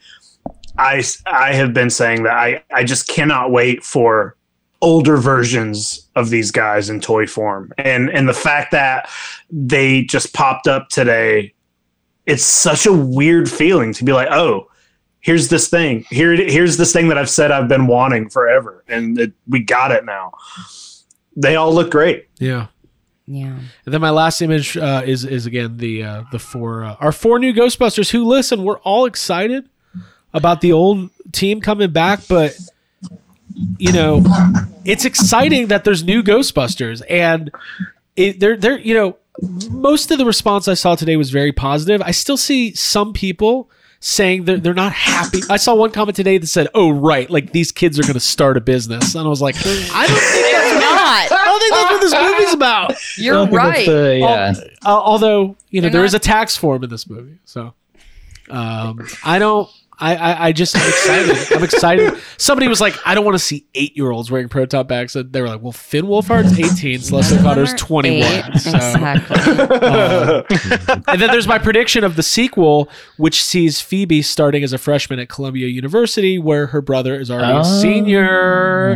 I I have been saying that I I just cannot wait for older versions of these guys in toy form, and and the fact that they just popped up today, it's such a weird feeling to be like, oh, here's this thing, here here's this thing that I've said I've been wanting forever, and it, we got it now. They all look great. Yeah. Yeah. And then my last image uh, is is again the uh, the four uh, our four new Ghostbusters. Who listen, we're all excited about the old team coming back, but you know, it's exciting that there's new Ghostbusters, and it, they're they're you know most of the response I saw today was very positive. I still see some people saying that they're not happy. I saw one comment today that said, "Oh, right, like these kids are going to start a business," and I was like, "I don't think that's not. I don't think that's what this movie's about." You're I think that's right. the- yeah. Al- uh, although you know They're there not- is a tax form in this movie, so um, I don't. I, I, I just I'm excited. I'm excited. Somebody was like, I don't want to see eight year olds wearing proton packs. And they were like, Well, Finn Wolfhard's 18, Celeste Cotter's 21. Eight. So, Exactly. uh, and then there's my prediction of the sequel, which sees Phoebe starting as a freshman at Columbia University, where her brother is already a Oh. senior.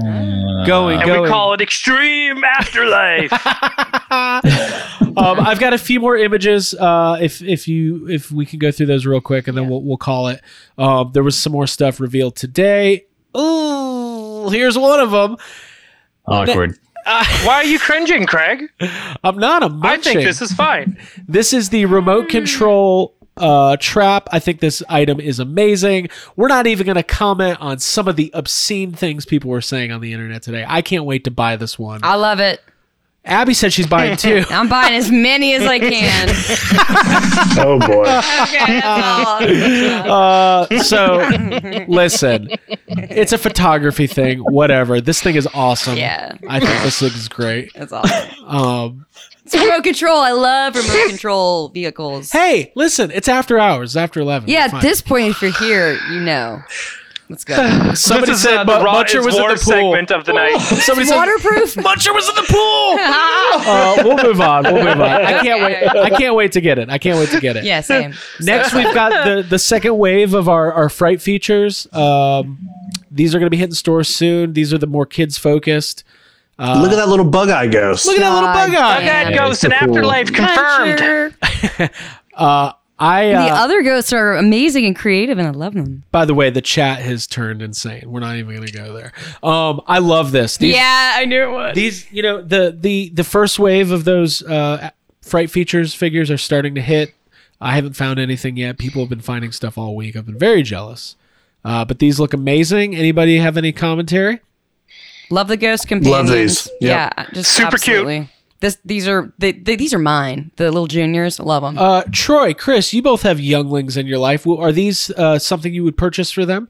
Going, And going. we call it Extreme Afterlife. um, I've got a few more images. Uh, if if you if we can go through those real quick, and then we'll we'll call it. Um, there was some more stuff revealed today. Ooh, here's one of them. Awkward. Why are you cringing, Craig? I'm not. I'm I think this is fine. This is the remote control uh, trap. I think this item is amazing. We're not even going to comment on some of the obscene things people were saying on the internet today. I can't wait to buy this one. I love it. Abby said she's buying two. I'm buying as many as I can. Oh boy. okay, that's all. Uh, so listen, it's a photography thing. Whatever. This thing is awesome. Yeah. I think this looks great. That's awesome. Um, It's remote control. I love remote control vehicles. hey, listen, it's after hours, it's after eleven. yeah, at this point, if you're here, you know. Let's go. somebody this said uh, Bu- the Raw Butcher was in the pool. segment of the night. Somebody It's said waterproof. Butcher was in the pool. uh, we'll move on. We'll move on. I can't wait. I can't wait to get it. I can't wait to get it. yeah, same. Next, we've got the the second wave of our our fright features. Um, these are going to be hitting stores soon. These are the more kids focused. Uh, Look at that little bug eye ghost. Look at that little bug eye. Bughead Yeah. Ghost in. Afterlife confirmed. Uh, I The uh, other ghosts are amazing and creative, and I love them. by the way, the chat has turned insane. We're not even going to go there. Um, I love this. These, yeah, I knew it would. these you know the the the first wave of those uh, fright features figures are starting to hit. I haven't found anything yet. People have been finding stuff all week. I've been very jealous. Uh, but these look amazing. Anybody have any commentary? Love the ghost companions. Love these. Yep. Yeah, just Super cute. Absolutely. This, these are they, they, these are mine. The little juniors, love them. Uh, Troy, Chris, you both have younglings in your life. Are these uh, something you would purchase for them?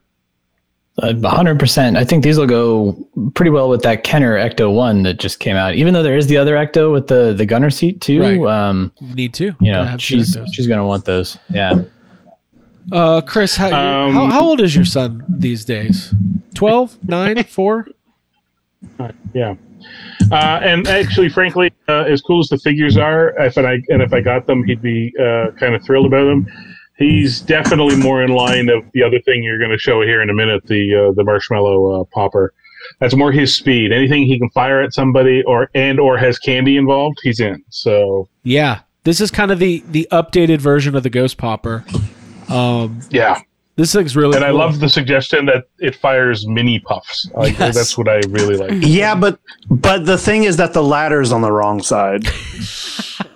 A hundred percent. I think these will go pretty well with that Kenner Ecto one that just came out. Even though there is the other Ecto with the the gunner seat too. Right. Um, need to. you know, she's she's gonna want those. Yeah. Uh, Chris, how, Um, how, how old is your son these days? 12, 9, 4? Yeah. Uh, and actually, frankly, uh, as cool as the figures are, if I and if I got them, he'd be uh, kind of thrilled about them. He's definitely more in line of the other thing you're going to show here in a minute, the uh, the marshmallow uh, popper. That's more his speed. Anything he can fire at somebody or and or has candy involved, he's in. So Yeah. This is kind of the, the updated version of the Ghost Popper. Um, yeah, this looks really and I love the suggestion that it fires mini pufts. Like, Yes. That's what I really like. Yeah, but but the thing is that the ladder's on the wrong side. Stop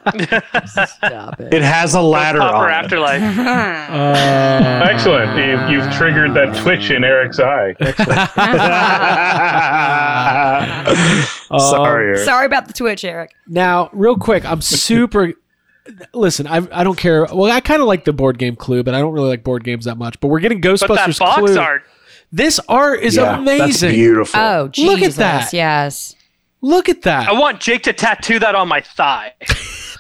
it. It has a ladder Popper on it. Afterlife. Uh, Excellent. You, you've triggered that twitch in Eric's eye. Sorry. Eric. Sorry about the Twitch, Eric. Now, real quick, I'm super. Listen, I, I don't care. Well, I kind of like the board game Clue, but I don't really like board games that much. But we're getting But that Ghostbusters box Clue. art. This art is Yeah, amazing. That's beautiful. Oh, Jesus. Look at that. Yes. Look at that. I want Jake to tattoo that on my thigh.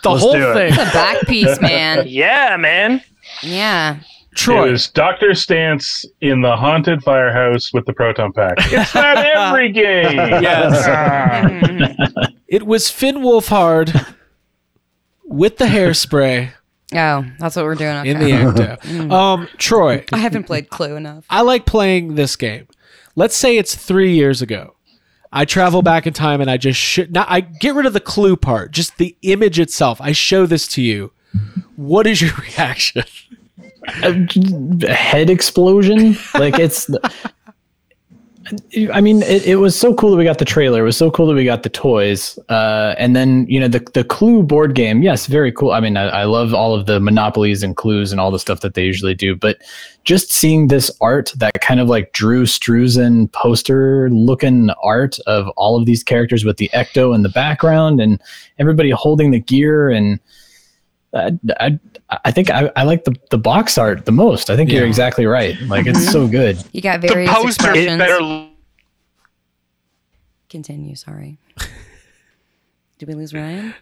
the let's whole it. thing. It's a back piece, man. Yeah, man. Yeah. Troy. It was Dr. Stantz in the haunted firehouse with the proton pack. It's not every game. Yes. Mm-hmm. it was Finn Wolfhard with the hairspray Oh, that's what we're doing. Okay. in the ecto. Mm. um, Troy, I haven't played Clue enough. I like playing this game. Let's say it's three years ago. I travel back in time and I just should not. I get rid of the clue part, just the image itself. I show this to you. What is your reaction? A head explosion. Like it's. I mean, it, it was so cool that we got the trailer. It was so cool that we got the toys. Uh, and then you know the the Clue board game. Yes, very cool. I mean, I, I love all of the monopolies and clues and all the stuff that they usually do. But just seeing this art, that kind of like Drew Struzan poster looking art of all of these characters with the ecto in the background and everybody holding the gear and. I, I, I think I, I like the, the box art the most. I think you're exactly right. Like it's so mm-hmm. good. You got various the poster expressions. better. Continue. Sorry. Did we lose Ryan?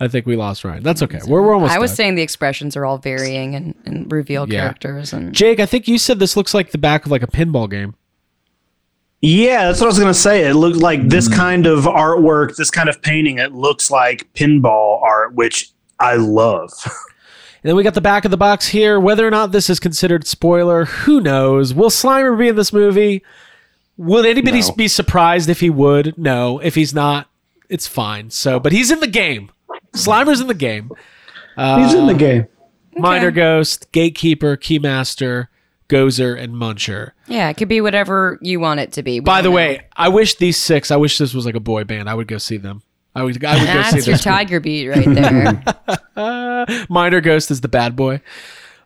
I think we lost Ryan. That's okay. We're, we're almost. I was done. saying the expressions are all varying and, and reveal Yeah. characters and Jake, I think you said this looks like the back of like a pinball game. Yeah, that's what I was gonna say. It looked like this hmm. kind of artwork, this kind of painting. It looks like pinball art, which I love. And then we got the back of the box here. Whether or not this is considered spoiler, who knows? Will Slimer be in this movie? Will anybody No. be surprised if he would? No. If he's not, it's fine. So, but he's in the game. Slimer's in the game. Uh, He's in the game. Minor Ghost, Gatekeeper, Keymaster, Gozer, and Muncher. yeah, it could be whatever you want it to be. We By the know. way, I wish these six. I wish this was like a boy band. I would go see them. I would. I would go see that's your this. tiger beat right there. Uh, Minor Ghost is the bad boy.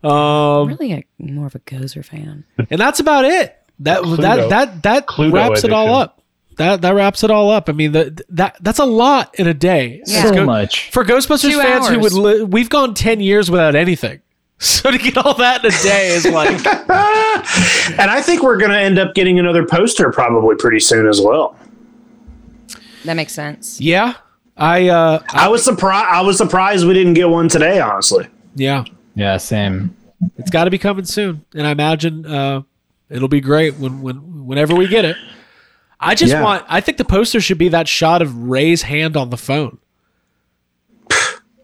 Um, really a, more of a Gozer fan. and that's about it. That that that that Cluedo wraps it all edition. up. That that wraps it all up. I mean, the, that that's a lot in a day. Yeah. So Go- much. for Ghostbusters Two fans who would hours. li- we've gone ten years without anything. So to get all that in a day is like and I think we're gonna end up getting another poster probably pretty soon as well. That makes sense. yeah. I uh I was surprised. I was surprised we didn't get one today. Honestly, yeah. Yeah, same. It's got to be coming soon, and I imagine uh, it'll be great when when whenever we get it. I just Yeah. want. I think the poster should be that shot of Ray's hand on the phone.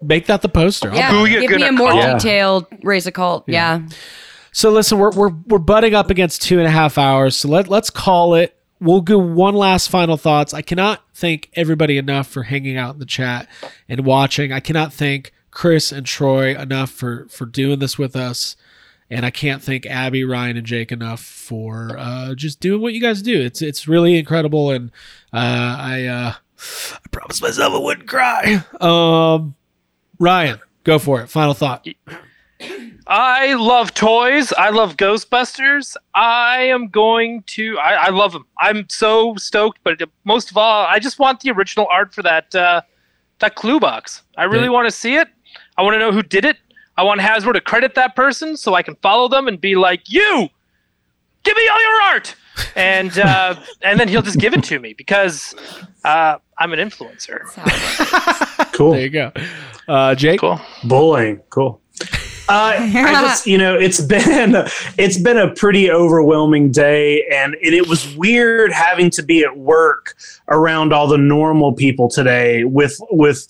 Make that the poster. I'll Yeah, Who you give me a more call? detailed Ray's Occult. Yeah. So listen, we're we're we're butting up against two and a half hours. So let let's call it. We'll do one last final thoughts. I cannot thank everybody enough for hanging out in the chat and watching. I cannot thank Chris and Troy enough for for doing this with us. And I can't thank Abby, Ryan, and Jake enough for uh, just doing what you guys do. It's it's really incredible, and uh, I uh, I promised myself I wouldn't cry. Um, Ryan, go for it. Final thought. I love toys. I love Ghostbusters. I am going to. I, I love them. I'm so stoked. But most of all, I just want the original art for that uh, that clue box. I really Yeah. want to see it. I want to know who did it. I want Hasbro to credit that person so I can follow them and be like, "You, give me all your art," and uh, and then he'll just give it to me because uh, I'm an influencer. cool. There you go, uh, Jake. Cool. Bowling, cool. Uh, I just, you know, it's been it's been a pretty overwhelming day, and it, it was weird having to be at work around all the normal people today with with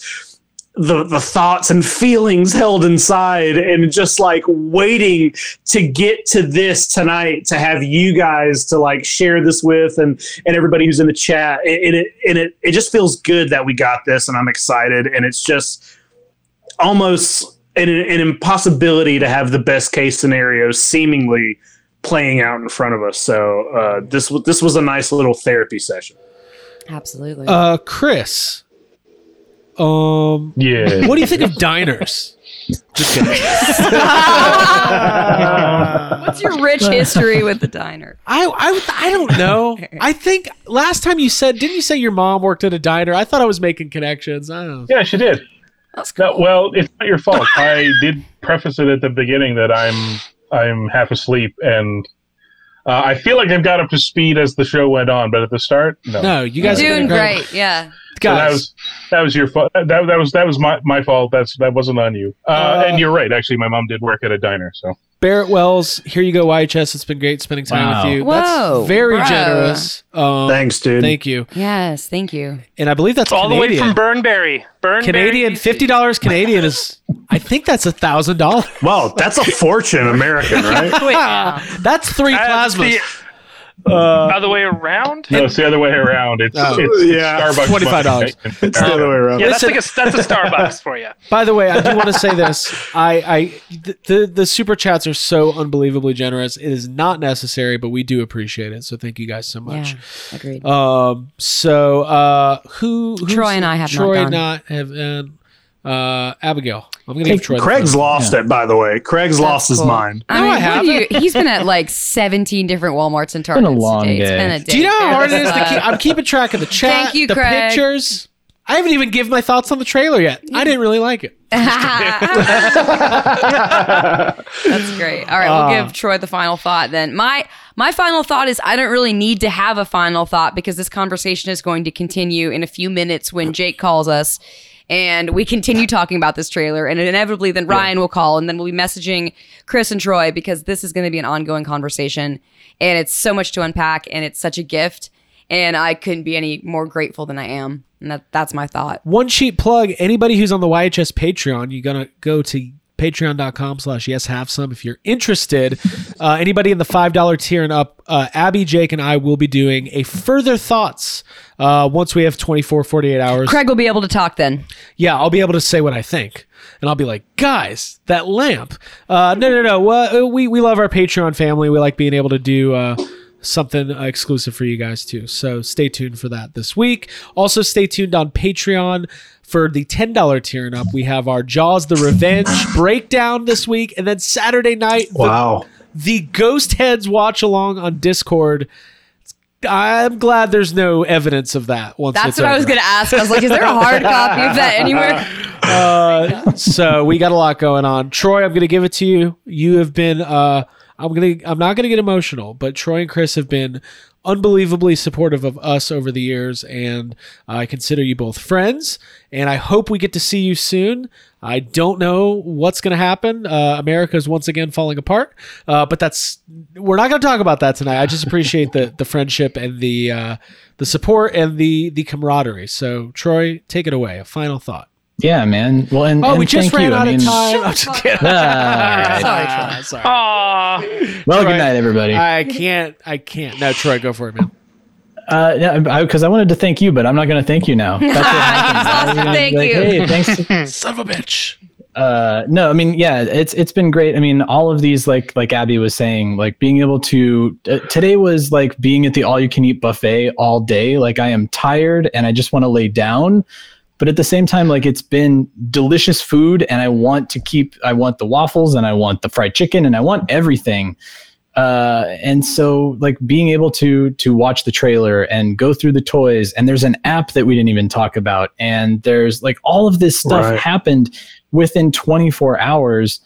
the the thoughts and feelings held inside, and just like waiting to get to this tonight to have you guys to like share this with, and and everybody who's in the chat, and it and it it just feels good that we got this, and I'm excited, and it's just almost an, an impossibility to have the best case scenario seemingly playing out in front of us. So uh, this was this was a nice little therapy session. Absolutely. Uh, Chris. Um, Yeah. what do you think of diners? Just kidding. What's your rich history with the diner? I, I, I don't know. I think last time you said, didn't you say your mom worked at a diner? I thought I was making connections. I don't know. Yeah, she did. That's No, well, it's not your fault. I did preface it at the beginning that I'm I'm half asleep, and uh, I feel like I've got up to speed as the show went on. But at the start, no. No, you guys are Doing great. Yeah. So that was that was your fault. That, that was that was my, my fault. That's that wasn't on you. Uh, Uh, and you're right. Actually, my mom did work at a diner. So Barrett Wells, here you go, YHS. It's been great spending time Wow. with you. Whoa, that's very bro. generous. Um, Thanks, dude. Thank you. Yes. Thank you. And I believe that's All the way Canadian. from Burnaby. Burnaby. Canadian, fifty dollars Canadian is. I think that's a thousand dollars. Well, that's a fortune, American, right? That's three That's plasmas. The Uh, other way around. no, it's the other way around. It's, Oh. it's, it's Yeah. Starbucks. $25. It's the other way around. Yeah, that's like a that's a Starbucks for you. By the way, I do want to say this. I, I the, the the super chats are so unbelievably generous. It is not necessary, but we do appreciate it. So thank you guys so much. Yeah, agreed. Um. So, uh, who? Troy and I have not Troy gone. not have. Um, uh, Abigail. I'm gonna Hey, give Troy. Craig's first. lost it, by the way. Craig's lost his mind. I No, mean, I haven't. you- he's been at like 17 different Walmarts and been a Targets. long today. It's day. been a day. Do you know how hard it is to keep? I'm keeping track of the chat, Thank you, the Craig. pictures. I haven't even given my thoughts on the trailer yet. I didn't really like it. That's great. All right, we'll Ah. give Troy the final thought then. My my final thought is I don't really need to have a final thought because this conversation is going to continue in a few minutes when Jake calls us and we continue talking about this trailer and inevitably then Ryan will call and then we'll be messaging Chris and Troy because this is going to be an ongoing conversation and it's so much to unpack and it's such a gift and I couldn't be any more grateful than I am. And that that's my thought. One cheap plug. Anybody who's on the YHS Patreon, you're gonna go to patreon.com slash yes have some if you're interested uh, anybody in the five dollar tier and up uh, abby jake and i will be doing a further thoughts uh, once we have 24 48 hours Craig will be able to talk then. yeah i'll be able to say what i think. And i'll be like guys that lamp. Uh, no no no. Well, we, we love our patreon family. We like being able to do uh, something uh, exclusive for you guys too. So stay tuned for that this week. Also stay tuned on patreon for the $10 tier and up. We have our jaws the revenge breakdown this week. And then saturday night the, Wow. the ghost heads watch along on discord i'm glad there's no evidence of that once That's what I was going to ask. I was like, is there a hard copy of that anywhere? Uh, so we got a lot going on. Troy, I'm going to give it to you. You have been. Uh, I'm gonna. I'm not going to get emotional, but Troy and Chris have been unbelievably supportive of us over the years, and I consider you both friends. And I hope we get to see you soon. I don't know what's going to happen. Uh, America is once again falling apart, uh, but that's we're not going to talk about that tonight. I just appreciate the the friendship and the uh, the support and the the camaraderie. So Troy, take it away. A final thought. Yeah, man. Well, and Oh, and we just thank ran you. out I mean, of time. I'm just kidding. Ah, Sorry, Ah, sorry. Aw. well, Troy, good night, everybody. I can't. I can't. No, Troy, go for it, man. Uh, yeah, because I, wanted to thank you, but I'm not going to thank you now. That's what happens. I'm gonna be Thank like, you. Hey, thanks. Son of a bitch. uh no i mean yeah it's it's been great i mean all of these like like abby was saying like being able to uh, today was like being at the all you can eat buffet all day like i am tired and i just want to lay down but at the same time like it's been delicious food and i want to keep i want the waffles and i want the fried chicken and i want everything uh and so like being able to to watch the trailer and go through the toys and there's an app that we didn't even talk about and there's like all of this stuff Right. happened within 24 hours.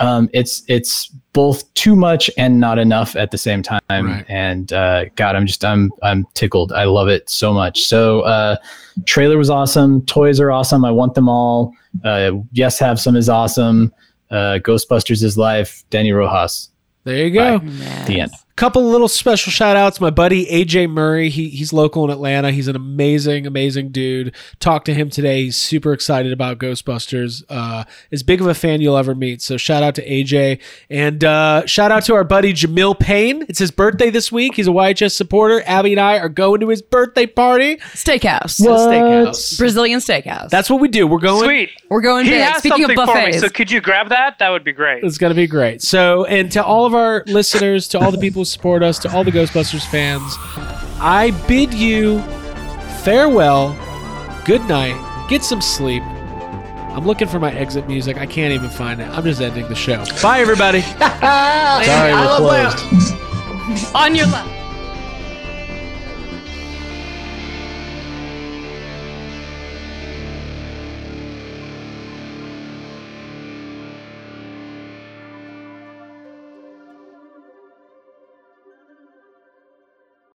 Um it's it's both too much and not enough at the same time. Right. and uh god i'm just i'm i'm tickled. I love it so much. So uh trailer was awesome. Toys are awesome. I want them all. Uh yes have some is awesome. Uh ghostbusters is life. Danny rojas There you go. the end Couple little special shout outs. My buddy AJ Murray, he, he's local in Atlanta. He's an amazing, amazing dude. Talked to him today. He's super excited about Ghostbusters. Uh, as big of a fan you'll ever meet. So shout out to AJ. And uh, shout out to our buddy Jamil Payne. It's his birthday this week. He's a YHS supporter. Abby and I are going to his birthday party. Steakhouse. At a steakhouse. Brazilian steakhouse. That's what we do. We're going. Sweet. We're going He big. has Speaking of something for me, so could you grab that? That would be great. It's going to be great. So, and to all of our listeners, to all the people who support us, to all the Ghostbusters fans, I bid you farewell, good night, get some sleep. I'm looking for my exit music. I can't even find it. I'm just ending the show. Bye, everybody. sorry we're closed On your left.